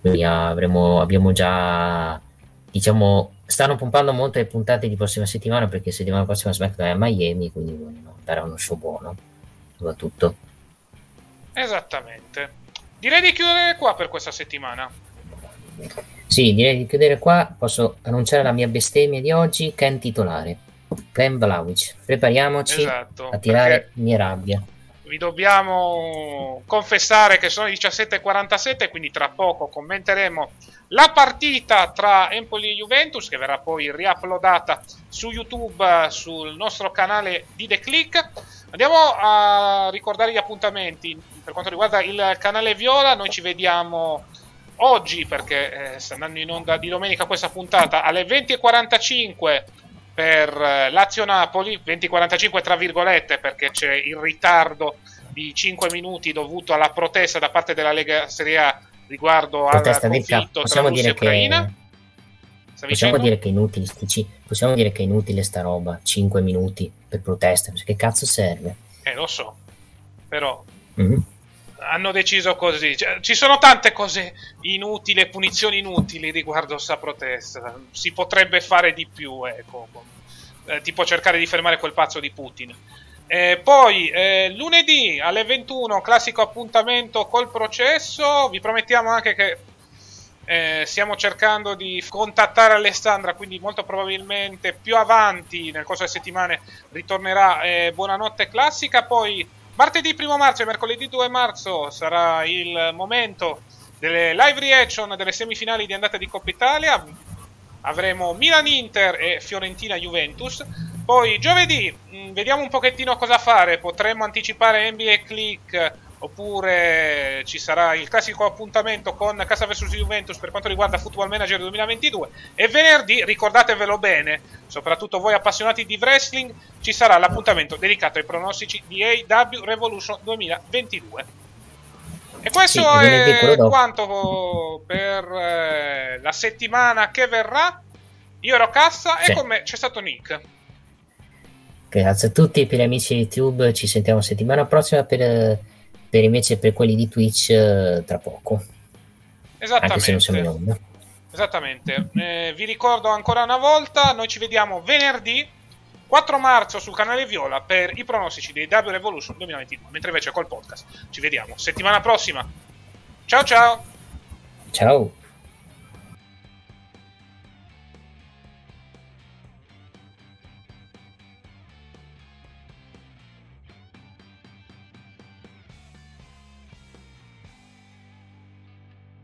Quindi avremo, abbiamo già, diciamo, stanno pompando molto le puntate di prossima settimana perché settimana prossima SmackDown è a Miami, quindi vogliono dare uno show buono, soprattutto. Esattamente. Direi di chiudere qua per questa settimana. Sì, direi di chiudere qua. Posso annunciare la mia bestemmia di oggi, Ken titolare. Ken Vlaovic. Prepariamoci Esatto, a tirare perché- mia rabbia. Vi dobbiamo confessare che sono le 17.47, quindi tra poco commenteremo la partita tra Empoli e Juventus, che verrà poi riuploadata su YouTube sul nostro canale di The Click. Andiamo a ricordare gli appuntamenti. Per quanto riguarda il canale Viola, noi ci vediamo oggi, perché eh, sta andando in onda di domenica questa puntata, alle 20.45 per eh, Lazio-Napoli, 20.45 tra virgolette perché c'è il ritardo di 5 minuti dovuto alla protesta da parte della Lega Serie A riguardo al Protesta del conflitto capo. tra Possiamo Russia e che Ucraina. Possiamo dire che è inutile possiamo dire che è inutile sta roba 5 minuti per protesta che cazzo serve Eh, lo so, però Mhm. Hanno deciso così. Cioè, ci sono tante cose inutili, punizioni inutili riguardo questa protesta. Si potrebbe fare di più, ecco. Eh, tipo cercare di fermare quel pazzo di Putin. Eh, poi eh, lunedì alle 21 classico appuntamento col processo. Vi promettiamo anche che eh, stiamo cercando di contattare Alessandra, quindi molto probabilmente più avanti nel corso delle settimane ritornerà eh, Buonanotte Classica. Poi martedì 1 marzo e mercoledì 2 marzo sarà il momento delle live reaction delle semifinali di andata di Coppa Italia. Avremo Milan-Inter e Fiorentina-Juventus. Poi giovedì mh, mm, vediamo un pochettino cosa fare. Potremmo anticipare NBA Click oppure ci sarà il classico appuntamento con Casa vs Juventus per quanto riguarda Football Manager 2022 e venerdì, ricordatevelo bene, soprattutto voi appassionati di wrestling, ci sarà l'appuntamento dedicato ai pronostici di AW Revolution 2022. E questo sì, è quanto per eh, la settimana che verrà. Io ero Cassa sì. e con me c'è stato Nick. Grazie a tutti per gli amici di YouTube, ci sentiamo settimana prossima per per invece per quelli di Twitch eh, tra poco. Esattamente. Anche se non siamo in onda. Esattamente. Eh, vi ricordo ancora una volta, noi ci vediamo venerdì 4 marzo sul canale Viola per i pronostici dei W Revolution 2022, mentre invece col podcast ci vediamo settimana prossima. Ciao ciao! Ciao!